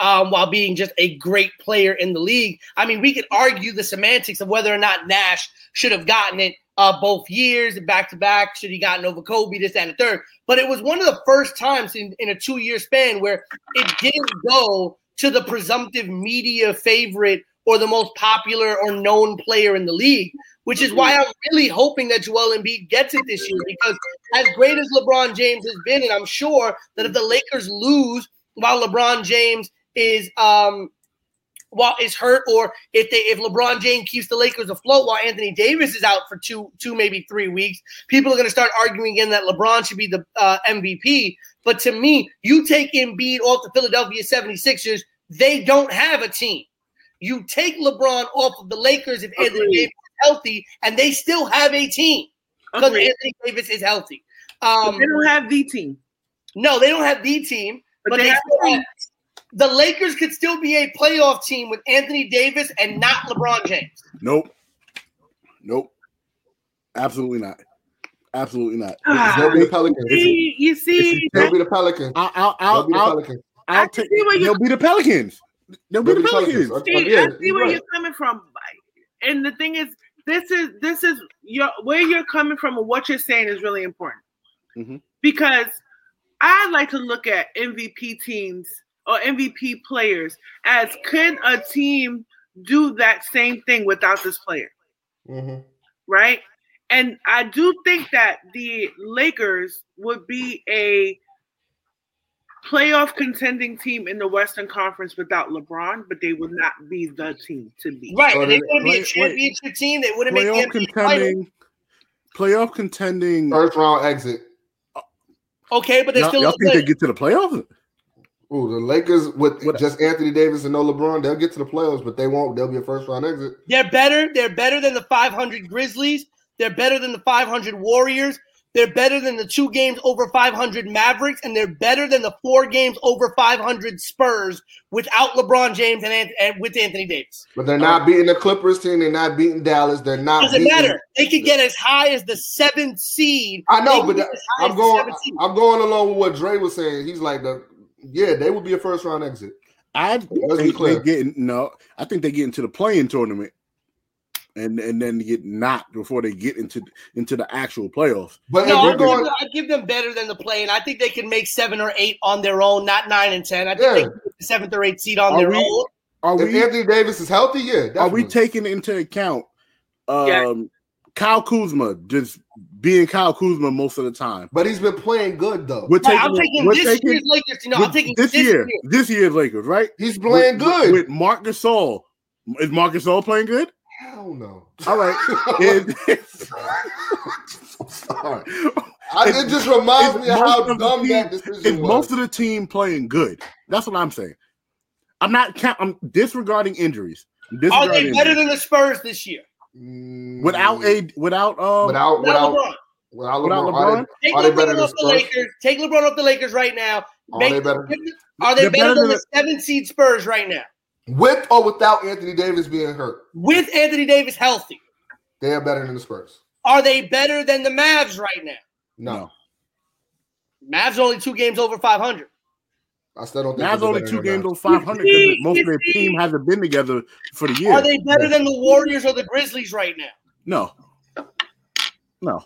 um, while being just a great player in the league. I mean, we could argue the semantics of whether or not Nash should have gotten it uh, both years, back to back. Should he gotten over Kobe, this and the third? But it was one of the first times in, in a two year span where it didn't go to the presumptive media favorite or the most popular or known player in the league, which is why I'm really hoping that Joel Embiid gets it this year because as great as LeBron James has been, and I'm sure that if the Lakers lose while LeBron James is um while is hurt, or if they if LeBron James keeps the Lakers afloat while Anthony Davis is out for two two maybe three weeks, people are going to start arguing again that LeBron should be the uh, MVP. But to me, you take Embiid off the Philadelphia 76ers, they don't have a team. You take LeBron off of the Lakers if Anthony Agreed. Davis is healthy, and they still have a team because Anthony Davis is healthy. Um, they don't have the team. no, they don't have the team, But but, they they have still have, the Lakers could still be a playoff team with Anthony Davis and not LeBron James. Nope. Nope. Absolutely not. Absolutely not. Ah, They'll be the Pelicans. see, you see, They'll be the Pelicans. I'll, I'll, They'll I'll, be the I'll, Pelicans. I'll take. see where you- They'll be the Pelicans. They'll be the Pelicans. Uh, see, I see where you're coming from. And the thing is, this is this is your where you're coming from and what you're saying is really important. Mhm. Because I like to look at MVP teams or MVP players as could a team do that same thing without this player? Mhm. right? And I do think that the Lakers would be a playoff contending team in the Western Conference without LeBron, but they would not be the team to be. Right, they they- wouldn't be a wait, wait. championship team. They wouldn't make the Playoff NBA title. contending. Playoff contending. First round exit. Okay, but they still y'all look think they good. get to the playoffs? Ooh, the Lakers with What- just Anthony Davis and no LeBron, they'll get to the playoffs, but they won't. They'll be a first round exit. They're better. They're better than the 500 Grizzlies. They're better than the 500 Warriors. They're better than the two games over 500 Mavericks, and they're better than the four games over 500 Spurs without LeBron James and, Ant- and with Anthony Davis. But they're not beating the Clippers team. They're not beating Dallas. They're not. Doesn't beating- matter. They could get as high as the seventh seed. I know, but could that, get as high as I'm going. I'm going along with what Dre was saying. He's like the yeah, they would be a first round exit. I Let's think they clear. get no. I think they get into the play-in tournament, and and then get knocked before they get into into the actual playoffs. But No, I give, them, I give them better than the play-in. I think they can make seven or eight on their own, not nine and ten. I think Yeah. they can the seventh or eighth seed on Are their we- own. Are if we Anthony Davis is healthy, yeah, are we definitely. taking into account um Yeah. Kyle Kuzma just being Kyle Kuzma most of the time? But he's been playing good though. We're Right, taking, I'm taking we're this taking year's Lakers. You know, I'm taking this, this, year, year. this year's Lakers, right? He's playing with, good. with Marc Gasol. Is Marc Gasol playing good? Hell no. All right. Is- Sorry. I, it just reminds me of most how of dumb team- that is decision was. most of the team playing good? That's what I'm saying. I'm not. count- I'm disregarding injuries. Are they better injuries. than the Spurs this year? Mm, without a without um without Without without LeBron. without Without LeBron, LeBron? Are Take they, are they better LeBron off the Spurs? Lakers. Take LeBron off the Lakers right now. Are Make- they better Are they better, better than than the seven seed Spurs right now? with or without Anthony Davis being hurt? With Anthony Davis healthy. They are better than the Spurs. Are they better than the Mavs right now? No, no. Mavs are only two games over 500. I still don't think Now's they're only two games the over 500 because most of you their team hasn't been together for the year. Are they better than the Warriors or the Grizzlies right now? No, no.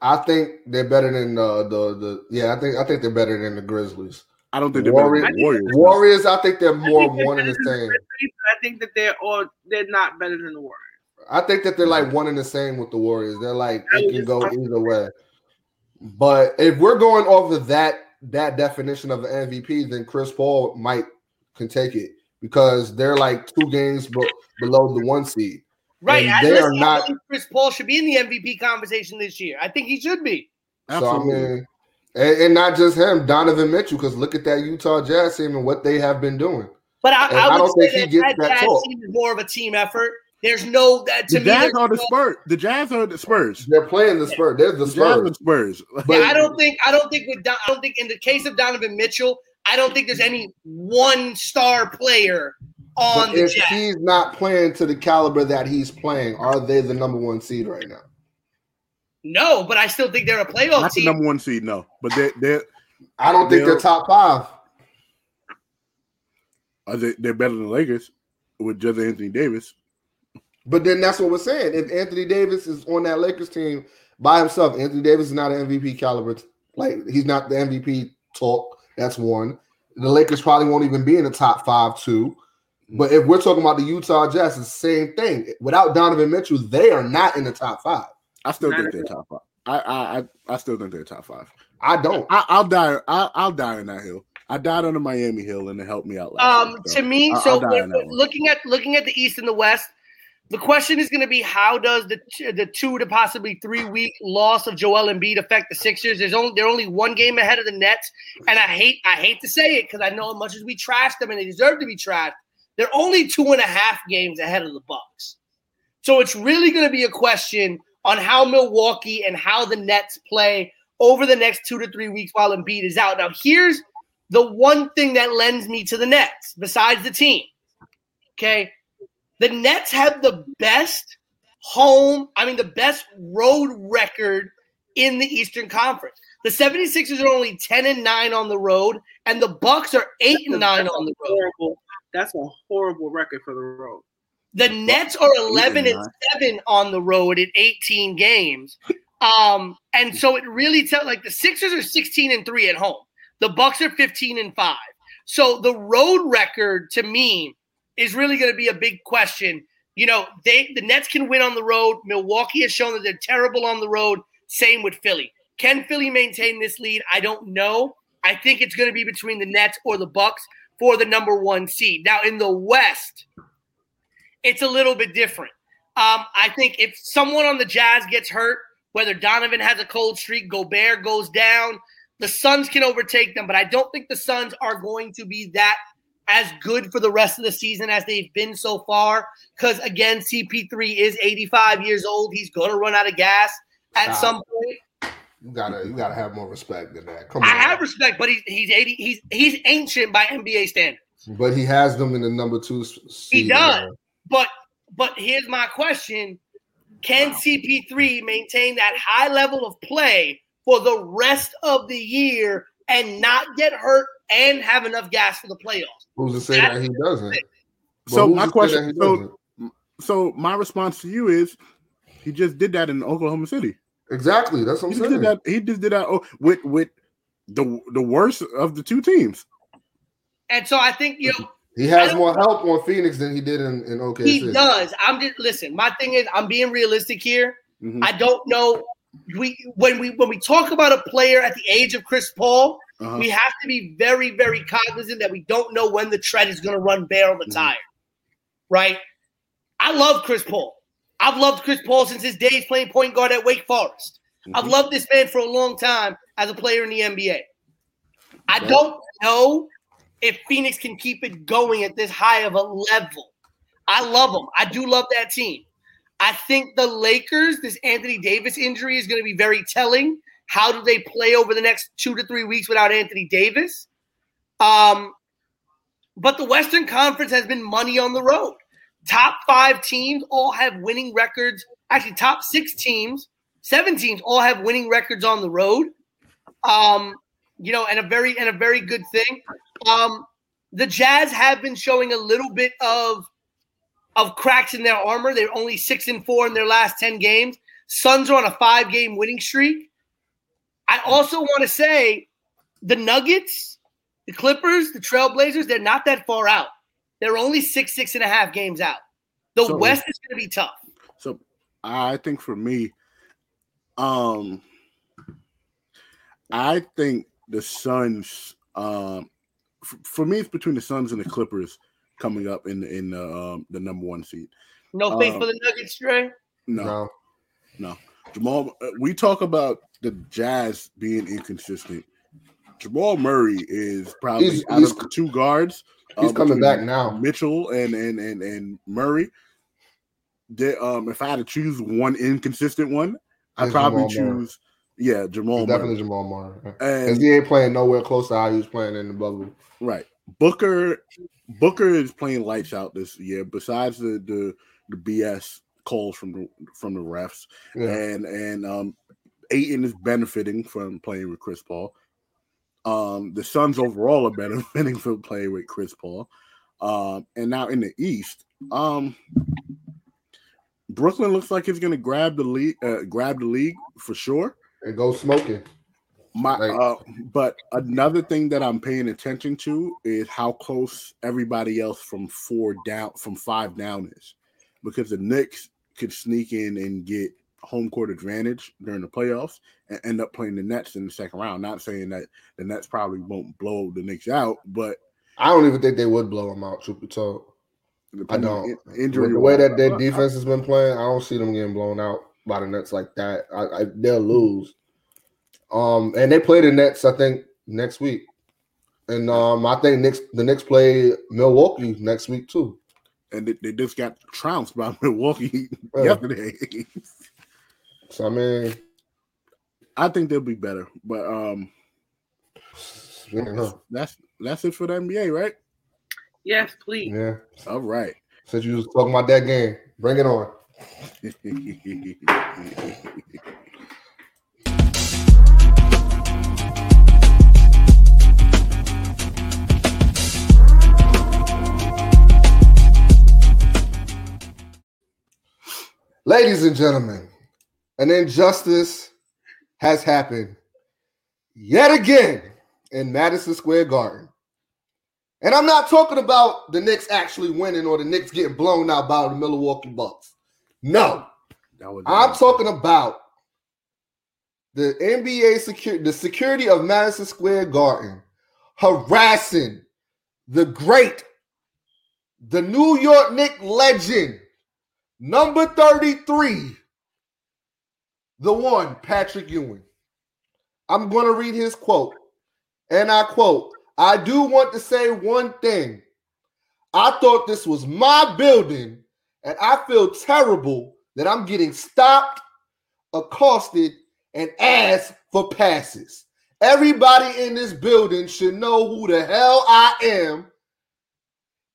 I think they're better than uh, the the yeah. I think I think they're better than the Grizzlies. I don't think they're better Warriors- than the Warriors. Warriors, I think they're more think they're one and the same. Grizzlies, I think that they're all they're not better than the Warriors. I think that they're like one and the same with the Warriors. They're like I it can go either way. But if we're going off of that that definition of the MVP, then Chris Paul might can take it because they're like two games be- below the one seed. Right. And they listen, are not- think Chris Paul should be in the MVP conversation this year. I think he should be. Absolutely. So I mean, and, and not just him, Donovan Mitchell, because look at that Utah Jazz team and what they have been doing. But I, I I don't think he that gets that, that Jazz talk. team is more of a team effort. There's no that to the me. Jazz there's are the no- Spurs. The Jazz are the Spurs. They're playing the Spurs. They're the The Jazz are Spurs. Spurs. But Yeah, I don't think I don't think with Don, I don't think in the case of Donovan Mitchell, I don't think there's any one star player on but the if Jazz. he's not playing to the caliber that he's playing, are they the number one seed right now? No, but I still think they're a playoff Not the team. number one seed, no. But they they I don't think they're They're- top five. are they they're better than the Lakers with just Anthony Davis. But then that's what we're saying. If Anthony Davis is on that Lakers team by himself, Anthony Davis is not an MVP caliber. Like he's not the MVP talk. That's one. The Lakers probably won't even be in the top five, too. But if we're talking about the Utah Jazz, it's the same thing. Without Donovan Mitchell, they are not in the top five. I still Not think they're top five. I I I, I still think they're top five. I don't. I, I'll die. I'll, I'll die in that hill. I died on the Miami Hill and it helped me out. Last Um, week, so to me, I- so I'll when- on that when one. looking at looking at the East and the West, the question is going to be how does the the two to possibly three week loss of Joel Embiid affect the Sixers? There's only they're only one game ahead of the Nets, and I hate I hate to say it because I know as much as we trash them and they deserve to be trashed, they're only two and a half games ahead of the Bucks. So it's really going to be a question on how Milwaukee and how the Nets play over the next two to three weeks while Embiid is out. Now, here's the one thing that lends me to the Nets besides the team. Okay. The Nets have the best home, I mean, the best road record in the Eastern Conference. The 76ers are only 10 and 9 on the road, and the Bucks are 8 and 9 on the road. Horrible. That's a horrible record for the road. The Nets are 11 and 7 on the road in 18 games. Um, and so it really tells like the Sixers are 16 and 3 at home. The Bucks are 15 and 5. So the road record to me is really going to be a big question. You know, they the Nets can win on the road. Milwaukee has shown that they're terrible on the road. Same with Philly. Can Philly maintain this lead? I don't know. I think it's going to be between the Nets or the Bucks for the number one seed. Now in the West, it's a little bit different. Um, I think if someone on the Jazz gets hurt, whether Donovan has a cold streak, Gobert goes down, the Suns can overtake them. But I don't think the Suns are going to be that as good for the rest of the season as they've been so far. Because again, CP3 is 85 years old. He's going to run out of gas at Stop. some point. You gotta, you gotta have more respect than that. Come on. I have respect, but he's he's 80. He's he's ancient by NBA standards. but he has them in the number two. Seed, He does. man. But but here's my question: Can CP3 maintain that high level of play for the rest of the year and not get hurt and have enough gas for the playoffs? Who's to say that he doesn't? So my question- so- So my response to you is, he just did that in Oklahoma City. exactly. That's what He I'm just saying. did that. He just did that oh, with with the the worst of the two teams. And so I think you know He has more help on Phoenix than he did in, in OKC. he does. I'm just listen. My thing is, I'm being realistic here. Mhm. I don't know. We when we when we talk about a player at the age of Chris Paul, Uh-huh. we have to be very, very cognizant that we don't know when the tread is going to run bare on the Mhm. tire. Right? I love Chris Paul. I've loved Chris Paul since his days playing point guard at Wake Forest. I've Mhm. loved this man for a long time as a player in the NBA. I don't know if Phoenix can keep it going at this high of a level. I love them. I do love that team. I think the Lakers, this Anthony Davis injury is going to be very telling. How do they play over the next two to three weeks without Anthony Davis? Um, but the Western Conference has been money on the road. Top five teams all have winning records. Actually, top six teams, seven teams all have winning records on the road. Um, you know, and a very and a very good thing. Um, the Jazz have been showing a little bit of of cracks in their armor. They're only six and four in their last ten games. Suns are on a five game winning streak. I also want to say the Nuggets, the Clippers, the Trailblazers, they're not that far out. They're only six, six and a half games out. The So- West is going to be tough. So I think for me, um, I think the Suns. Um, f- for me, it's between the Suns and the Clippers coming up in in the um, the number one seed. No faith Um, for the Nuggets, Trey. No, No. Jamal. uh, We talk about the Jazz being inconsistent. Jamal Murray is probably He's- out he's- of the two guards. He's uh, coming back now. Mitchell and and and and Murray. They, um, if I had to choose one inconsistent one, I'd It's probably Jamal Murray. choose yeah Jamal Murray. definitely Jamal Murray. Because And he ain't playing nowhere close to how he was playing in the bubble. right, Booker Booker is playing lights out this year. Besides the the, the BS calls from the from the refs, Yeah. and and um, Ayton is benefiting from playing with Chris Paul. Um, the Suns overall are benefiting from playing with Chris Paul. Um, and now in the East, um, Brooklyn looks like it's going to grab the league, uh, grab the league for sure. And go smoking. My, Like- uh, but another thing that I'm paying attention to is how close everybody else from four down, from five down is, because the Knicks could sneak in and get home court advantage during the playoffs and end up playing the Nets in the second round. Not saying that the Nets probably won't blow the Knicks out, but I don't even think they would blow them out. Truth be told, I don't. injury. the way that their defense has been playing, I don't see them getting blown out by the Nets like that. I, I they'll lose. Um, and they play the Nets, I think, next week. And um, I think next the Knicks play Milwaukee next week too. and they, they just got trounced by Milwaukee Yeah. yesterday. So I mean, I think they'll be better, but um, you that's that's it for the NBA, right? Yes, please. yeah. All right. Since you was talking about that game, bring it on. Ladies and gentlemen, an injustice has happened yet again in Madison Square Garden. And I'm not talking about the Knicks actually winning or the Knicks getting blown out by the Milwaukee Bucks. No, I'm talking about the NBA security, the security of Madison Square Garden harassing the great, the New York Knicks legend, number 33, the one, Patrick Ewing. I'm going to read his quote. And I quote, I do want to say one thing. I thought this was my building, and I feel terrible that I'm getting stopped, accosted, and asked for passes. Everybody in this building should know who the hell I am,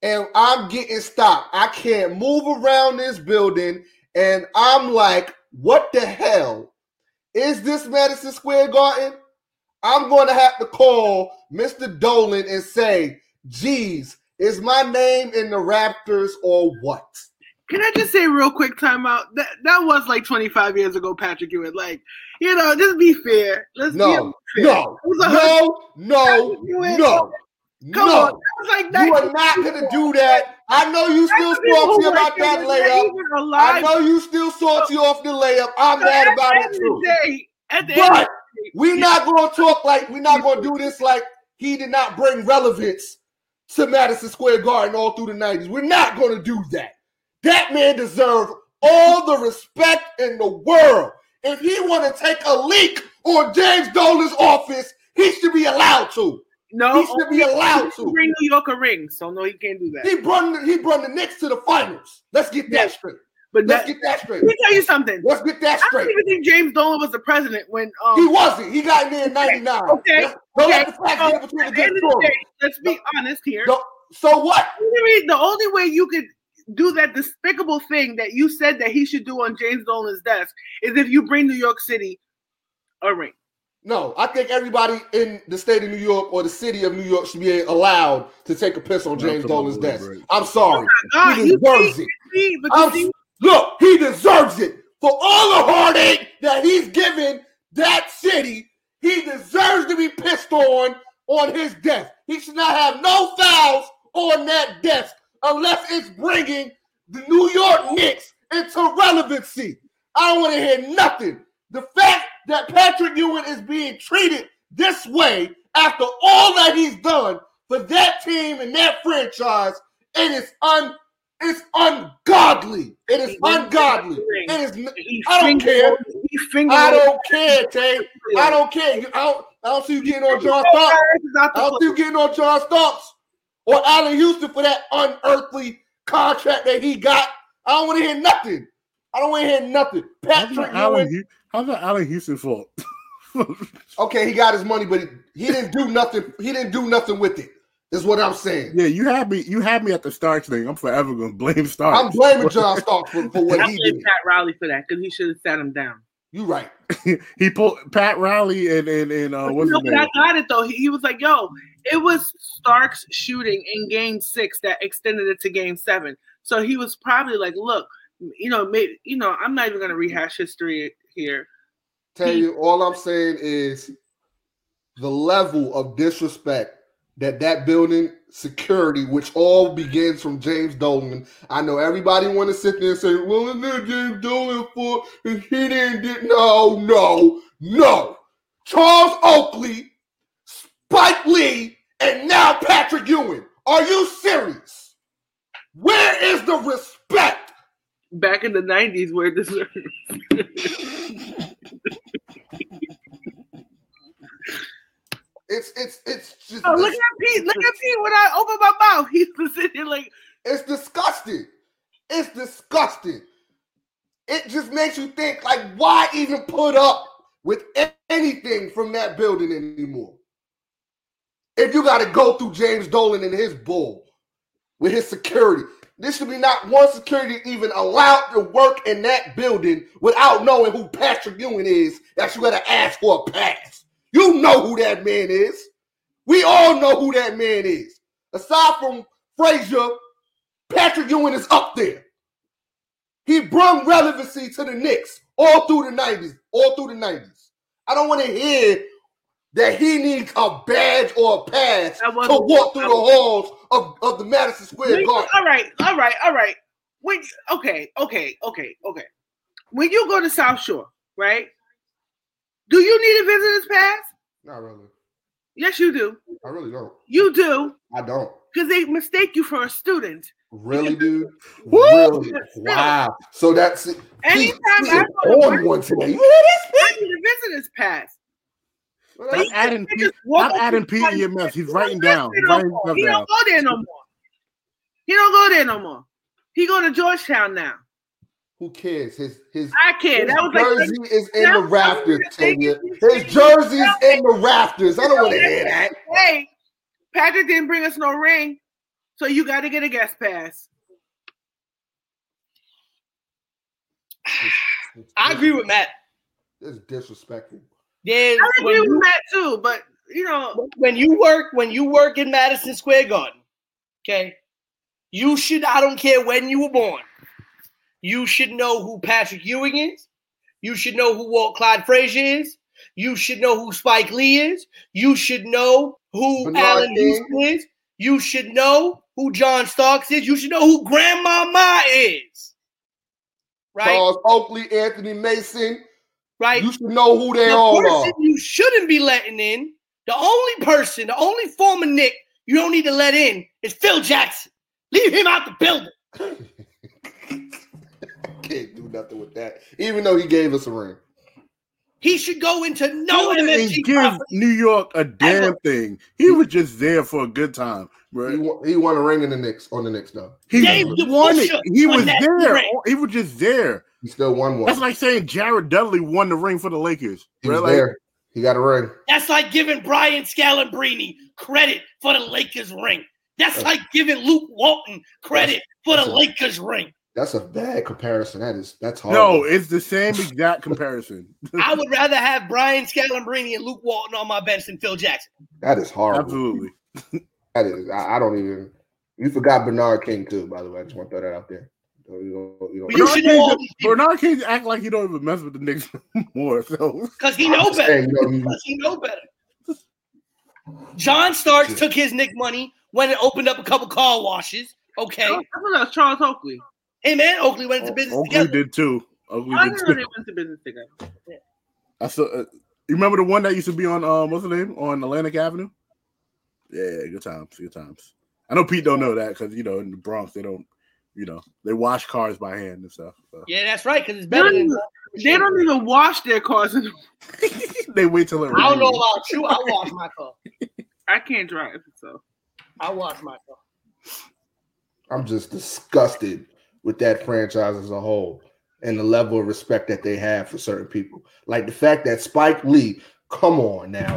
and I'm getting stopped. I can't move around this building, and I'm like, what the hell? Is this Madison Square Garden? I'm going to have to call Mr. Dolan and say, geez, is my name in the rafters or what? Can I just say real quick timeout? That that was like 25 years ago, Patrick Ewing. Like, you know, just be fair. Let's No, be fair. no, It was a hundred- no, no, no, Come on, no. that was like You are not going to do that. I know you still salty about that layup. I know you still salty off the layup. I'm So mad about it end too. day, at the end But we're not going to talk like we're not going to do this like he did not bring relevance to Madison Square Garden all through the 90s. We're not going to do that. That man deserves all the respect in the world. If he want to take a leak on James Dolan's office, he should be allowed to. No, He should be allowed to. bring New York a ring, so no, he can't do that. He brought the, he brought the Knicks to the finals. Let's get that Yeah. straight. but Let's that, get that straight. let me tell you something. Let's get that straight. I don't even think James Dolan was the president when um, He wasn't. He got in there in 99. Okay, Let's- Don't let okay. the facts So, between the good the day, let's be honest here. Don't- So what? The only- the only way you could do that despicable thing that you said that he should do on James Dolan's desk is if you bring New York City a ring. No, I think everybody in the state of New York or the city of New York should be allowed to take a piss on James Dolan's desk. Break. I'm sorry. Oh God, he deserves see, it. see, but I'm- see, Look, he deserves it for all the heartache that he's given that city. He deserves to be pissed on on his desk. He should not have no fouls on that desk unless it's bringing the New York Knicks into relevancy. I don't want to hear nothing. The fact that Patrick Ewing is being treated this way after all that he's done for that team and that franchise, it is un it's ungodly. It is ungodly. It is I don't care. I don't care, Tay. I don't care. I don't, I don't see you getting on John Starks. I don't see you getting on John Starks or Allan Houston for that unearthly contract that he got. I don't want to hear nothing. I don't want to hear nothing. Patrick that Allan, Ewing, Hu- how's that Allan Houston fault? okay, he got his money, but he, he didn't do nothing. He didn't do nothing with it. Is what I'm saying. yeah, you had me. You had me at the Starks thing. I'm forever gonna blame Starks. I'm blaming John Starks for, for what I he blame did. Pat Riley for that because he should have sat him down. You right. he pulled Pat Riley and and and uh, But what's you know, his but I got it though. He, he was like, "Yo, it was Starks shooting in Game Six that extended it to Game Seven. So he was probably like, "Look, you know, maybe, you know, I'm not even gonna rehash history here. Tell you, all I'm saying is the level of disrespect that that building security, which all begins from James Dolan. I know everybody want to sit there and say, "Well, it's not James Dolan for and he didn't get." No, no, no. Charles Oakley, Spike Lee, and now Patrick Ewing. Are you serious? Where is the respect? Back in the nineties, where this It's it's it's just oh, look at Pete, look at Pete when I open my mouth. He's sitting here like It's disgusting. It's disgusting. It just makes you think like, why even put up with anything from that building anymore? If you got to go through James Dolan and his bull with his security, this should be not one security even allowed to work in that building without knowing who Patrick Ewing is. That you got to ask for a pass. You know who that man is. We all know who that man is. Aside from Frazier, Patrick Ewing is up there. He brought relevancy to the Knicks all through the 90s, all through the 90s. I don't want to hear that he needs a badge or a pass to walk through the halls of, of the Madison Square Garden. all right, all right, all right. When okay, okay, okay, okay. When you go to South Shore, right? Do you need a visitor's pass? Not really. Yes, you do. I really don't. You do, I don't. because they mistake you for a student. Really, dude? Woo! Really? Wow. So that's it. Anytime He- he I is go to on one today. I need a visitor's pass. This? I'm adding They Pete. just walk I'm up adding to somebody- Pete EMS. He's writing down. go Writing no He down. don't go there no more. He don't go there no more. He going to Georgetown now. Who cares? His his I can't. His That was like jersey is in the That's- rafters, Tanya. His jersey is in the rafters. I don't want to hear that. hey, Patrick didn't bring us no ring, so you got to get a guest pass. I agree with Matt. It's disrespectful. There's, I when, agree with you, that too, but you know, when you work when you work in Madison Square Garden, okay, you should. I don't care when you were born. You should know who Patrick Ewing is. You should know who Walt Clyde Frazier is. You should know who Spike Lee is. You should know who Bernard Allan King. Houston is. You should know who John Starks is. You should know who Grandmama is. Right? Charles Oakley, Anthony Mason. Right? You should know who they the all person are. you shouldn't be letting in, the only person, the only former Knick you don't need to let in is Phil Jackson. Leave him out the building. Can't do nothing with that. Even though he gave us a ring. He should go into no He didn't give property. New York a damn Ever. thing. He was just there for a good time, He bro. won, he won a ring in the Knicks on the Knicks though. He Dave won it. He won was there. ring. He was just there. He still won one. That's like saying Jared Dudley won the ring for the Lakers. he bro. was Like, there. He got a ring. That's like giving Brian Scalabrine credit for the Lakers ring. That's like giving Luke Walton credit for the Lakers ring. That's a bad comparison. That is that's hard. No, it's the same exact comparison. I would rather have Brian Scalabrine and Luke Walton on my bench than Phil Jackson. that is horrible. Absolutely. That is. I, I don't even. You forgot Bernard King too. By the way, I just want to throw that out there. You don't- you don't- You should know all these people. Bernard King act like he don't even mess with the Knicks more. So Because he know better. saying, you know, he know better. John Starks took his Knick money, went and opened up a couple car washes. Okay. I thought that was Charles Oakley. Hey man, Oakley went into business Oakley together. did too. Oakley I did didn't know too. they went to business together. I saw. Uh, you remember the one that used to be on um, what's the name on Atlantic Avenue? Yeah, good times, good times. I know Pete don't know that because you know in the Bronx they don't, you know, they wash cars by hand and stuff. so. Yeah, that's right, because it's better don't, than they don't even wash their cars. they wait till it. I don't know about you. I wash my car. I can't drive, so I wash my car. I'm just disgusted with that franchise as a whole and the level of respect that they have for certain people. Like the fact that Spike Lee, come on now,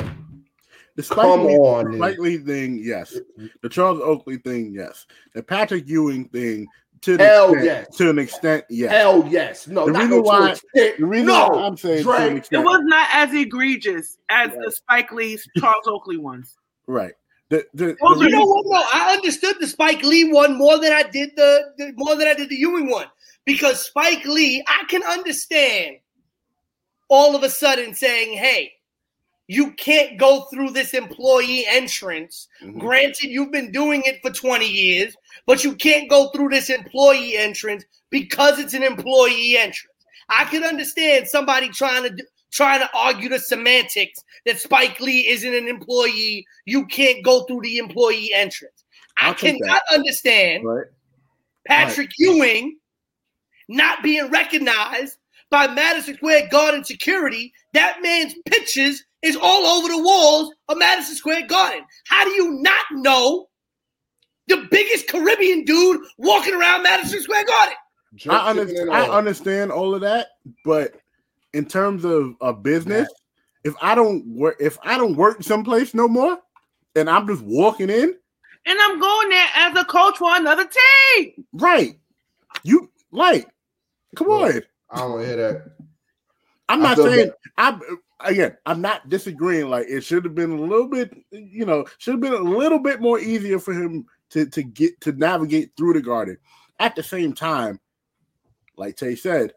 The come Spike Lee, on, the. Spike Lee thing, yes. The Charles Oakley thing, yes. The Patrick Ewing thing, to the Hell extent, yes. to an extent, yes. Hell yes, no, The not reason no why- an. The reason no, why I'm saying to an Dre, it was not as egregious as the Spike Lee's Charles Oakley ones. right. The, the, the You know what? No, I understood the Spike Lee one more than I did the, the more than I did the Ewing one because Spike Lee, I can understand all of a sudden saying, "Hey, you can't go through this employee entrance. Mhm. Granted, you've been doing it for 20 years, but you can't go through this employee entrance because it's an employee entrance. I could understand somebody trying to do, trying to argue the semantics that Spike Lee isn't an employee. You can't go through the employee entrance. I I'll take cannot understand Right. Patrick Ewing not being recognized by Madison Square Garden security. That man's pictures is all over the walls of Madison Square Garden. How do you not know the biggest Caribbean dude walking around Madison Square Garden? I, chicken understand, I understand all of that, but in terms of a business, if I don't work, if I don't work someplace no more, and I'm just walking in, And I'm going there as a coach for another team. right? You like, come Right. on. I don't want to hear that. I'm not feel saying I'm again. I'm not disagreeing. Like it should have been a little bit, you know, should have been a little bit more easier for him to to get to navigate through the garden. At the same time, like Tay said,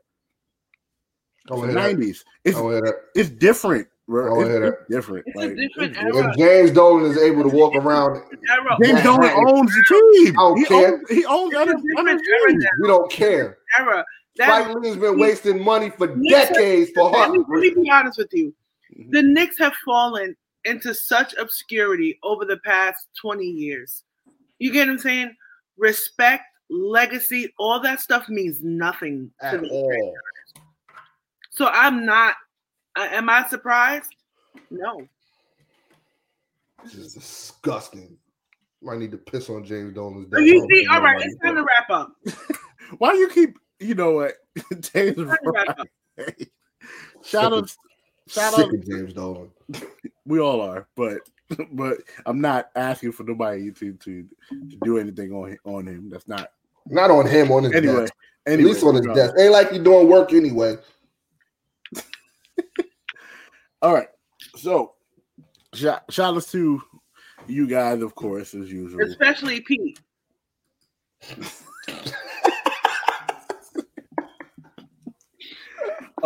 I it's want the to hear that. '90s. It's I want to hear that. it's different, bro. It's, it's different. It's a Like, different it's- era. If James Dolan is able to walk around, James Dolan owns the team. I don't he care. owns, he owns It's a other, different other era teams. now. we don't care. Era. That, Spike Lee's been wasting money for Knicks- decades for let, me, let me be honest with you. Mhm. The Knicks have fallen into such obscurity over the past 20 years. You get what I'm saying? Respect, legacy, all that stuff means nothing At the all. So I'm not. Uh, am I surprised? No. This is disgusting. Might need to piss on James Dolan's So you see, all right, it's time to wrap up. Why do you keep, you know what? James It's time to right. Shout out, shout Sick out. of James Dolan. We all are, but but I'm not asking for nobody to to, to do anything on him, on him. That's not Not on him, on his anyway. desk. Anyway, At least on his regardless. desk. Ain't like you doing work anyway. All right. So shout, shout outs to you guys, of course, as usual. Especially Pete.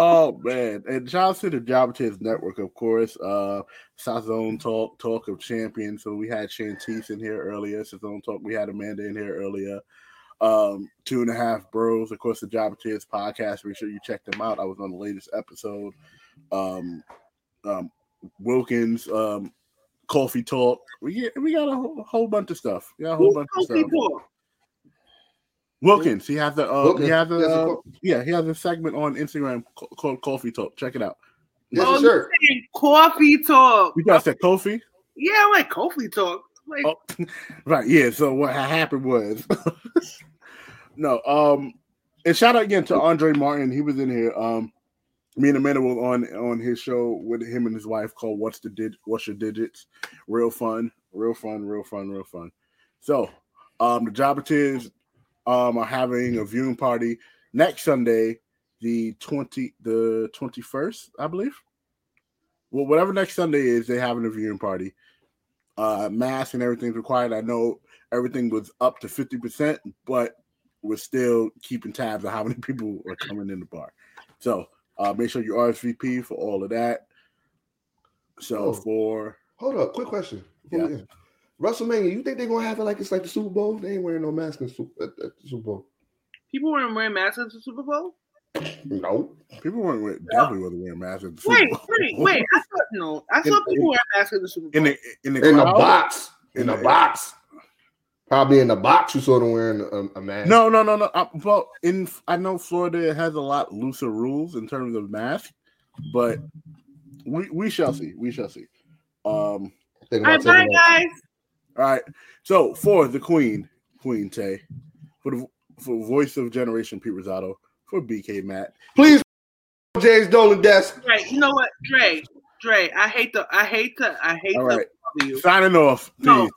Oh man, and shout out to the Job Tips Network, of course. Uh South Zone Talk, Talk of Champions. So we had Shantice in here earlier. South Zone Talk, we had Amanda in here earlier. Um, two and a half bros, of course, the Job Tips podcast. Make sure you check them out. I was on the latest episode. Um, um Wilkins, um, Coffee Talk. We get we got a whole, whole bunch of stuff. Yeah, a whole Who's bunch of stuff. Paul? Wilkins, he has a uh, Wilkins, he has he has a a uh, yeah, he has a segment on Instagram called Coffee Talk. Check it out. Here's Oh, a shirt. you saying Coffee talk. You guys said Kofi? Yeah, I like Kofi talk. Like, Oh, right, yeah. So what happened was no, um, and shout out again to Andre Martin. He was in here. Um, me and Amanda were on on his show with him and his wife called "What's the Dig? What's Your Digits?" Real fun, real fun, real fun, real fun. So, um, the Jobbatives um are having a viewing party next Sunday, the twenty the twenty first, I believe. Well, whatever next Sunday is, they're having a viewing party uh mask and everything's required. I know everything was up to 50%, but we're still keeping tabs on how many people are coming in the bar. So uh make sure you RSVP for all of that. So Oh. for Hold up, quick question. before we. WrestleMania, you think they're gonna have it like it's like the Super Bowl? They ain't wearing no mask in the Super, at, at the Super Bowl. people weren't wearing masks at the Super Bowl? No. people weren't wearing, definitely wasn't wearing masks at the Super Wait, Bowl. wait, wait. I thought no. I saw In- people wearing masks at the Super Bowl. In the in the, In the box. In In the the- box. Probably in the box you saw them wearing a, a mask. No, no, no, no. Uh, well, in I know Florida has a lot looser rules in terms of masks, but we we shall see. We shall see. Um Think about right, bye, guys. All right. So for the Queen, Queen Tay, for the for voice of generation Pete Rosato, for BK Matt. Please, James Dolan desk. Right, you know what, Dre? Dre, I hate the, I hate to, I hate All to right. Signing off. No, Peace.